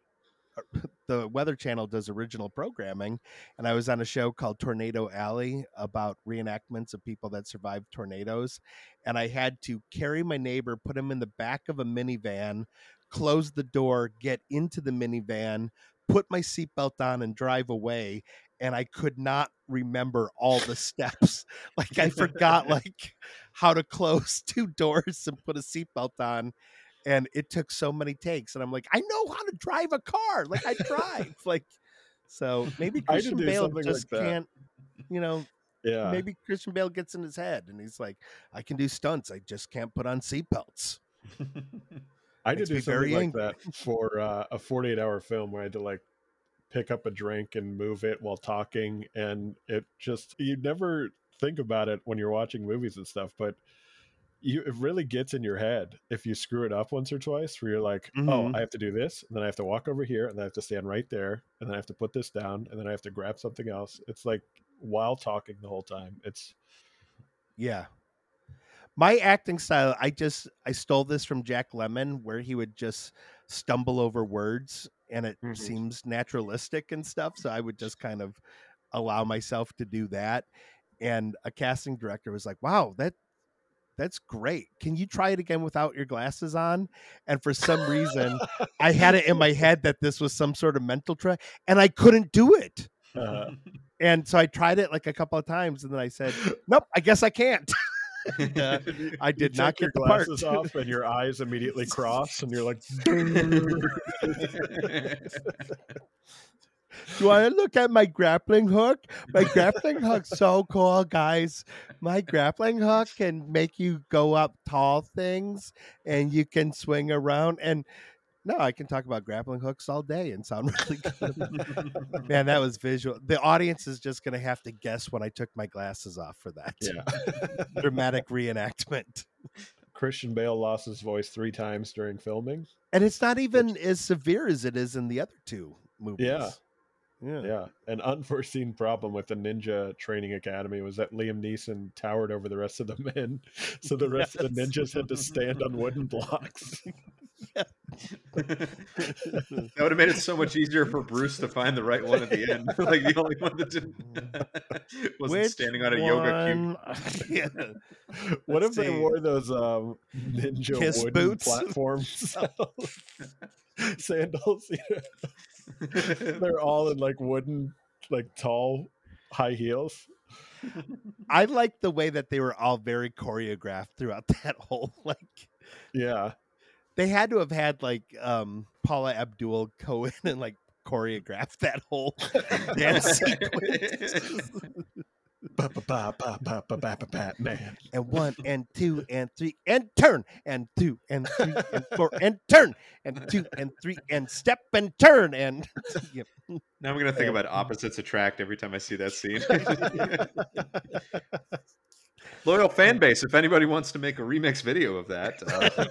[laughs] the Weather Channel does original programming, and I was on a show called Tornado Alley about reenactments of people that survived tornadoes. And I had to carry my neighbor, put him in the back of a minivan, close the door, get into the minivan, put my seatbelt on, and drive away. And I could not remember all the steps. [laughs] Like I forgot [laughs] like how to close two doors and put a seatbelt on and it took so many takes and i'm like i know how to drive a car like i drive [laughs] like so maybe christian bale something like just can't you know Yeah, maybe christian bale gets in his head and he's like i can do stunts i just can't put on seatbelts [laughs] I did do something like angry. that for uh, a 48 hour film where I had to like pick up a drink and move it while talking. And it just, you never think about it when you're watching movies and stuff, but you, it really gets in your head if you screw it up once or twice where you're like, oh, Mhm. I have to do this. And then I have to walk over here and then I have to stand right there. And then I have to put this down and then I have to grab something else. It's like while talking the whole time. It's, yeah my acting style i just i stole this from jack lemmon where he would just stumble over words and it Mhm. seems naturalistic and stuff so i would just kind of allow myself to do that and a casting director was like wow that that's great. Can you try it again without your glasses on? And for some reason [laughs] i had it in my head that this was some sort of mental trick and i couldn't do it. Uh, [laughs] and so i tried it like a couple of times and then i said nope i guess i can't. Uh, [laughs] I you did not take your get part. glasses off and your eyes immediately cross and you're like, You I look at my grappling hook? My grappling hook's so cool, guys. My grappling hook can make you go up tall things and you can swing around. And no, I can talk about grappling hooks all day and sound [laughs] really good. Man, that was visual. The audience is just going to have to guess when I took my glasses off for that yeah. [laughs] dramatic reenactment. Christian Bale lost his voice three times during filming. And it's not even as severe as it is in the other two movies. Yeah. Yeah. Yeah. An unforeseen problem with the Ninja Training Academy was that Liam Neeson towered over the rest of the men. So the rest of the ninjas had to stand on wooden blocks. [laughs] that would have made it so much easier for Bruce to find the right one at the end. [laughs] like the only one that didn't [laughs] wasn't Which standing on a yoga cube. yeah. what if Let's they see. wore those um, ninja Kiss wooden boots? platforms? Sandals. yeah. [laughs] They're all in like wooden, like tall, high heels. [laughs] I like the way that they were all very choreographed throughout [laughs] that whole like Yeah. they had to have had like um Paula Abdul Cohen and like choreographed that whole dance sequence. [laughs] Ba, ba, ba, Batman. and one and two and three and turn and two and three and four and turn and two and three and step and turn and [laughs] Yep. Now I'm gonna think about opposites attract every time I see that scene. [laughs] Loyal fan base. If anybody wants to make a remix video of that, uh,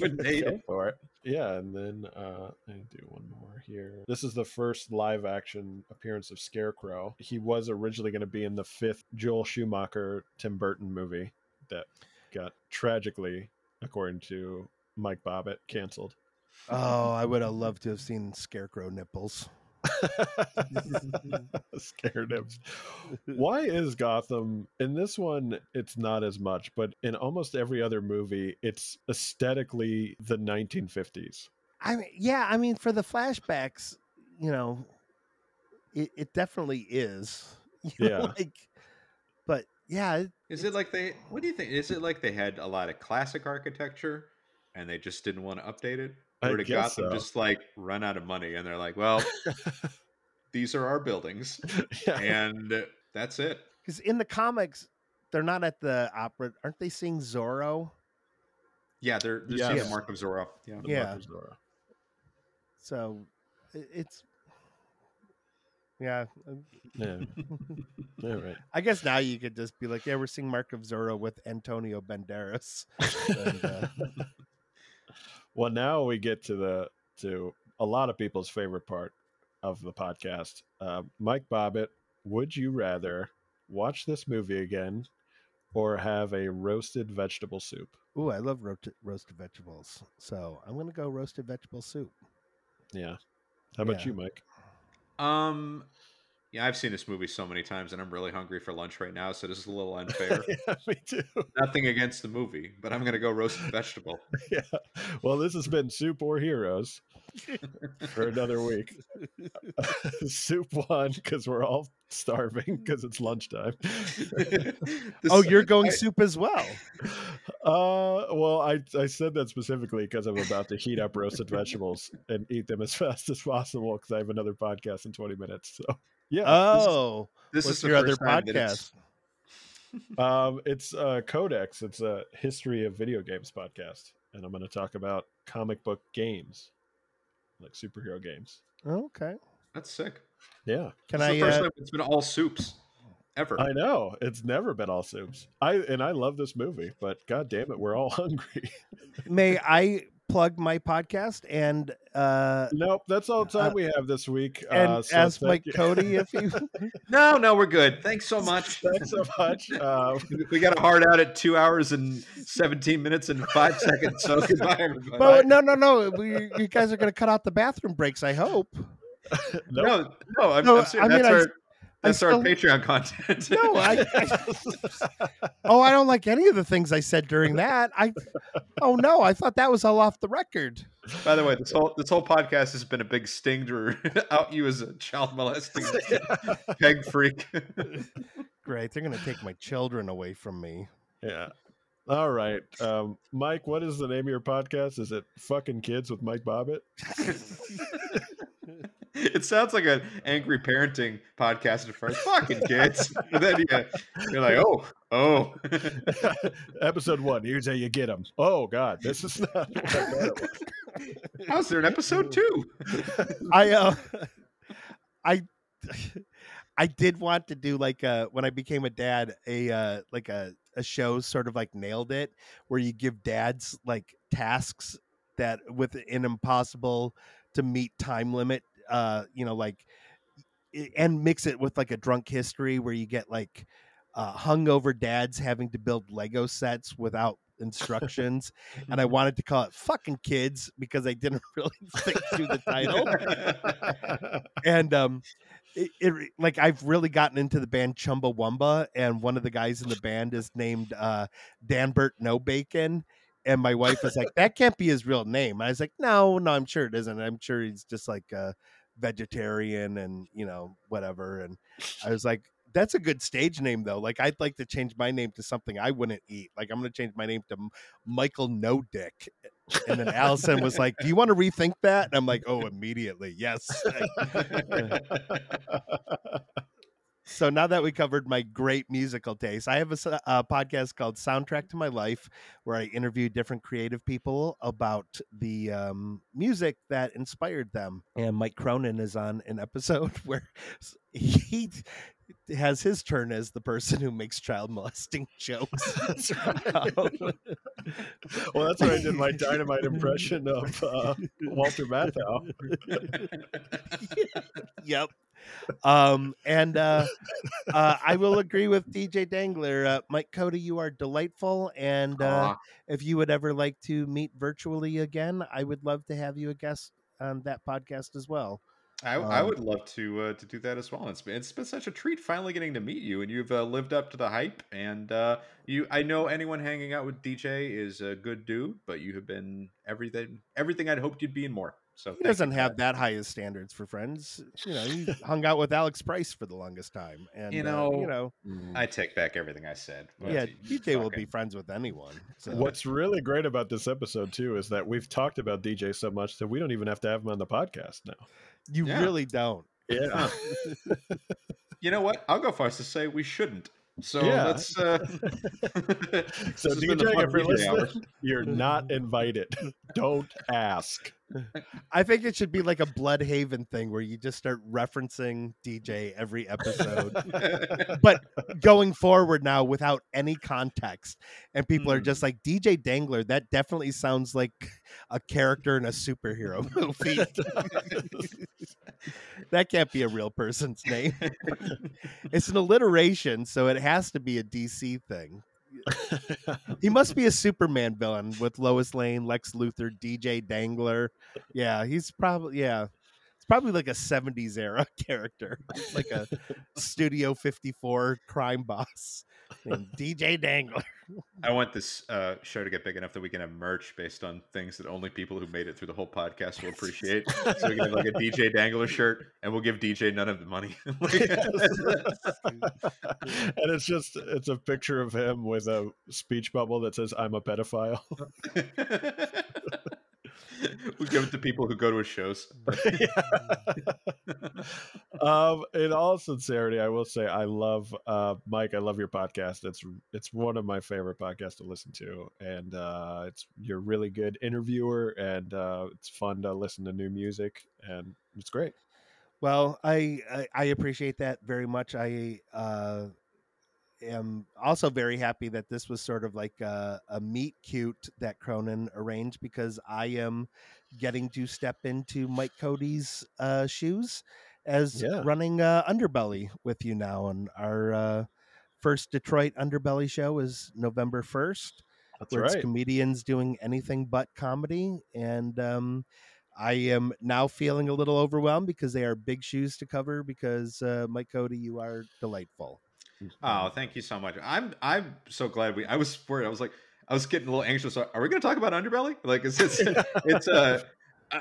would hate Go it. for it. Yeah, and then uh, I do one more here. This is the first live action appearance of Scarecrow. He was originally going to be in the fifth Joel Schumacher Tim Burton movie that got tragically, according to Mike Bobbit, canceled. Oh, I would have loved to have seen Scarecrow nipples. [laughs] Scared him. [laughs] Why is Gotham in this one? It's not as much, but in almost every other movie, it's aesthetically the 1950s. I mean, yeah, I mean, for the flashbacks, you know, it, it definitely is. [laughs] You know, Yeah. like, but yeah, it- Is it like they? What do you think? Is it like they had a lot of classic architecture and they just didn't want to update it, I or did guess Gotham so. just like run out of money and they're like, well, [laughs] these are our buildings yeah. and that's it. because in the comics, they're not at the opera. Aren't they seeing Zorro? Yeah, they're they're seeing the mark of Zorro. Yeah. The Yeah. Mark of Zorro. So it's yeah. um, Yeah. [laughs] All right. I guess now you could just be like, yeah, we're seeing Mark of Zorro with Antonio Banderas. [laughs] And, uh, Well, now we get to the to a lot of people's favorite part of the podcast. Uh, Mike Bobbit, would you rather watch this movie again or have a roasted vegetable soup? ooh, I love roasted, roasted vegetables. So I'm gonna go roasted vegetable soup. Yeah. How about Yeah. you, Mike? Um, yeah, I've seen this movie so many times, and I'm really hungry for lunch right now. So this is a little [laughs] unfair. yeah, me too. Nothing against the movie, but I'm gonna go roasted vegetable. [laughs] Yeah. Well, this has been Soup or Heroes for another week. [laughs] Soup won because we're all starving because it's lunchtime. This- Oh, you're going I- soup as well. Uh, well, I I said that specifically because I'm about to heat up roasted vegetables and eat them as fast as possible because I have another podcast in 20 minutes. So yeah, Oh, This what's is your other first it's- podcast? [laughs] um, it's uh, Codex. It's a history of video games podcast, and I'm going to talk about comic book games, like superhero games. Okay. That's sick. Yeah, Can This I? the first Uh, time it's been all soups ever. I know it's never been all soups. I and I love this movie, but god damn it, we're all [laughs] hungry. may I plug my podcast and uh nope, that's all the time Uh, we have this week. and uh, so ask Mike you. Cody [laughs] if you? [laughs] No, no, we're good. Thanks so much. [laughs] Thanks so much. Uh, We got a hard out at two hours and 17 minutes and five seconds. So goodbye, everybody. But no, no, no. We, you guys are going to cut out the bathroom breaks. I hope. nope. no, no, I'm, No, I'm serious. I mean, that's I- our, I that's our still- Patreon content. No, I, I. [laughs] Oh, I don't like any of the things I said during that. I. Oh no, I thought that was all off the record. By the way, this whole this whole podcast has been a big sting to [laughs] out you as a child molesting [laughs] peg freak. Great, they're going to take my children away from me. Yeah. All right. Um, Mike, what is the name of your podcast? Is it Fucking Kids with Mike Bobbit? It sounds like an angry parenting podcast at first. Fucking kids. [laughs] And then you, you're like, oh, oh. [laughs] episode one. Here's how you get them. Oh, God. This is not. [laughs] How's there an episode two? I uh, I I did want to do like uh when I became a dad a uh like a a show sort of like nailed it where you give dads like tasks that with an impossible to meet time limit uh you know like and mix it with like a drunk history where you get like uh hungover dads having to build lego sets without instructions and i wanted to call it fucking kids because i didn't [laughs] really think through the title and um it, it like I've really gotten into the band Chumbawamba, and one of the guys in the band is named uh, Danbert Nobacon, and my wife was like, "That can't be his real name." I was like, "No, no, I'm sure it isn't. I'm sure he's just like a vegetarian and you know whatever." And I was like, "That's a good stage name though. Like I'd like to change my name to something I wouldn't eat. Like I'm going to change my name to Michael No Dick." And then Allison was like, "Do you want to rethink that?" And I'm like, "Oh, immediately, yes." [laughs] [laughs] [laughs] So now that we covered my great musical taste, I have a podcast called Soundtrack to My Life where I interview different creative people about the um, music that inspired them. And Mike Cronin is on an episode [laughs] where he has his turn as the person who makes child molesting [laughs] jokes. That's right. well, that's why I did my [laughs] dynamite impression of uh, Walter Matthau. yep. Um, and uh, uh, I will agree with DJ Dangler. Uh, Mike Cody, you are delightful. And uh, if you would ever like to meet virtually again, I would love to have you a guest on that podcast as well. I, I um, would love to uh, to do that as well. It's been it's been such a treat finally getting to meet you, and you've uh, lived up to the hype. And uh, you, I know anyone hanging out with DJ is a good dude, but you have been everything everything I'd hoped you'd be and more. So He doesn't have that high as standards for friends. You know, he [sighs] hung out with Alex Price for the longest time, and You uh, know, you know, I take back everything I said. yeah, you DJ will be friends with anyone. So. What's really great about this episode too is that we've talked about DJ so much that we don't even have to have him on the podcast now. you Yeah. really don't. Yeah. [laughs] You know what? I'll go far as to say we shouldn't. So Yeah. let's. Uh... [laughs] [laughs] So this has been the DJ, if you're listening, you're not invited. Don't ask. [laughs] I think it should be like a Blüdhaven thing where you just start referencing DJ every episode, [laughs] but going forward now without any context. And people are just mm. like, DJ Dangler, that definitely sounds like a character in a superhero [laughs] movie. that can't be a real person's name. it's an alliteration, so it has to be a DC thing. He must be a Superman villain with Lois Lane, Lex Luthor, DJ Dangler. Yeah, he's probably yeah. It's probably like a 70s era [laughs] character. Like a Studio 54 crime boss DJ Dangler. I want this uh, show to get big enough that we can have merch based on things that only people who made it through the whole podcast will appreciate. so we can have like a DJ [laughs] Dangler shirt, and we'll give DJ none of the money. [laughs] and it's just it's a picture of him with a speech bubble that says "I'm a pedophile." [laughs] [laughs] we give it to people who go to his shows. [laughs] um, in all sincerity, I will say I love uh, Mike. I love your podcast. It's it's one of my favorite podcasts to listen to, and uh, it's you're a really good interviewer, and uh, it's fun to listen to new music, and it's great. Well, I, I I appreciate that very much. I uh, am also very happy that this was sort of like a, a meet cute that Cronin arranged because I am getting to step into Mike Cody's uh, shoes as Yeah. running uh, Underbelly with you now, and our uh, first Detroit Underbelly show is November first That's where it's right. comedians doing anything but comedy. And um, I am now feeling a little overwhelmed because they are big shoes to cover. Because uh, Mike Cody, you are delightful. Oh, thank you so much. I'm I'm so glad we. I was worried. I was like, I was getting a little anxious. Are we going to talk about Underbelly? Like, it's it's [laughs] it's uh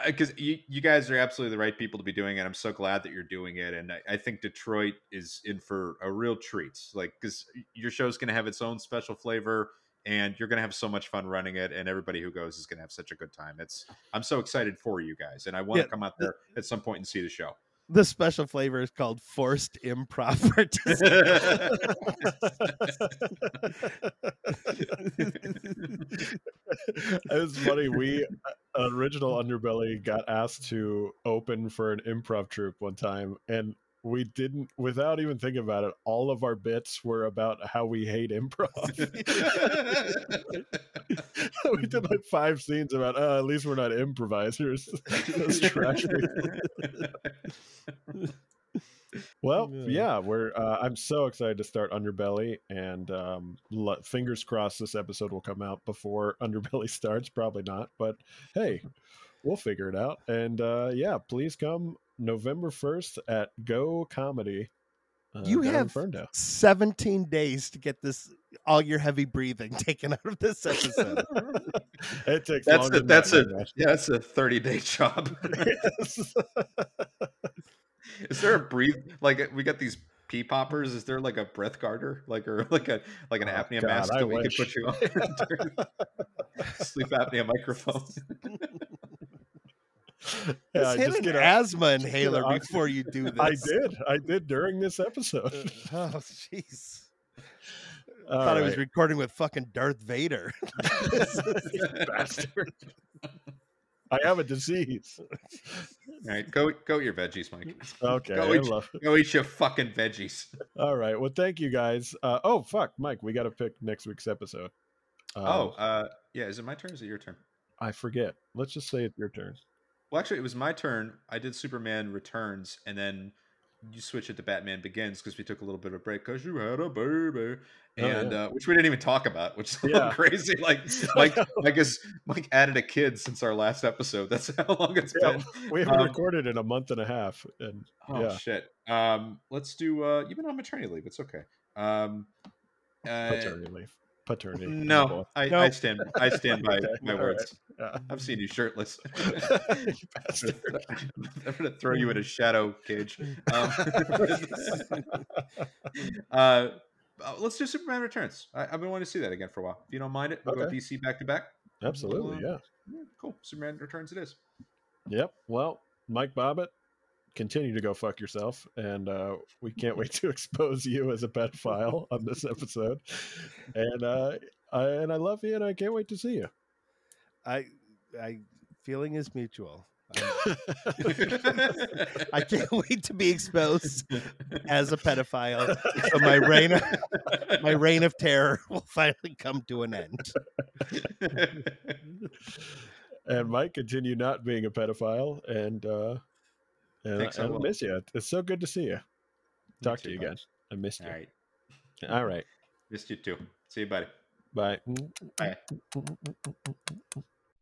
because you you guys are absolutely the right people to be doing it. I'm so glad that you're doing it, and I, I think Detroit is in for a real treat. Like, because your show's going to have its own special flavor. And you're going to have so much fun running it, and everybody who goes is going to have such a good time. It's I'm so excited for you guys, and I want Yeah, to come out there at some point and see the show. The special flavor is called forced improv [laughs] it was funny. We uh, original Underbelly got asked to open for an improv troupe one time, and we didn't. Without even thinking about it, all of our bits were about how we hate improv. [laughs] we did like five scenes about. Uh, at least we're not improvisers. [laughs] Those trash people. Well, Yeah. yeah, we're. Uh, I'm so excited to start Underbelly, and um, l- fingers crossed this episode will come out before [laughs] Underbelly starts. Probably not, but hey, [laughs] we'll figure it out. And uh, yeah, please come November first at Go Comedy. Uh, You have- Ferndale. 17 days to get this all your heavy breathing [laughs] taken out of this episode. it takes That's longer a, than that's that, a yeah, that's a 30 day job. Yes. Is there a breathe like we got these pee poppers? Is there like a breath garter, like or like a like an Oh, apnea God, mask I that we could put you on? [laughs] Sleep apnea microphone. [laughs] Yeah, Just I hit just an a- asthma inhaler oxygen. before you do [laughs] this. I did. I did during this episode. Uh, Oh, jeez. All thought I was recording with fucking Darth Vader. bastard. I have a disease. All right, go go eat your veggies, Mike. Okay. Go eat, love- go eat your fucking veggies. All right. Well, thank you guys. Uh, oh, fuck, Mike. We got to pick next week's episode. Um, oh, uh, yeah. Is it my turn? Or is it your turn? I forget. Let's just say it's your turn. Well, actually, it was my turn. I did Superman Returns, and then you switch it to Batman Begins because we took a little bit of a break because you had a baby, Oh, and yeah. uh, which we didn't even talk about, which is a little Yeah. [laughs] crazy. Like [laughs] Mike, [laughs] I guess Mike added a kid since our last episode. That's how long it's Yeah, been. We haven't Um, recorded in a month and a half, and Oh shit. Um, let's do. Uh, you've been on maternity leave. It's okay. Um, uh, paternity leave. Paternity. no. I, I stand. I stand by Okay, my all words. Yeah. I've seen you shirtless. [laughs] You bastard. I'm gonna throw you in a shadow cage. Um, [laughs] uh, uh, let's do Superman Returns. I, I've been wanting to see that again for a while. If you don't mind it, we'll go DC back to back. Absolutely, yeah. Yeah, cool. Superman Returns it is. Yep. Well, Mike Bobbit, continue to go fuck yourself, and uh, we can't wait [laughs] to expose you as a pedophile on this episode. And uh, I, and I love you, and I can't wait to see you. I, I feeling is mutual. I, [laughs] I can't [laughs] wait to be exposed as a pedophile, so my reign, of, my reign of terror [laughs] will finally come to an end. and Mike, continue not being a pedophile, and uh, and, I and I will. miss you. It's so good to see you. Talk to you bud. again. I missed you. All right. All right. Missed you too. See you, buddy. Bye. Bye.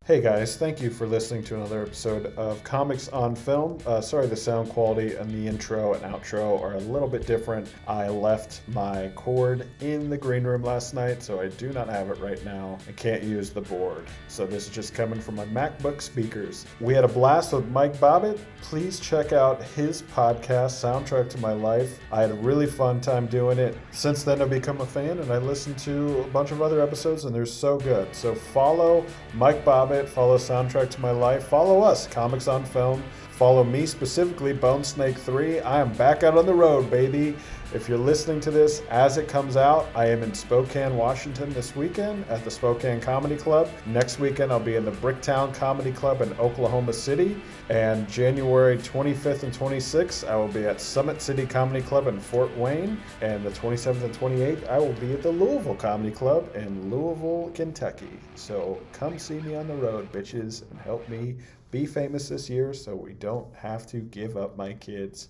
Hey guys, thank you for listening to another episode of Comics on Film. Uh, sorry, the sound quality and the intro and outro are a little bit different. I left my cord in the green room last night, so I do not have it right now. I can't use the board, so this is just coming from my MacBook speakers. We had a blast with Mike Bobbit. Please check out his podcast, Soundtrack to My Life. I had a really fun time doing it. Since then, I've become a fan and I listened to a bunch of other episodes, and they're so good. So follow Mike Bobbit, follow Soundtrack to My Life, follow us, Comics on Film. Follow me specifically, Bone Snake 3. I am back out on the road, baby. If you're listening to this as it comes out, I am in Spokane, Washington this weekend at the Spokane Comedy Club. Next weekend, I'll be in the Bricktown Comedy Club in Oklahoma City. And January 25th and 26th, I will be at Summit City Comedy Club in Fort Wayne. And the 27th and 28th, I will be at the Louisville Comedy Club in Louisville, Kentucky. So come see me on the road, bitches, and help me be famous this year so we don't have to give up my kids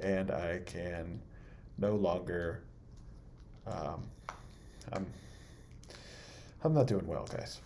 and I can no longer um, I'm I'm not doing well guys